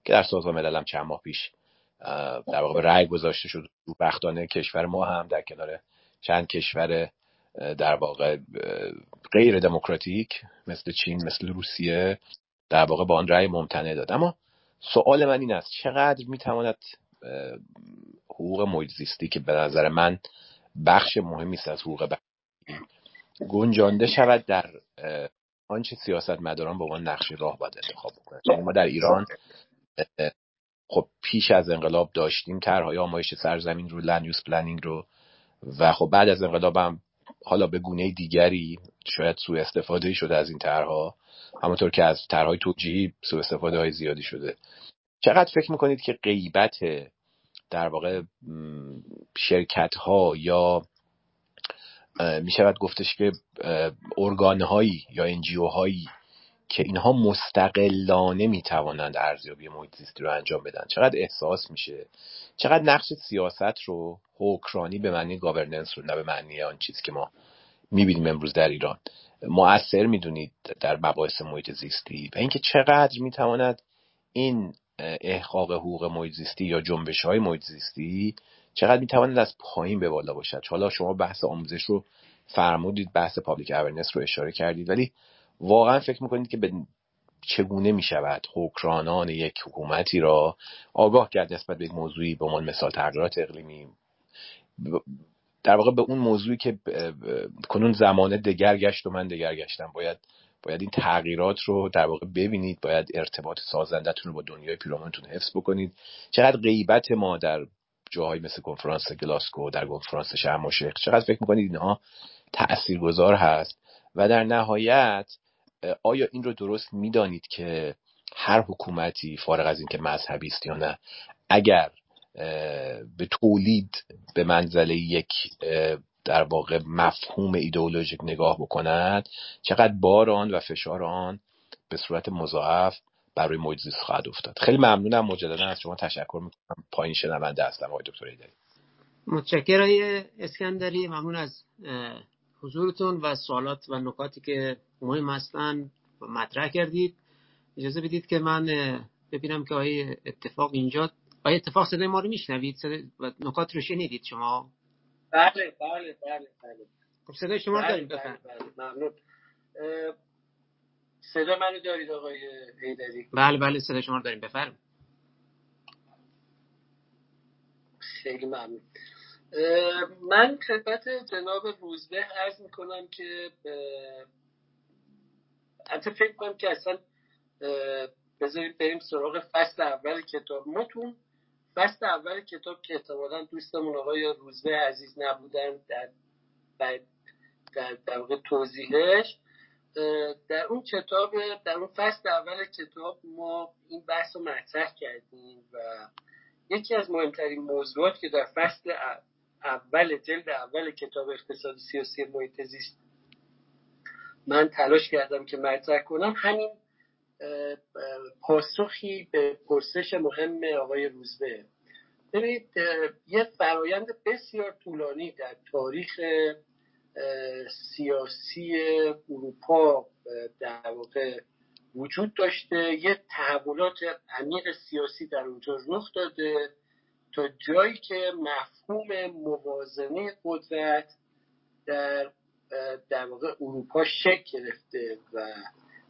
که در سازمان ملل هم چند ماه پیش در واقع رأی گذاشته شد. بدبختانه کشور ما هم در کنار چند کشور در واقع غیر دموکراتیک مثل چین مثل روسیه در واقع با آن رأی ممتنع داد. اما سوال من این است چقدر می‌تواند حقوق محیط زیستی که به نظر من بخش مهمی است از حقوق بشری گنجانده شود در آنچه سیاست مداران به عنوان نقش راه باید انتخاب بکنند؟ ما در ایران خب پیش از انقلاب داشتیم طرحهای آمایش سرزمین رو لند پلنینگ رو و خب بعد از انقلاب هم حالا به گونه دیگری شاید سوء استفاده شده از این طرحها. همونطور که از طرحهای توجیهی سوء استفاده های زیادی شده. چقدر فکر می‌کنید که غیبت در واقع شرکت ها یا می‌شود گفتش که ارگان هایی یا انجیو هایی که اینها مستقلانه می‌توانند ارزیابی محیط زیستی رو انجام بدن؟ چقدر احساس میشه؟ چقدر نقش سیاست رو حکرانی به معنی گاورننس رو نه به معنی آن چیزی که ما می‌بینیم امروز در ایران. مؤثر می‌دونید در مباحث محیط زیستی و اینکه چقدر می‌تواند این احقاق حقوق محیط زیستی یا جنبش های محیط زیستی چقدر می‌تواند از پایین به بالا باشد. حالا شما بحث آموزش رو فرمودید بحث پابلیک اورننس رو اشاره کردید ولی واقعا فکر می‌کنید که به چگونه می شود حکرانان یک حکومتی را آگاه کرد نسبت به یک موضوعی به عنوان مثال تغییرات اقلیمی؟ در واقع به اون موضوعی که کنون زمانه دگر گشت و من دگر گشتم باید باید این تغییرات رو در واقع ببینید باید ارتباط سازندتون رو با دنیای پیرامونتون حفظ بکنید. چقدر غیبت ما در جاهایی مثل کنفرانس گلاسکو در کنفرانس شرم چقدر فکر می‌کنید اینها تاثیرگذار هست؟ و در نهایت آیا این رو درست می‌دانید که هر حکومتی فارغ از اینکه مذهبی است یا نه اگر به تولید به منزله یک در واقع مفهوم ایدئولوژیک نگاه بکند چقدر بار آن و فشار آن به صورت مضاعف برای محیط خواهد افتاد؟ خیلی ممنونم مجددا از شما تشکر می‌کنم. پایین شنونده هستم آقای دکتر ایدری. متشکرم اسکندری. ممنون از حضورتون و سوالات و نکاتی که مهم و مطرح کردید. اجازه بدید که من ببینم که آیا اتفاق اینجا آیا اتفاق صدای ما رو میشنوید؟ و نکات رو شنیدید شما؟ بله بله بله بله. خب صدای شما بله داریم بفرم بله ممنون. صدا منو دارید آقای هیدری بله بله صدا شما رو داریم بفرم خیلی ممنون. من خدمت جناب روزبه عرض می‌کنم که حتی فکر کنم که اصلا بذارید بریم سراغ فصل اول کتاب. ما تو فصل اول کتاب که احتمالا دوستمون آقای روزبه عزیز نبودن در در, در, توضیحش در اون کتاب در اون فصل اول کتاب ما این بحث رو مطرح کردیم و یکی از مهمترین موضوعات که در فصل اول جلد اول کتاب اقتصاد سیاسی محیط زیست من تلاش کردم که مطرح کنم. همین پاسخی به پرسش مهم آقای روزبه. ببینید یه فرایند بسیار طولانی در تاریخ سیاسی اروپا در واقع وجود داشته. یه تحولات عمیق سیاسی در اونجا رخ داده تا جایی که مفهوم موازنه قدرت در در واقع اروپا شکل گرفته و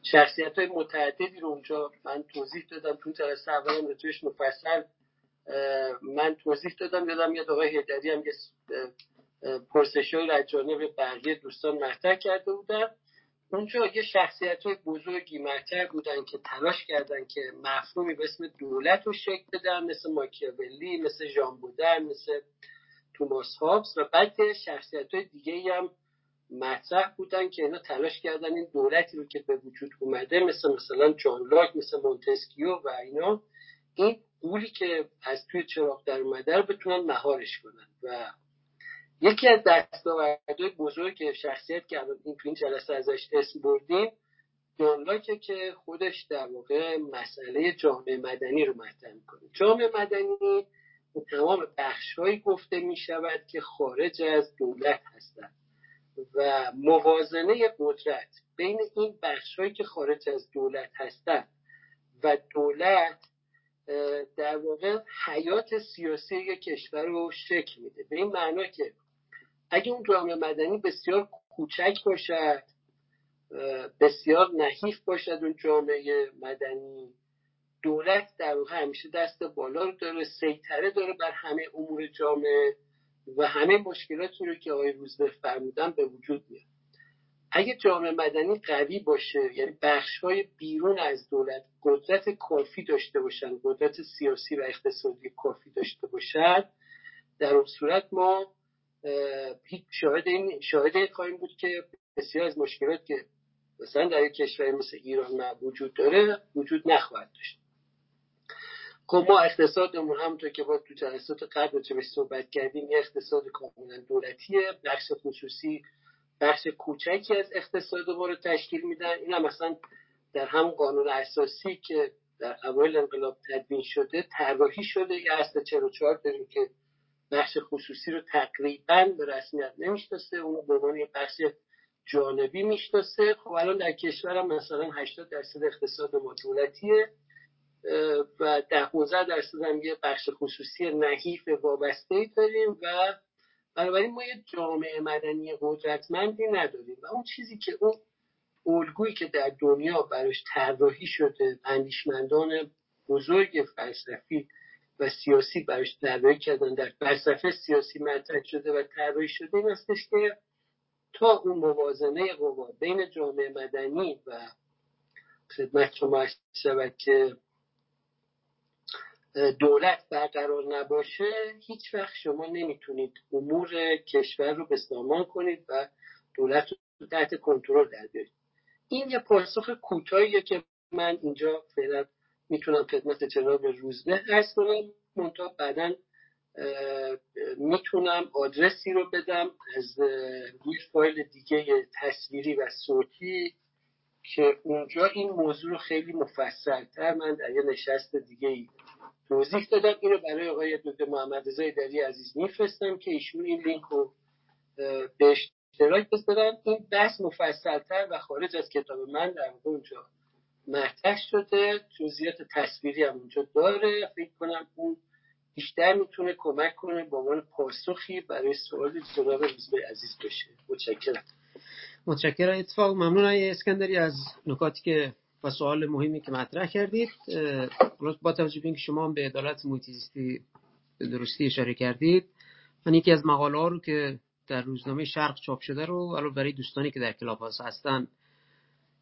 شخصیت های متعددی رو اونجا من توضیح دادم. تو جلسه اولم راجعش مفصل من توضیح دادم. یادم یاد آقای هیدری هم یه پرسش های از جانب بقیه دوستان مطرح کرده بودن. اونجا یه شخصیت های بزرگی مطرح بودن که تلاش کردن که مفهومی به اسم دولت رو شکل بدن مثل ماکیاولی مثل ژان بودن مثل توماس هابس و بعد شخصیت های دیگه هم مطرح بودن که اینا تلاش کردن این دولتی رو که به وجود اومده مثل مثلا جان لاک مثل مونتسکیو و اینا این قولی که از توی چراغ در اومده رو بتونن مهارش کنن. و یکی از دستاوردهای بزرگ شخصیت که الان این تو این جلسه ازش اسم بردیم جان لاکه که خودش در واقع مسئله جامعه مدنی رو مطرح می‌کنه. جامعه مدنی تمام بخشهایی گفته می شود که خارج از دولت هستند. و موازنه قدرت بین این بخشهایی که خارج از دولت هستند و دولت در واقع حیات سیاسی یک کشور رو شکل میده. به این معنا که اگه اون جامعه مدنی بسیار کوچک باشد بسیار نحیف باشد اون جامعه مدنی دولت در واقع همیشه دست بالا رو داره سیطره داره بر همه امور جامعه. و همه مشکلاتی رو که آقای روزبه فرمودن به وجود میاد. اگه جامعه مدنی قوی باشه یعنی بخش های بیرون از دولت قدرت کافی داشته باشن قدرت سیاسی و اقتصادی کافی داشته باشد در اون صورت ما شاهد این شاهد خواهیم بود که بسیار از مشکلات که مثلا در یک کشور مثل ایران وجود داره وجود نخواهد داشت. خب ما اقتصادمون همونطور که با تو جلسات قبل چه صحبت کردیم یه اقتصاد کاملا دولتیه بخش خصوصی بخش کوچکی از اقتصاد ما رو تشکیل میدن این هم مثلا در هم قانون اساسی که در اوایل انقلاب تدوین شده طراحی شده. یه اصل 44 داریم که بخش خصوصی رو تقریبا به رسمیت نمی‌شناسه. اونو به عنوان بخش جانبی می‌شناسه. خب الان در کشورم مثلا 80 درصد اقتصاد ما دولتیه. و ده 15 درصد هم یه بخش خصوصی نحیف وابسته داریم و بنابراین ما یه جامعه مدنی قدرتمندی نداریم. و اون چیزی که اون الگویی که در دنیا براش طراحی شده اندیشمندان بزرگ فلسفی و سیاسی براش طراحی کردن در فلسفه سیاسی مطرح شده و طراحی شده این هستش که تا اون موازنه قوا بین جامعه مدنی و خدمت شما شود که دولت برقرار نباشه هیچ وقت شما نمی‌تونید امور کشور رو به سامان کنید و دولت رو تحت کنترل در بیارید. این یه پاسخ کوتاهیه که من اینجا فعلا می‌تونم خدمت جناب روزبه هست کنم. منتها بعدا می‌تونم آدرسی رو بدم از روی فایل دیگه تصویری و صوتی که اونجا این موضوع رو خیلی مفصلتر من در یه نشست دیگه ای توضیح دادم. اینو برای آقای دکتر محمد رضای دری عزیز میفرستم که ایشون این لینک رو به اشتراک بذارن. این بحث مفصلتر و خارج از کتاب من در اونجا مطرح شده. جزئیات تصویری هم اونجا داره. فکر کنم اون بیشتر می‌تونه کمک کنه با عنوان پاسخی برای سوال جناب روزبه عزیز باشه متشکرم. متشکرم. اتفاق ممنون های اسکندری از نکاتی که و سوال مهمی که مطرح کردید با توجه به اینکه شما به عدالت به درستی اشاره کردید من یکی از مقاله ها رو که در روزنامه شرق چاپ شده رو الان برای دوستانی که در کلاب هستن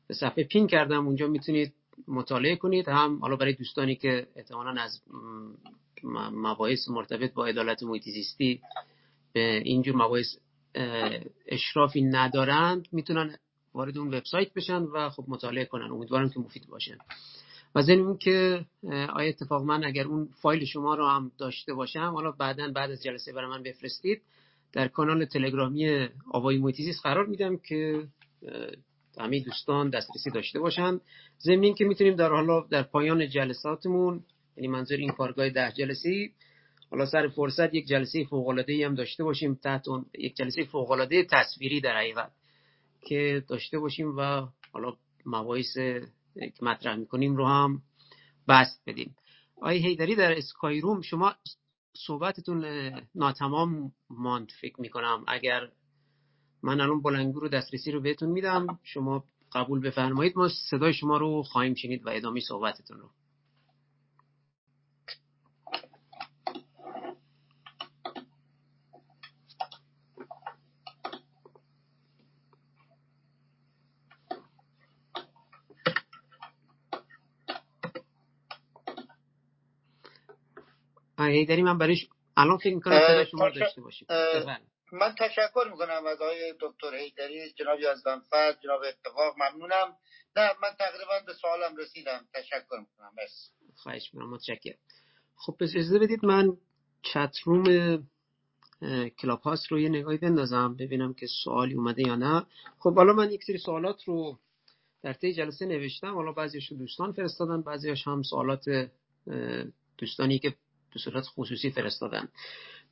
به صفحه پین کردم. اونجا می‌تونید مطالعه کنید. هم حالا برای دوستانی که احتمالا از مباحث مرتبط با عدالت محیط زیستی به اینجور مباحث اشرافی ندارند می‌تونن وارد اون وبسایت بشن و خب مطالعه کنن. امیدوارم که مفید باشه. و ضمن این که آیا اتفاق من اگر اون فایل شما رو هم داشته باشم حالا بعدا بعد از جلسه برای من بفرستید در کانال تلگرامی آوای مویتیزیس قرار میدم که همه دوستان دسترسی داشته باشن. ضمن که می‌تونیم در حالا در پایان جلساتمون یعنی منظور این کارگاه ده جلسی حالا سر فرصت یک جلسه فوق العاده هم داشته باشیم تحت اون یک جلسه فوق العاده تصویری در حقیقت. که داشته باشیم و حالا مباحث که مطرح می‌کنیم رو هم بست بدیم. آقای هیدری در اسکای روم شما صحبتتون ناتمام ماند فکر می‌کنم. اگر من الان بلنگو رو دسترسی رو بهتون میدم شما قبول بفرمایید. ما صدای شما رو خواهیم شنید و ادامه صحبتتون رو. هیدری من برایش الان فکر می‌کنم صدای شما رو داشته باشیم. من تشکر می‌کنم از آقای دکتر هیدری جناب یزدان فرد جناب اتفاق ممنونم. نه من تقریبا به سوالم رسیدم. تشکر می‌کنم. بس خواهش می‌کنم. متشکرم. خب پس اجازه بدید من چت روم کلاب هاست رو یه نگاهی بندازم ببینم که سوالی اومده یا نه. خب حالا من یک سری سوالات رو در طی جلسه نوشتم. حالا بعضیش دوستان فرستادن بعضیش هم سوالات دوستانی که به صورت خصوصی فرستادن.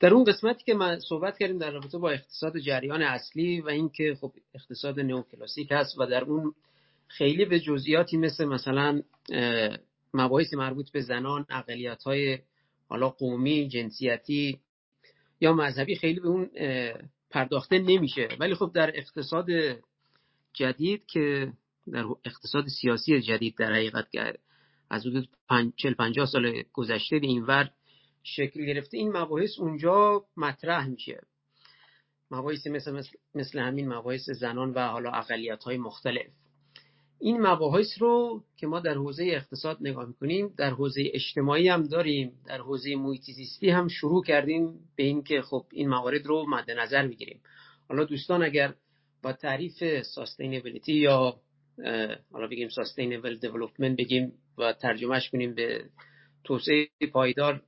در اون قسمتی که ما صحبت کردیم در رابطه با اقتصاد جریان اصلی و اینکه خب اقتصاد نئوکلاسیک هست و در اون خیلی به جزئیاتی مثل مثلا مباحث مربوط به زنان اقلیت های حالا قومی جنسیتی یا مذهبی خیلی به اون پرداخته نمیشه. ولی خب در اقتصاد جدید که در اقتصاد سیاسی جدید در حقیقت از حدود 40 50 سال گذشته به این ور شکل گرفته این مباحث اونجا مطرح میشه. مباحثی مثل, مثل, مثل همین مباحث زنان و حالا اقلیت های مختلف. این مباحث رو که ما در حوزه اقتصاد نگاه می‌کنیم در حوزه اجتماعی هم داریم در حوزه محیطی هم شروع کردیم به اینکه خب این موارد رو مد نظر بگیریم. حالا دوستان اگر با تعریف ساستینبیلیتی یا حالا بگیم ساستینبل دیولپمنت بگیم و ترجمهش کنیم به توسعه پایدار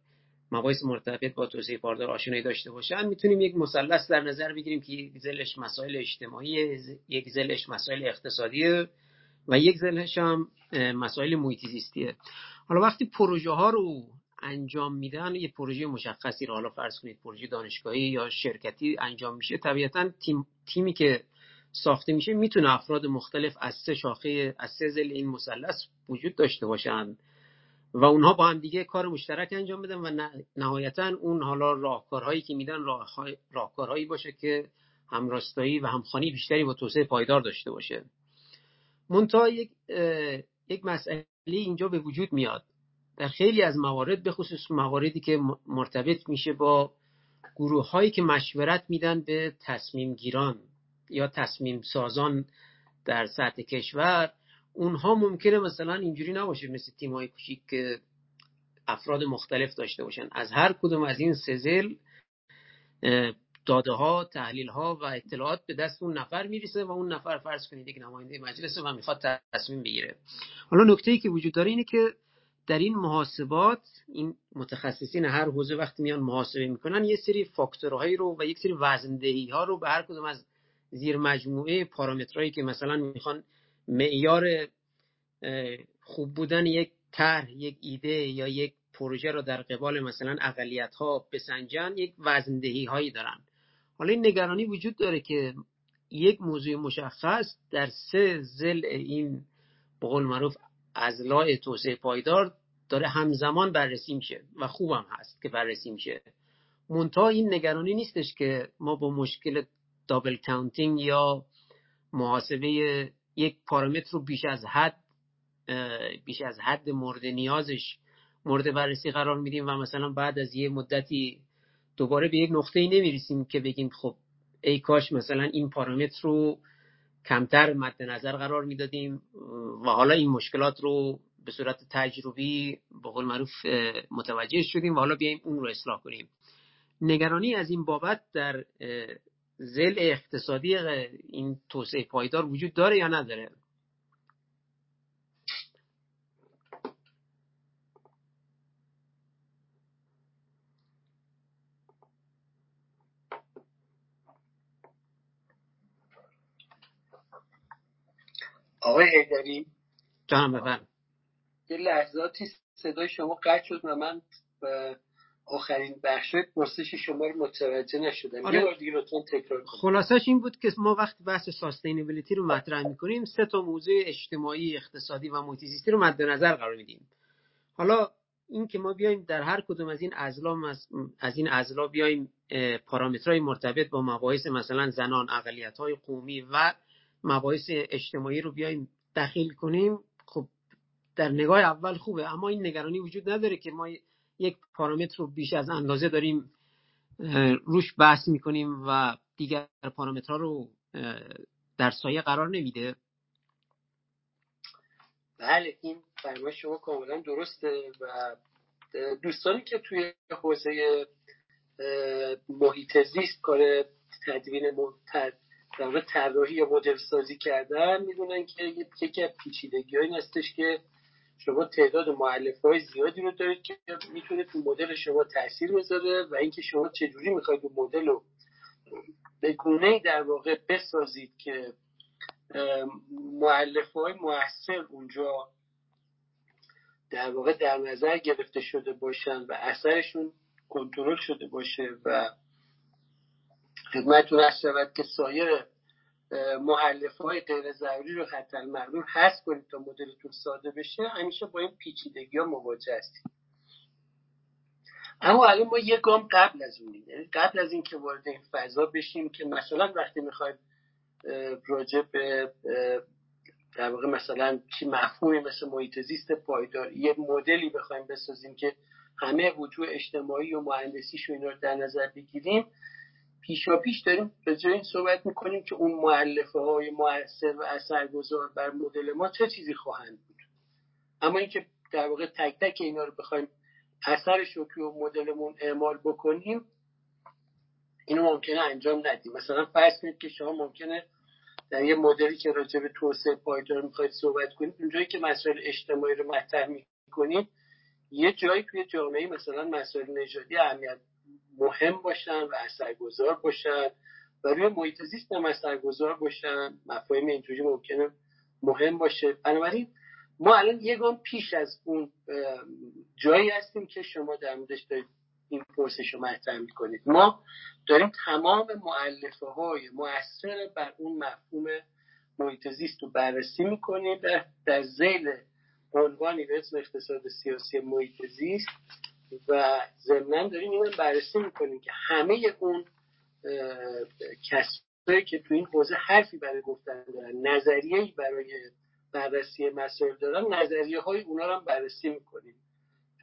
مباحث مرتبط با توسعه پایدار آشنایی داشته باشن می‌تونیم یک مثلث در نظر بگیریم که یک زلش مسائل اجتماعی یک زلش مسائل اقتصادی و یک زلش هم مسائل محیط زیستیه. حالا وقتی پروژه ها رو انجام میدن یه پروژه مشخصی رو حالا فرض کنید پروژه دانشگاهی یا شرکتی انجام میشه طبیعتا تیم، تیمی که ساخته میشه می‌تونه افراد مختلف از سه شاخه از سه زل این مثلث وجود داشته باشن. و اونها با هم دیگه کار مشترک انجام بدن و نهایتا اون حالا راهکارهایی که میدن راهکارهایی باشه که همراستایی و همخوانی بیشتری با توسعه پایدار داشته باشه. منتها یک یک مسئله اینجا به وجود میاد. در خیلی از موارد به خصوص مواردی که مرتبط میشه با گروه هایی که مشورت میدن به تصمیم گیران یا تصمیم سازان در سطح کشور اونها ممکنه مثلا اینجوری نباشه مثل تیم های کوچیک که افراد مختلف داشته باشن. از هر کدوم از این سزل داده ها تحلیل ها و اطلاعات به دست اون نفر می‌رسه و اون نفر فرض کنید یک نماینده مجلس و می‌خواد تصمیم بگیره. حالا نکته ای که وجود داره اینه که در این محاسبات این متخصصین هر حوزه وقتی میان محاسبه می‌کنن یه سری فاکتورهایی رو و یک سری وزندهی ها رو به هر کدوم از زیر مجموعه پارامترهایی که مثلا می‌خوان معیار خوب بودن یک طرح یک ایده یا یک پروژه رو در قبال مثلا اقلیت ها بسنجن یک وزندهی هایی دارن. حالا این نگرانی وجود داره که یک موضوع مشخص در سه زل این به قول معروف ازلاع توسعه پایدار داره همزمان بررسی میشه و خوبم هست که بررسی میشه. منتها این نگرانی نیستش که ما با مشکل دابل کانتینگ یا محاسبه یک پارامتر رو بیش از حد بیش از حد مورد نیازش مورد بررسی قرار میدیم و مثلا بعد از یه مدتی دوباره به یک نقطه ای نمی‌رسیم که بگیم خب ای کاش مثلا این پارامتر رو کمتر مد نظر قرار می‌دادیم و حالا این مشکلات رو به صورت تجربی به قول معروف متوجه شدیم و حالا بیایم اون رو اصلاح کنیم. نگرانی از این بابت در زل اقتصادی این توسعه پایدار وجود داره یا نداره؟ آقای هیدری جانم بفرم یه لحظاتی صدای شما قطع شد و من آخرین بخش پرسش شما رو متوجه نشدم. آره. یه بار دیگه لطفا تکرار کنید. خلاصش این بود که ما وقتی بحث ساستینبیلیتی رو مطرح می‌کنیم سه تا موضوع اجتماعی اقتصادی و محیط زیستی رو مد نظر قرار میدیم. حالا این که ما بیایم در هر کدوم از این ازلا از این ازلا بیایم پارامترهای مرتبط با مباحث مثلا زنان اقلیت های قومی و مباحث اجتماعی رو بیایم دخیل کنیم خب در نگاه اول خوبه. اما این نگرانی وجود نداره که ما یک پارامتر رو بیش از اندازه داریم روش بحث می‌کنیم و دیگر پارامترها رو در سایه قرار نمیده. بله این فرمای شما کاملا درسته و دوستانی که توی حوزه محیط زیست کار تدوین در طراحی یا مدل سازی کردن می‌دونن که یکی از پیچیدگی این هستش که شما تعداد معلف های زیادی رو دارید که می‌تونه تو مدل شما تاثیر بذاره و اینکه شما چجوری می‌خواید اون مدل رو به گونه در واقع بسازید که معلف های موثر اونجا در واقع در نظر گرفته شده باشن و اثرشون کنترل شده باشه و خدمتتون هست شود که سایر محلف های غیر ضروری رو حتی المعلوم هست کنید تا مدلتون ساده بشه. همیشه با این پیچیدگی ها مواجه هستید. اما الان ما یه گام قبل از اونیم قبل از اینکه وارد این فضا بشیم که مثلا وقتی می‌خوایم راجع به در واقع مثلا چی مفهومی مثل محیط زیست پایدار یه مدلی بخوایم بسازیم که همه وجوه اجتماعی و مهندسیش اینا رو در نظر بگیریم پیشا پیش داریم جای این صحبت می‌کنیم که اون معلفه های موثر و اثرگذار بر مدل ما چه چیزی خواهند بود. اما اینکه در واقع تک تک اینا رو بخوایم اثرش رو توی مدلمون اعمال بکنیم اینو ممکنه انجام ندیم. مثلا فرض کنید که شما ممکنه در یه مدلی که راجع به توسعه پایدار می‌خواید صحبت کنید اونجایی که مسائل اجتماعی رو مطرح می‌کنید یه جایی توی جامعه مثلا مسائل نژادی اهمیت مهم باشن و اثرگذار باشن و روی محیط زیست هم اثرگذار باشن. مفاهیم اینجوری ممکنه مهم باشه. بنابراین ما الان یه گام پیش از اون جایی هستیم که شما در موردش دارید این پرسش رو مطرح می‌کنید. ما داریم تمام معلفه های مؤثر بر اون مفهوم محیط زیست رو بررسی می‌کنیم. در, در زیل عنوانی به اسم اقتصاد سیاسی محیط زیست و ضمنا داریم اینو بررسی می‌کنیم که همه اون کسایی که تو این حوزه حرفی برای گفتن دارن نظریه برای بررسی مسائل دارن نظریه های اونا رو هم بررسی می‌کنیم.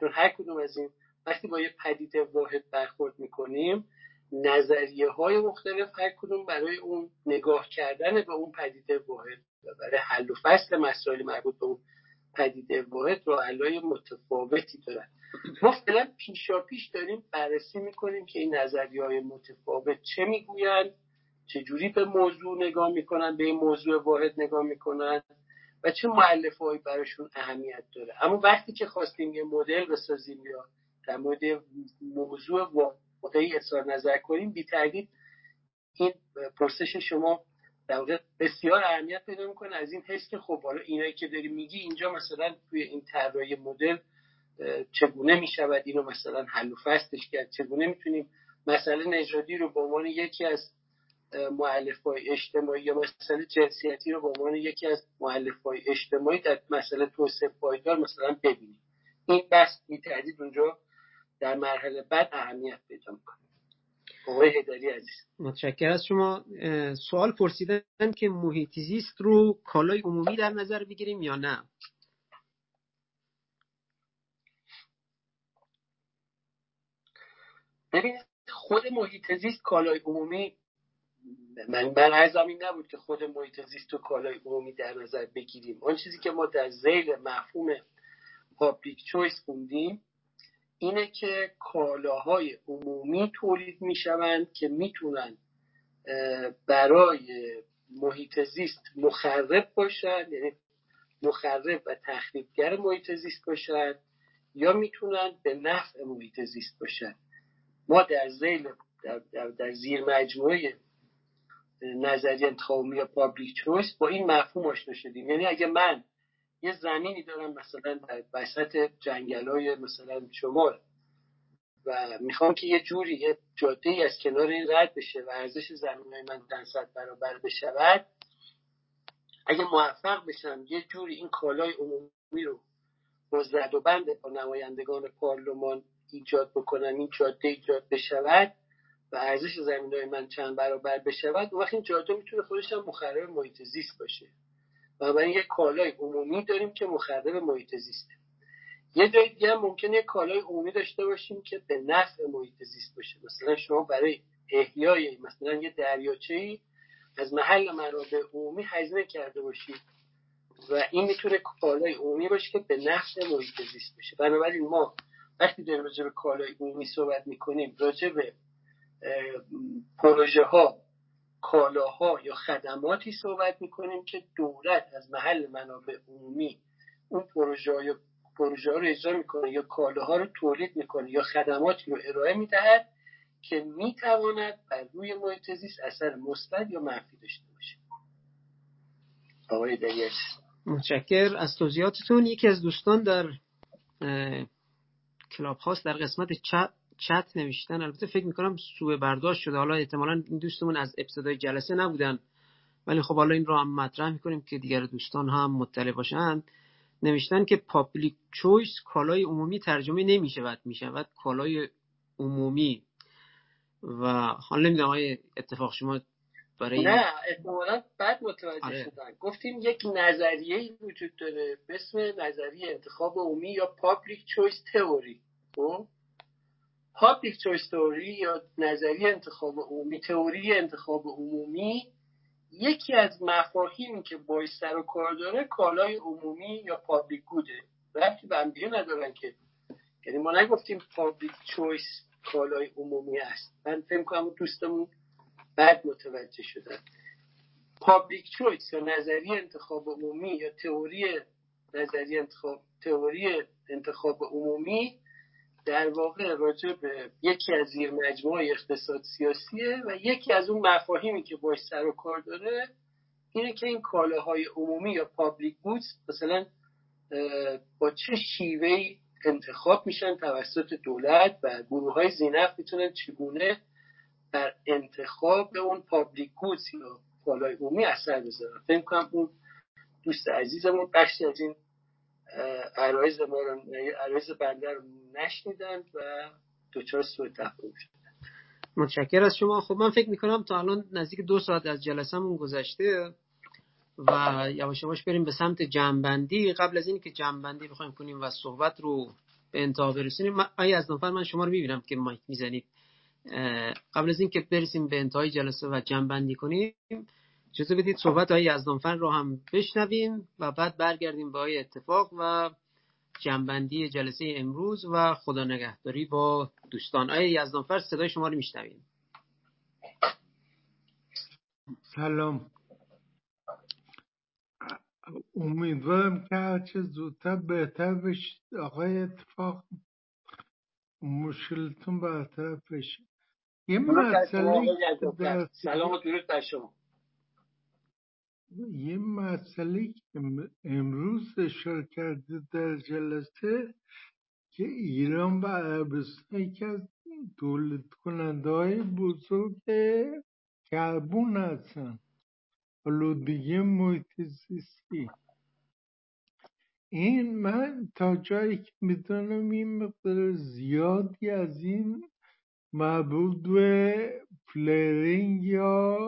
چون هر کدوم از این وقتی با یه پدیده واحد برخورد می‌کنیم نظریه های مختلف هر کدوم برای اون نگاه کردن به اون پدیده واحد برای حل و فصل مسائل مربوط به اون پدیده واحد رو علای متفاوتی دارن. ما فعلا پیشا پیش داریم بررسی می‌کنیم که این نظریه های متفاوت چه می‌گویند چجوری به موضوع نگاه می‌کنن به این موضوع واحد نگاه می‌کنن و چه معلف هایی براشون اهمیت داره. اما وقتی که خواستیم یه مدل بسازیم یا در مورد موضوع واقعی اظهار نظر کنیم بی این پرسش شما در واقع بسیار اهمیت پیدا می‌کنه از این حس که خب حالا اینایی که داری میگی اینجا مثلا توی این طراحی مدل چگونه می‌شود؟ اینو مثلا حل و فصلش کرد. چگونه می‌تونیم مسئله نژادی رو به عنوان یکی از معلف های اجتماعی یا مسئله جنسیتی رو به عنوان یکی از معلف های اجتماعی در مسئله توسعه پایدار مثلا ببینیم. این بحث بی اونجا در مرحله بعد اهمیت پیدا می‌کنه. آقای هداری عزیز. متشکر از شما. سوال پرسیدن که محیط زیست رو کالای عمومی در نظر بگیریم یا نه؟ ببینید خود محیط زیست کالای عمومی من ارزم این نبود که خود محیط زیست و کالای عمومی در نظر بگیریم. آن چیزی که ما در زیل مفهوم public choice خوندیم اینه که کالاهای عمومی تولید می‌شوند که می‌تونن برای محیط زیست مخرب باشن یعنی مخرب و تخریبگر محیط زیست باشن یا می‌تونن به نفع محیط زیست باشن. ما در ذیل در, در, در زیر مجموعه نظریه انتخاب عمومی یا public choice با این مفهوم آشنا شدیم. یعنی اگه من یه زمینی دارم مثلا در وسط جنگل های مثلا شمال و می‌خوام که یه جوری یه جاده ای از کنار این رد بشه و ارزش زمین های من در صد برابر بشود. اگه موفق بشم یه جوری این کالای عمومی رو با زد و بند با نمایندگان پارلمان ایجاد بکنم این جاده ایجاد بشود و ارزش زمین های من چند برابر بشود و وقت این جاده می‌تونه خودش هم مخرب محیط زیست باشه. و برای یک کالای عمومی داریم که مخرب محیط زیسته یه جای دیگه هم ممکنه یک کالای عمومی داشته باشیم که به نفع محیط زیست باشه. مثلا شما برای احیای مثلا یه دریاچه ای از محل منابع عمومی هزینه کرده باشید و این می‌تونه کالای عمومی باشه که به نفع محیط زیست باشه. بنابراین ما وقتی داریم راجع به کالای عمومی صحبت می‌کنیم راجع به پروژه ها کالاها یا خدماتی صحبت می‌کنیم که دولت از محل منابع عمومی اون پروژه یا رو اجرا می‌کنه یا کالاها رو تولید می‌کنه یا خدماتی رو ارائه می‌دهد که می‌تواند بر روی محیط زیست اثر مثبت یا منفی داشته باشه. آقای دریش متشکر از توضیحاتتون یکی از دوستان در کلاب هاست در قسمت چت چت نوشتن. البته فکر می‌کنم سوء برداشت شده. حالا احتمالا این دوستمون از ابتدای جلسه نبودن. ولی خب حالا این رو هم مطرح می‌کنیم که دیگر دوستان هم مطلع باشند نوشتن که public choice کالای عمومی ترجمه نمی‌شود می‌شود کالای عمومی. و حالا نمی‌دونم آیا اتفاقا شما برای نه احتمالا بعد متوجه آره. شدن. گفتیم یک نظریه وجود داره به اسم نظریه انتخاب عمومی یا public choice theory. خب؟ public choice theory یا نظریه انتخاب عمومی تئوری انتخاب عمومی یکی از مفاهیمی که باید سر و کار داره کالای عمومی یا public good ه ربطی به هم ندارن که یعنی ما نگفتیم public choice کالای عمومی است. من فکر کنم دوستمون بعد متوجه شدن. public choice یا نظریه انتخاب عمومی یا تئوری نظریه انتخاب تئوری انتخاب عمومی در واقع راجع به یکی از زیر مجموعه اقتصاد سیاسیه و یکی از اون مفاهیمی که باش سر و کار داره اینه که این کالاهای عمومی یا public goods مثلا با چه شیوهی انتخاب میشن توسط دولت و گروه های ذی‌نفع می‌تونن چگونه بر انتخاب اون public goods یا کالای عمومی اثر بذارن؟ فکر کنم اون دوست عزیزمون بخشی از این عرایز ما رو عرایز بنده رو نشنیدن و دچار سوء تفاهم شدن. متشکر از شما. خب من فکر می‌کنم تا الان نزدیک دو ساعت از جلسهمون گذشته و یواش یواش بریم به سمت جنبندی. قبل از اینکه جنبندی بخوایم کنیم و صحبت رو به انتها برسونیم آیا از نفر من شما رو می‌بینم که مایک می‌زنید؟ قبل از اینکه برسیم به انتهای جلسه و جنبندی کنیم اجازه بدید صحبت های یزدانفن رو هم بشنویم و بعد برگردیم به های اتفاق و جنبندی جلسه امروز و خدا نگهداری با دوستان. آیا یزدانفر صدای شما رو میشنویم. سلام. امیدوارم که هرچه زودتر بهتر بشید آقای اتفاق مشکلتون برطرف بشه. یه مسئله سلام و درود بر شما. یه مسئله که امروز اشاره کرده در جلسه که ایران و عربستان یکی از تولید کننده های بزرگ کربون هستن. آلودگی محیط زیستی. این من تا جایی که می‌دونم این مقدار زیادی از این مربوط به فلرینگ یا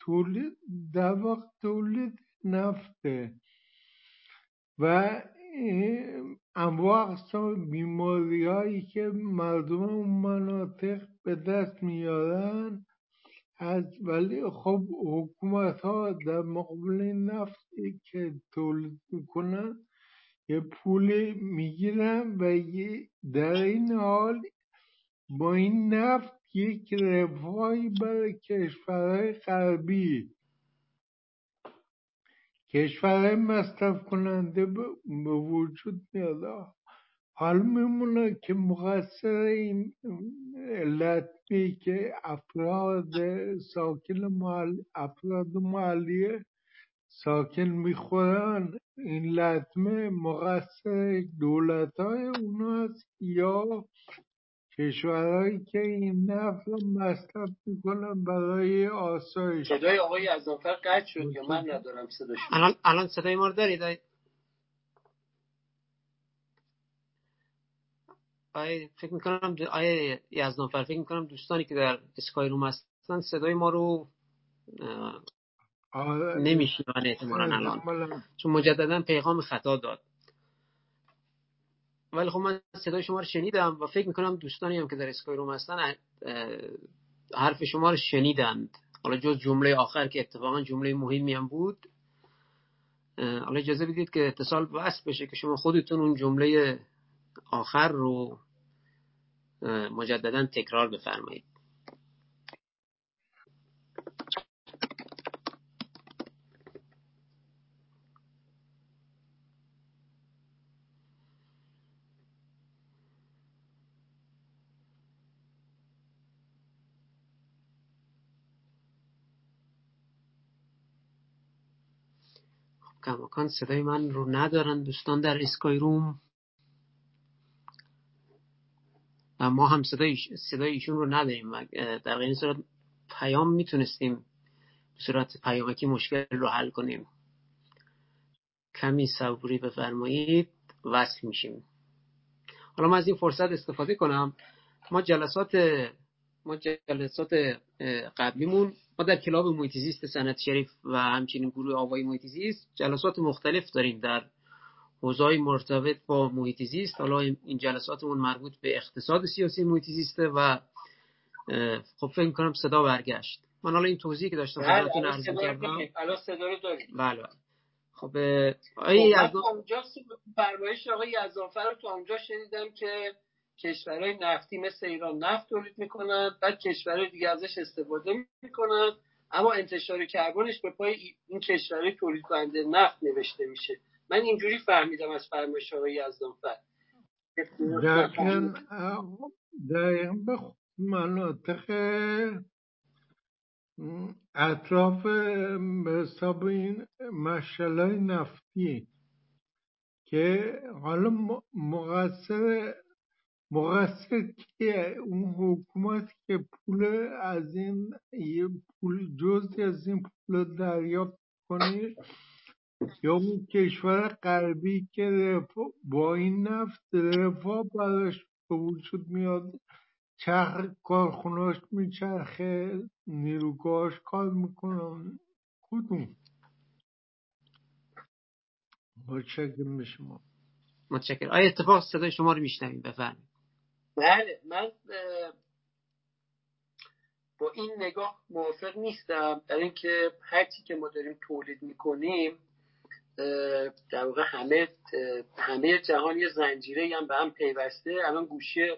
تولید در واقع تولید نفته. و انواع اقسام بیماری هایی که مردم اون مناطق به دست میارن از ولی خب حکومت ها در مقابل نفتی که تولید می‌کنن یه پول می‌گیرن و در این حال با این نفت یک رفاهی برای کشورهای غربی. کشورهای مصرف کننده به وجود میاد. حال میمونه که مقصر این که افراد ساکن محل افراد محلی ساکن می‌خورن. این لطمه مقصر دولت های اوناست یا کشورهایی که این نفت رو مصرف می‌کنن برای آسایش. صدای آقای ازافر قطع شد یا من ندارم صداش؟ الان الان صدای ما رو دارید؟ آیه فکر می‌کنم آیه یزدانفر فکر می‌کنم دوستانی که در اسکای روم هستن صدای ما رو آره. نمیشنون احتمالا الان. چون مجددا پیغام خطا داد. ولی خب من صدای شما رو شنیدم و فکر می‌کنم دوستانی هم که در اسکای روم هستن حرف شما رو شنیدند. حالا جز جمله آخر که اتفاقا جمله مهمی هم بود. حالا اجازه بدید که اتصال وصل بشه که شما خودتون اون جمله آخر رو مجددا تکرار بفرمایید. کماکان صدای من رو ندارن. دوستان در اسکای روم. و ما هم صدای, صدای ایشون رو نداریم. در این صورت پیام می‌تونستیم به صورت پیامکی مشکل رو حل کنیم. کمی صبوری بفرمایید وصل میشیم. حالا من از این فرصت استفاده کنم. ما جلسات ما جلسات قبلیمون ما در کلاب محیطیزیست سنت شریف و همچنین گروه آوای محیطیزیست جلسات مختلف داریم در حوزه‌های مرتبط با محیط زیست حالا این جلساتمون مربوط به اقتصاد سیاسی محیط زیسته و خب فکر می‌کنم صدا برگشت. من حالا این توضیحی که داشتم بله، خدمتتون عرض کردم الان صدا رو داریم. بله خب آقای خب اونجا فرمایش آقای یزدانفر رو تو اونجا شنیدم که کشورهای نفتی مثل ایران نفت تولید می‌کنن بعد کشورهای دیگه ازش استفاده می‌کنن اما انتشار کربنش به پای این کشورهای تولید کننده نفت نوشته میشه. من اینجوری فهمیدم از فرمایش آقای یزدانفر دقیقا به مناطق اطراف به حساب این مشعلهای نفتی که حالا مقصر مقصر که اون حکومت که پول از این یه پول جزی از این پول دریافت کنه یا اون کشور غربی که با این نفت رفاه براش به وجود میاد چرخ کارخوناش میچرخه نیروگاهاش کار می‌کنن کدوم؟ متشکرم به شما. متشکرم. آیا اتفاق صدای شما رو میشنویم؟ بفرمایید. بله من با این نگاه موافق نیستم. برای اینکه هرچی که ما داریم تولید می‌کنیم در واقع همه همه جهان یه زنجیره هم به هم پیوسته. الان گوشی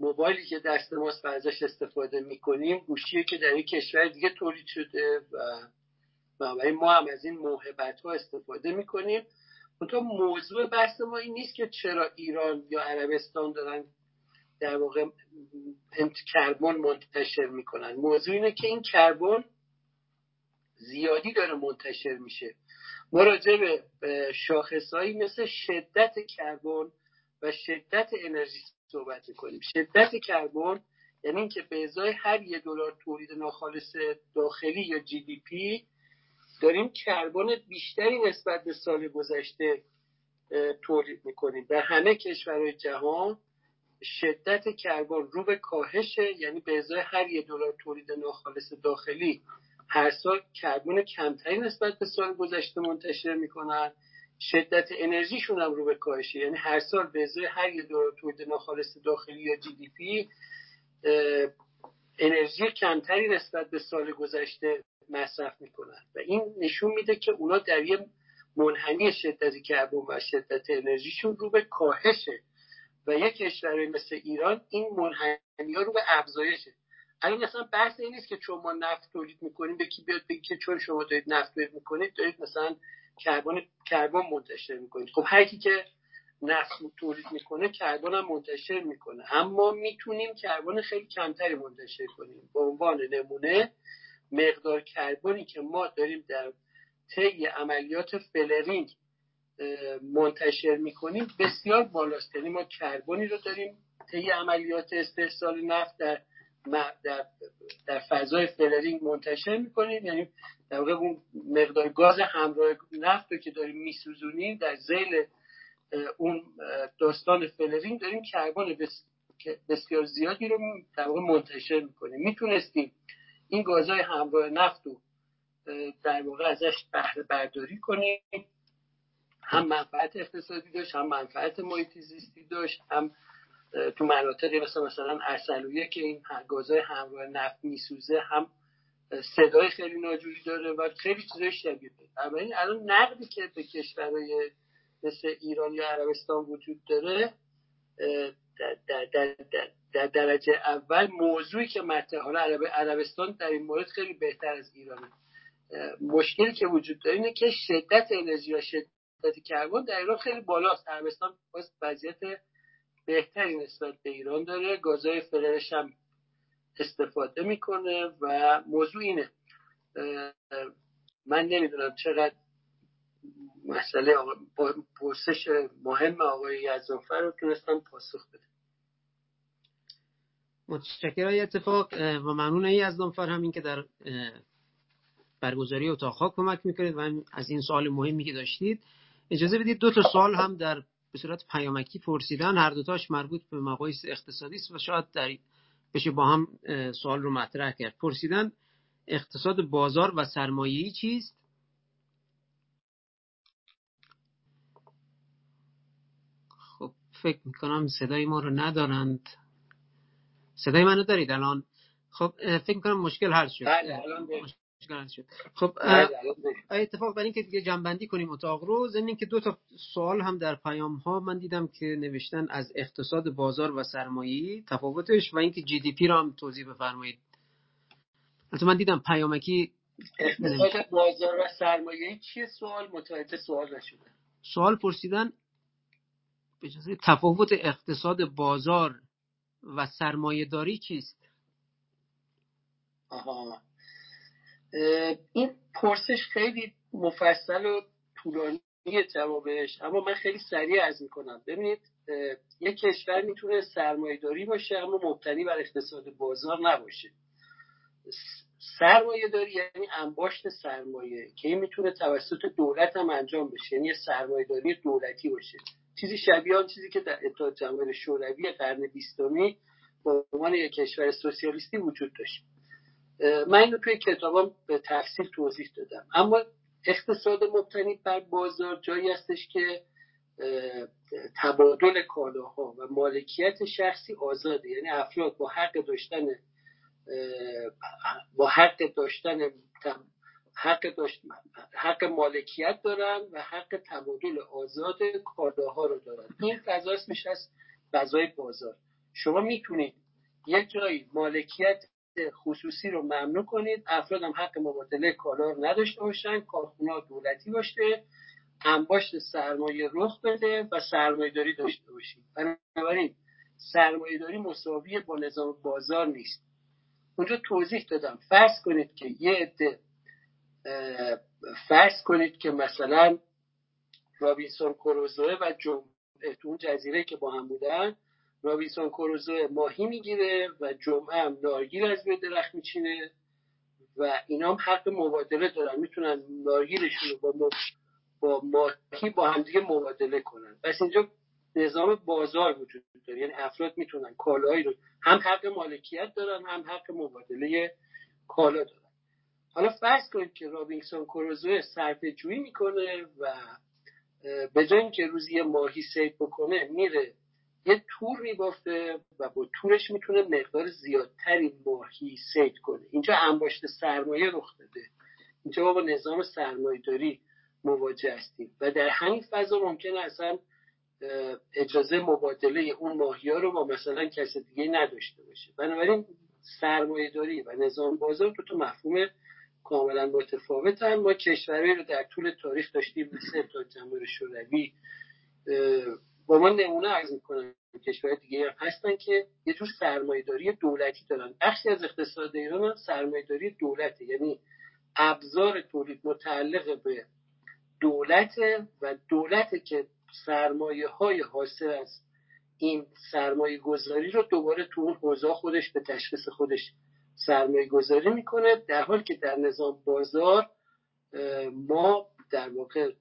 موبایلی که دست و ازش استفاده می‌کنیم گوشیه که در این کشور دیگه تولید شده و ما هم از این موهبت ها استفاده می‌کنیم. تو موضوع بحث ما این نیست که چرا ایران یا عربستان دارن در واقع کربن منتشر می‌کنن. موضوع اینه که این کربن زیادی داره منتشر میشه. ما راجع به شاخصهایی مثل شدت کربن و شدت انرژی صحبت می‌کنیم. شدت کربن یعنی اینکه به ازای هر یه دلار تولید ناخالص داخلی یا جی دی پی داریم کربن بیشتری نسبت به سال گذشته تولید می‌کنیم. در همه کشورهای جهان شدت کربن رو به کاهشه یعنی به ازای هر یه دلار تولید ناخالص داخلی هر سال کربن کمتری نسبت به سال گذشته منتشر می‌کنن. شدت انرژیشون هم رو به کاهشه یعنی هر سال به ازای هر یه دلار تولید ناخالص داخلی یا جی دی پی انرژی کمتری نسبت به سال گذشته مصرف می‌کنن. و این نشون میده که اونا در یه منحنی شدت کربن و شدت انرژیشون رو به کاهشه. و یک کشور مثل ایران این منحنی ها رو به افزایشه. الان مثلا بحث این نیست که چون ما نفت تولید می‌کنیم به کی بیاد بگی که چون شما دارید نفت تولید می‌کنید دارید مثلا کربن کربن منتشر می‌کنید. خب هر کی که نفت تولید می‌کنه کربن هم منتشر می‌کنه. اما می‌تونیم کربن خیلی کمتری منتشر کنیم. به عنوان نمونه مقدار کربنی که ما داریم در طی عملیات flaring منتشر می‌کنیم بسیار بالاست. یعنی ما کربنی رو داریم طی عملیات استحصال نفت در در, در فضای flaring منتشر می‌کنیم. یعنی در واقع اون مقدار گاز همراه نفت رو که داریم میسوزونیم در ذیل اون داستان flaring داریم کربن بسیار زیادی رو در واقع منتشر می‌کنیم. می‌تونستیم این گازهای همراه نفت رو در واقع ازش بهره برداری کنیم. هم منفعت اقتصادی داشت هم منفعت محیط زیستی داشت هم تو مناطقی مثل مثلا ارسلویه که این گازهای همراه نفت میسوزه هم صدای خیلی ناجوری داره و خیلی چیزای شبیه. اما این الان نقدی که به کشورهای مثل ایران یا عربستان وجود داره در, در, در, در درجه اول موضوعی که مطرح حالا عربستان در این مورد خیلی بهتر از ایرانه. مشکلی که وجود داره اینه که شدت انرژی و شدت کربن در ایران خیلی بالاست. عربستان باز وضعیت بهتری نسبت به ایران داره. گازهای فررش هم استفاده می‌کنه و موضوع اینه. من نمی‌دونم چقدر مسئله پرسش مهم آقای یزدانفر رو تونستم پاسخ بده متشکرم. اتفاق و ممنون ای یزدانفر همین که در برگزاری اتاق کمک می‌کنید و از این سوال مهمی که داشتید. اجازه بدید دو تا سوال هم در به صورت پیامکی پرسیدن. هر دوتاش مربوط به مقایس اقتصادی است و شاید در بشه با هم سوال رو مطرح کرد. پرسیدن اقتصاد بازار و سرمایه‌ای چیست خب فکر می‌کنم صدای ما رو ندارند. صدای منو دارید الان؟ خب فکر می‌کنم مشکل حل شد. بله، خب اتفاق برای اینکه دیگه جنبندی کنیم اتاق رو ضمن که دو تا سوال هم در پیام ها من دیدم که نوشتن از اقتصاد بازار و سرمایه تفاوتش و اینکه جی دی پی رو هم توضیح بفرمایید. البته من دیدم پیامکی اقتصاد بازار و سرمایه چیه؟ سوال متوجه سوال نشده. سوال پرسیدن تفاوت اقتصاد بازار و سرمایه داری چیست آها. این پرسش خیلی مفصل و طولانی جوابش اما من خیلی سریع از می‌کنم. ببینید یک کشور می‌تونه سرمایه داری باشه اما مبتنی بر اقتصاد بازار نباشه. سرمایه داری یعنی انباشت سرمایه که این می‌تونه توسط دولت هم انجام بشه. یعنی سرمایه داری دولتی باشه. چیزی شبیه آن چیزی که در اتحاد جماهیر شوروی قرن بیستمی به عنوان یک کشور سوسیالیستی وجود داشت. من اینو توی کتابم به تفصیل توضیح دادم. اما اقتصاد مبتنی بر بازار جایی هستش که تبادل کالاها و مالکیت شخصی آزاده. یعنی افراد با حق داشتن با حق داشتن حق, داشت... حق مالکیت دارن و حق تبادل آزاد کالاها رو دارن. این فضا اسمش از فضای بازار. شما می‌تونید یک جایی مالکیت خصوصی رو ممنوع کنید. افراد هم حق مبادله کالا رو نداشته باشن. کارخونه دولتی باشه. انباشت سرمایه رخ بده و سرمایه داری داشته باشید. بنابراین سرمایه داری مساوی با نظام بازار نیست. اونجا توضیح دادم. فرض کنید که یه عده فرض کنید که مثلا رابینسون کروزوه و جمعه تو اون جزیره که با هم بودن رابینسون کروزو ماهی می‌گیره و جمعه هم نارگیل از روی درخت میچینه و اینا هم حق مبادله دارن. می‌تونن نارگیلشون رو با, با ماهی با همدیگه مبادله کنن. پس اینجا نظام بازار وجود داره. یعنی افراد می‌تونن کالایی رو هم حق مالکیت دارن هم حق مبادله کالا دارن. حالا فرض کنید که رابینسون کروزو صرف جویی می‌کنه و به جای اینکه روزی ماهی سید بکنه میره یه تور میبافته و با تورش می‌تونه مقدار زیادتری ماهی سید کنه. اینجا انباشت سرمایه رخ داده. اینجا با نظام سرمایه داری مواجه هستیم و در همین فضا ممکنه اصلا اجازه مبادله اون ماهی ها رو با مثلا کس دیگه نداشته باشه. بنابراین سرمایه داری و نظام بازار تو تو مفهوم کاملا متفاوتن ما کشورهایی رو در طول تاریخ داشتیم مثل اتحاد جماهیر شوروی با ما نمونه عرض می‌کنم کشور دیگه هم هستن که یه جور سرمایهداری دولتی دارن. بخشی از اقتصاد ایران هم سرمایهداری دولته. یعنی ابزار تولید متعلق به دولت و دولت که سرمایه های حاصل از این سرمایه گذاری رو دوباره تو اون حوزه خودش به تشخیص خودش سرمایه گذاری می‌کنه در حال که در نظام بازار ما در واقع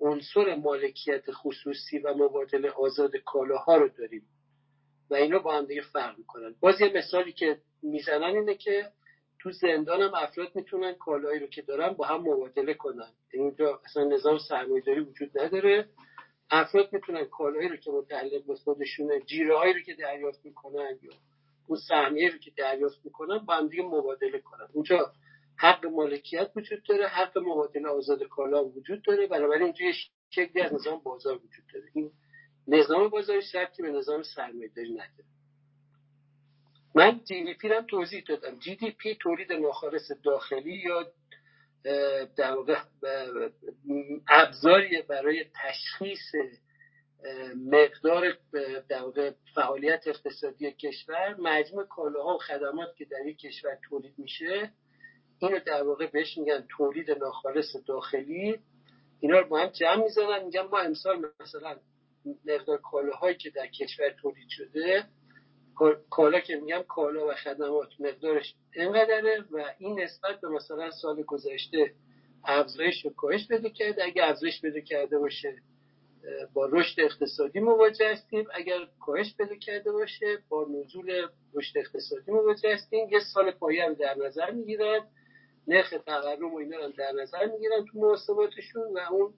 عنصر مالکیت خصوصی و مبادله آزاد کالاها رو داریم و اینا با هم دیگه فرق می‌کنن. باز یه مثالی که می‌زنن اینه که تو زندان هم افراد می‌تونن کالایی رو که دارن با هم مبادله کنن. اونجا اصلا نظام سرمایه‌داری وجود نداره. افراد می‌تونن کالایی رو که متعلق به خودشونه جیره هایی رو که دریافت می‌کنن یا اون سهمیه رو که دریافت می‌کنن با هم دیگه مبادله کنن اونجا حق مالکیت وجود داره حق مبادله آزاد کالا وجود داره. بنابراین اینجا یه شکلی از نظام بازار وجود داره. این نظام بازاری شرطی به نظام سرمایه‌داری نداره. من جی دی پی توضیح دادم. جی دی پی تولید ناخالص داخلی یا در واقع ابزاری برای تشخیص مقدار در فعالیت اقتصادی کشور مجموع کالاها و خدمات که در یک کشور تولید میشه اینو در واقع بهش میگن تولید ناخالص داخلی. اینا رو با هم جمع می‌زنن میگن ما امسال مثلا مقدار کالاهایی که در کشور تولید شده کالا که میگم کالا و خدمات مقدارش اینقدره و این نسبت به مثلا سال گذشته افزایش و کاهش بده کرده. اگه افزایش بده کرده باشه با رشد اقتصادی مواجه هستیم. اگر کاهش بده کرده باشه با نزول رشد اقتصادی مواجه هستیم. یه سال پایه هم در نظر می‌گیرن نرخ تورم و اینا هم در نظر می‌گیرن تو محاسباتشون و اون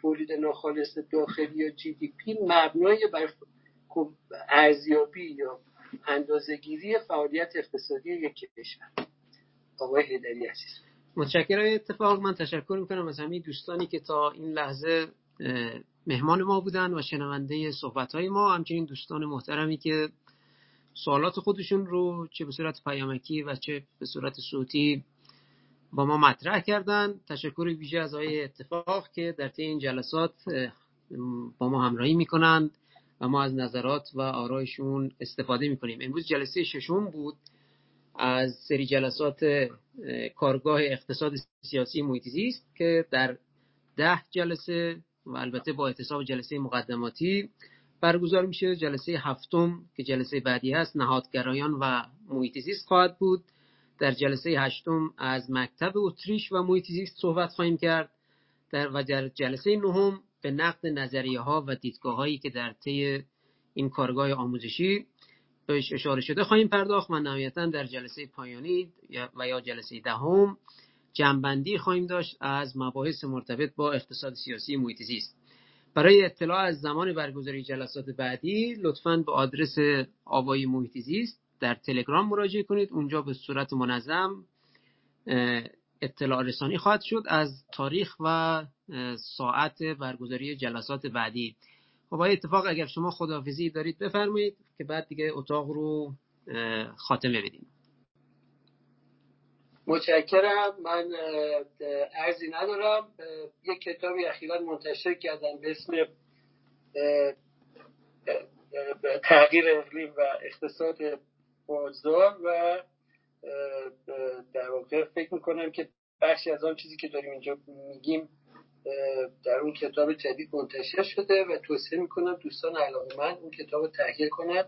تولید ناخالص داخلی یا جی دی پی مبنای بر ارزیابی یا اندازهگیری فعالیت اقتصادی یک کشور. آقای هیدری عزیز. متشکرم. اتفاق من تشکر می‌کنم از همه دوستانی که تا این لحظه مهمان ما بودن و شنونده صحبت های ما. همچنین دوستان محترمی که سوالات خودشون رو چه به صورت پیامکی و چه به صورت صوتی با ما مطرح کردن. تشکر ویژه از آقای اتفاق که در طی این جلسات با ما همراهی می‌کنند و ما از نظرات و آرایشون استفاده می‌کنیم. امروز جلسه ششم بود از سری جلسات کارگاه اقتصاد سیاسی محیط که در ده جلسه و البته با اعتصاب جلسه مقدماتی برگزار میشه. جلسه هفتم که جلسه بعدی هست نهادگرایان و محیط زیست خواهد بود. در جلسه هشتم از مکتب اتریش و محیط زیست صحبت خواهیم کرد. در و در جلسه نهم به نقد نظریه ها و دیدگاه هایی که در طی این کارگاه آموزشی بهش اشاره شده خواهیم پرداخت و نهایتا در جلسه پایانی و یا جلسه دهم جنبندی خواهیم داشت از مباحث مرتبط با اقتصاد سیاسی محیط زیست. برای اطلاع از زمان برگزاری جلسات بعدی لطفا به آدرس آوای محیط زیست در تلگرام مراجعه کنید. اونجا به صورت منظم اطلاع رسانی خواهد شد از تاریخ و ساعت برگزاری جلسات بعدی. خب اتفاق اگر شما خداحافظی دارید بفرمایید که بعد دیگه اتاق رو خاتمه بدیم. متشکرم. من ارزی ندارم. یک کتابی اخیرا منتشر کردم به اسم تغییر اقلیم و اقتصاد بازار و در واقع فکر می‌کنم که بخشی از آن چیزی که داریم اینجا میگیم در اون کتاب جدید منتشر شده و توصیه می‌کنم دوستان علاقه من اون کتاب رو تحقیق کنن.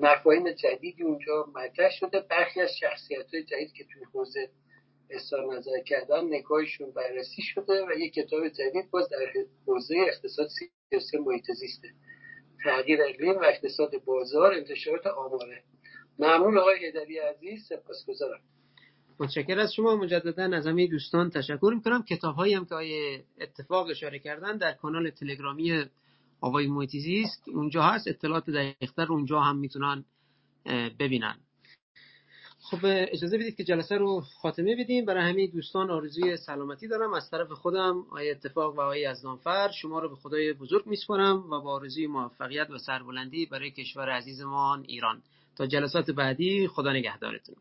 مفاهیم جدیدی اونجا مطرح شده. برخی از شخصیت های جدید که توی حوزه اظهار نظر کردن نگاهشون بررسی شده و یک کتاب جدید باز در حوزه اقتصاد سیاسی محیط زیسته تغییر اقلیم و اقتصاد بازار انتشارات آماره. ممنون آقای هدری عزیز سپاسگزارم. متشکر از شما مجددا. از همه دوستان تشکر می‌کنم. کتاب هایی هم که آقای اتفاق اشاره کردن در کانال تلگرامی آقای محیطی است اونجا هست اطلاعات دقیقتر اونجا هم می‌تونن ببینن. خب اجازه بدید که جلسه رو خاتمه بدیم. برای همه دوستان آرزوی سلامتی دارم. از طرف خودم آیه اتفاق و آیه ازدانفر شما رو به خدای بزرگ میسپارم و با آرزوی موفقیت و سربلندی برای کشور عزیزمان ایران. تا جلسات بعدی خدا نگهدارتون.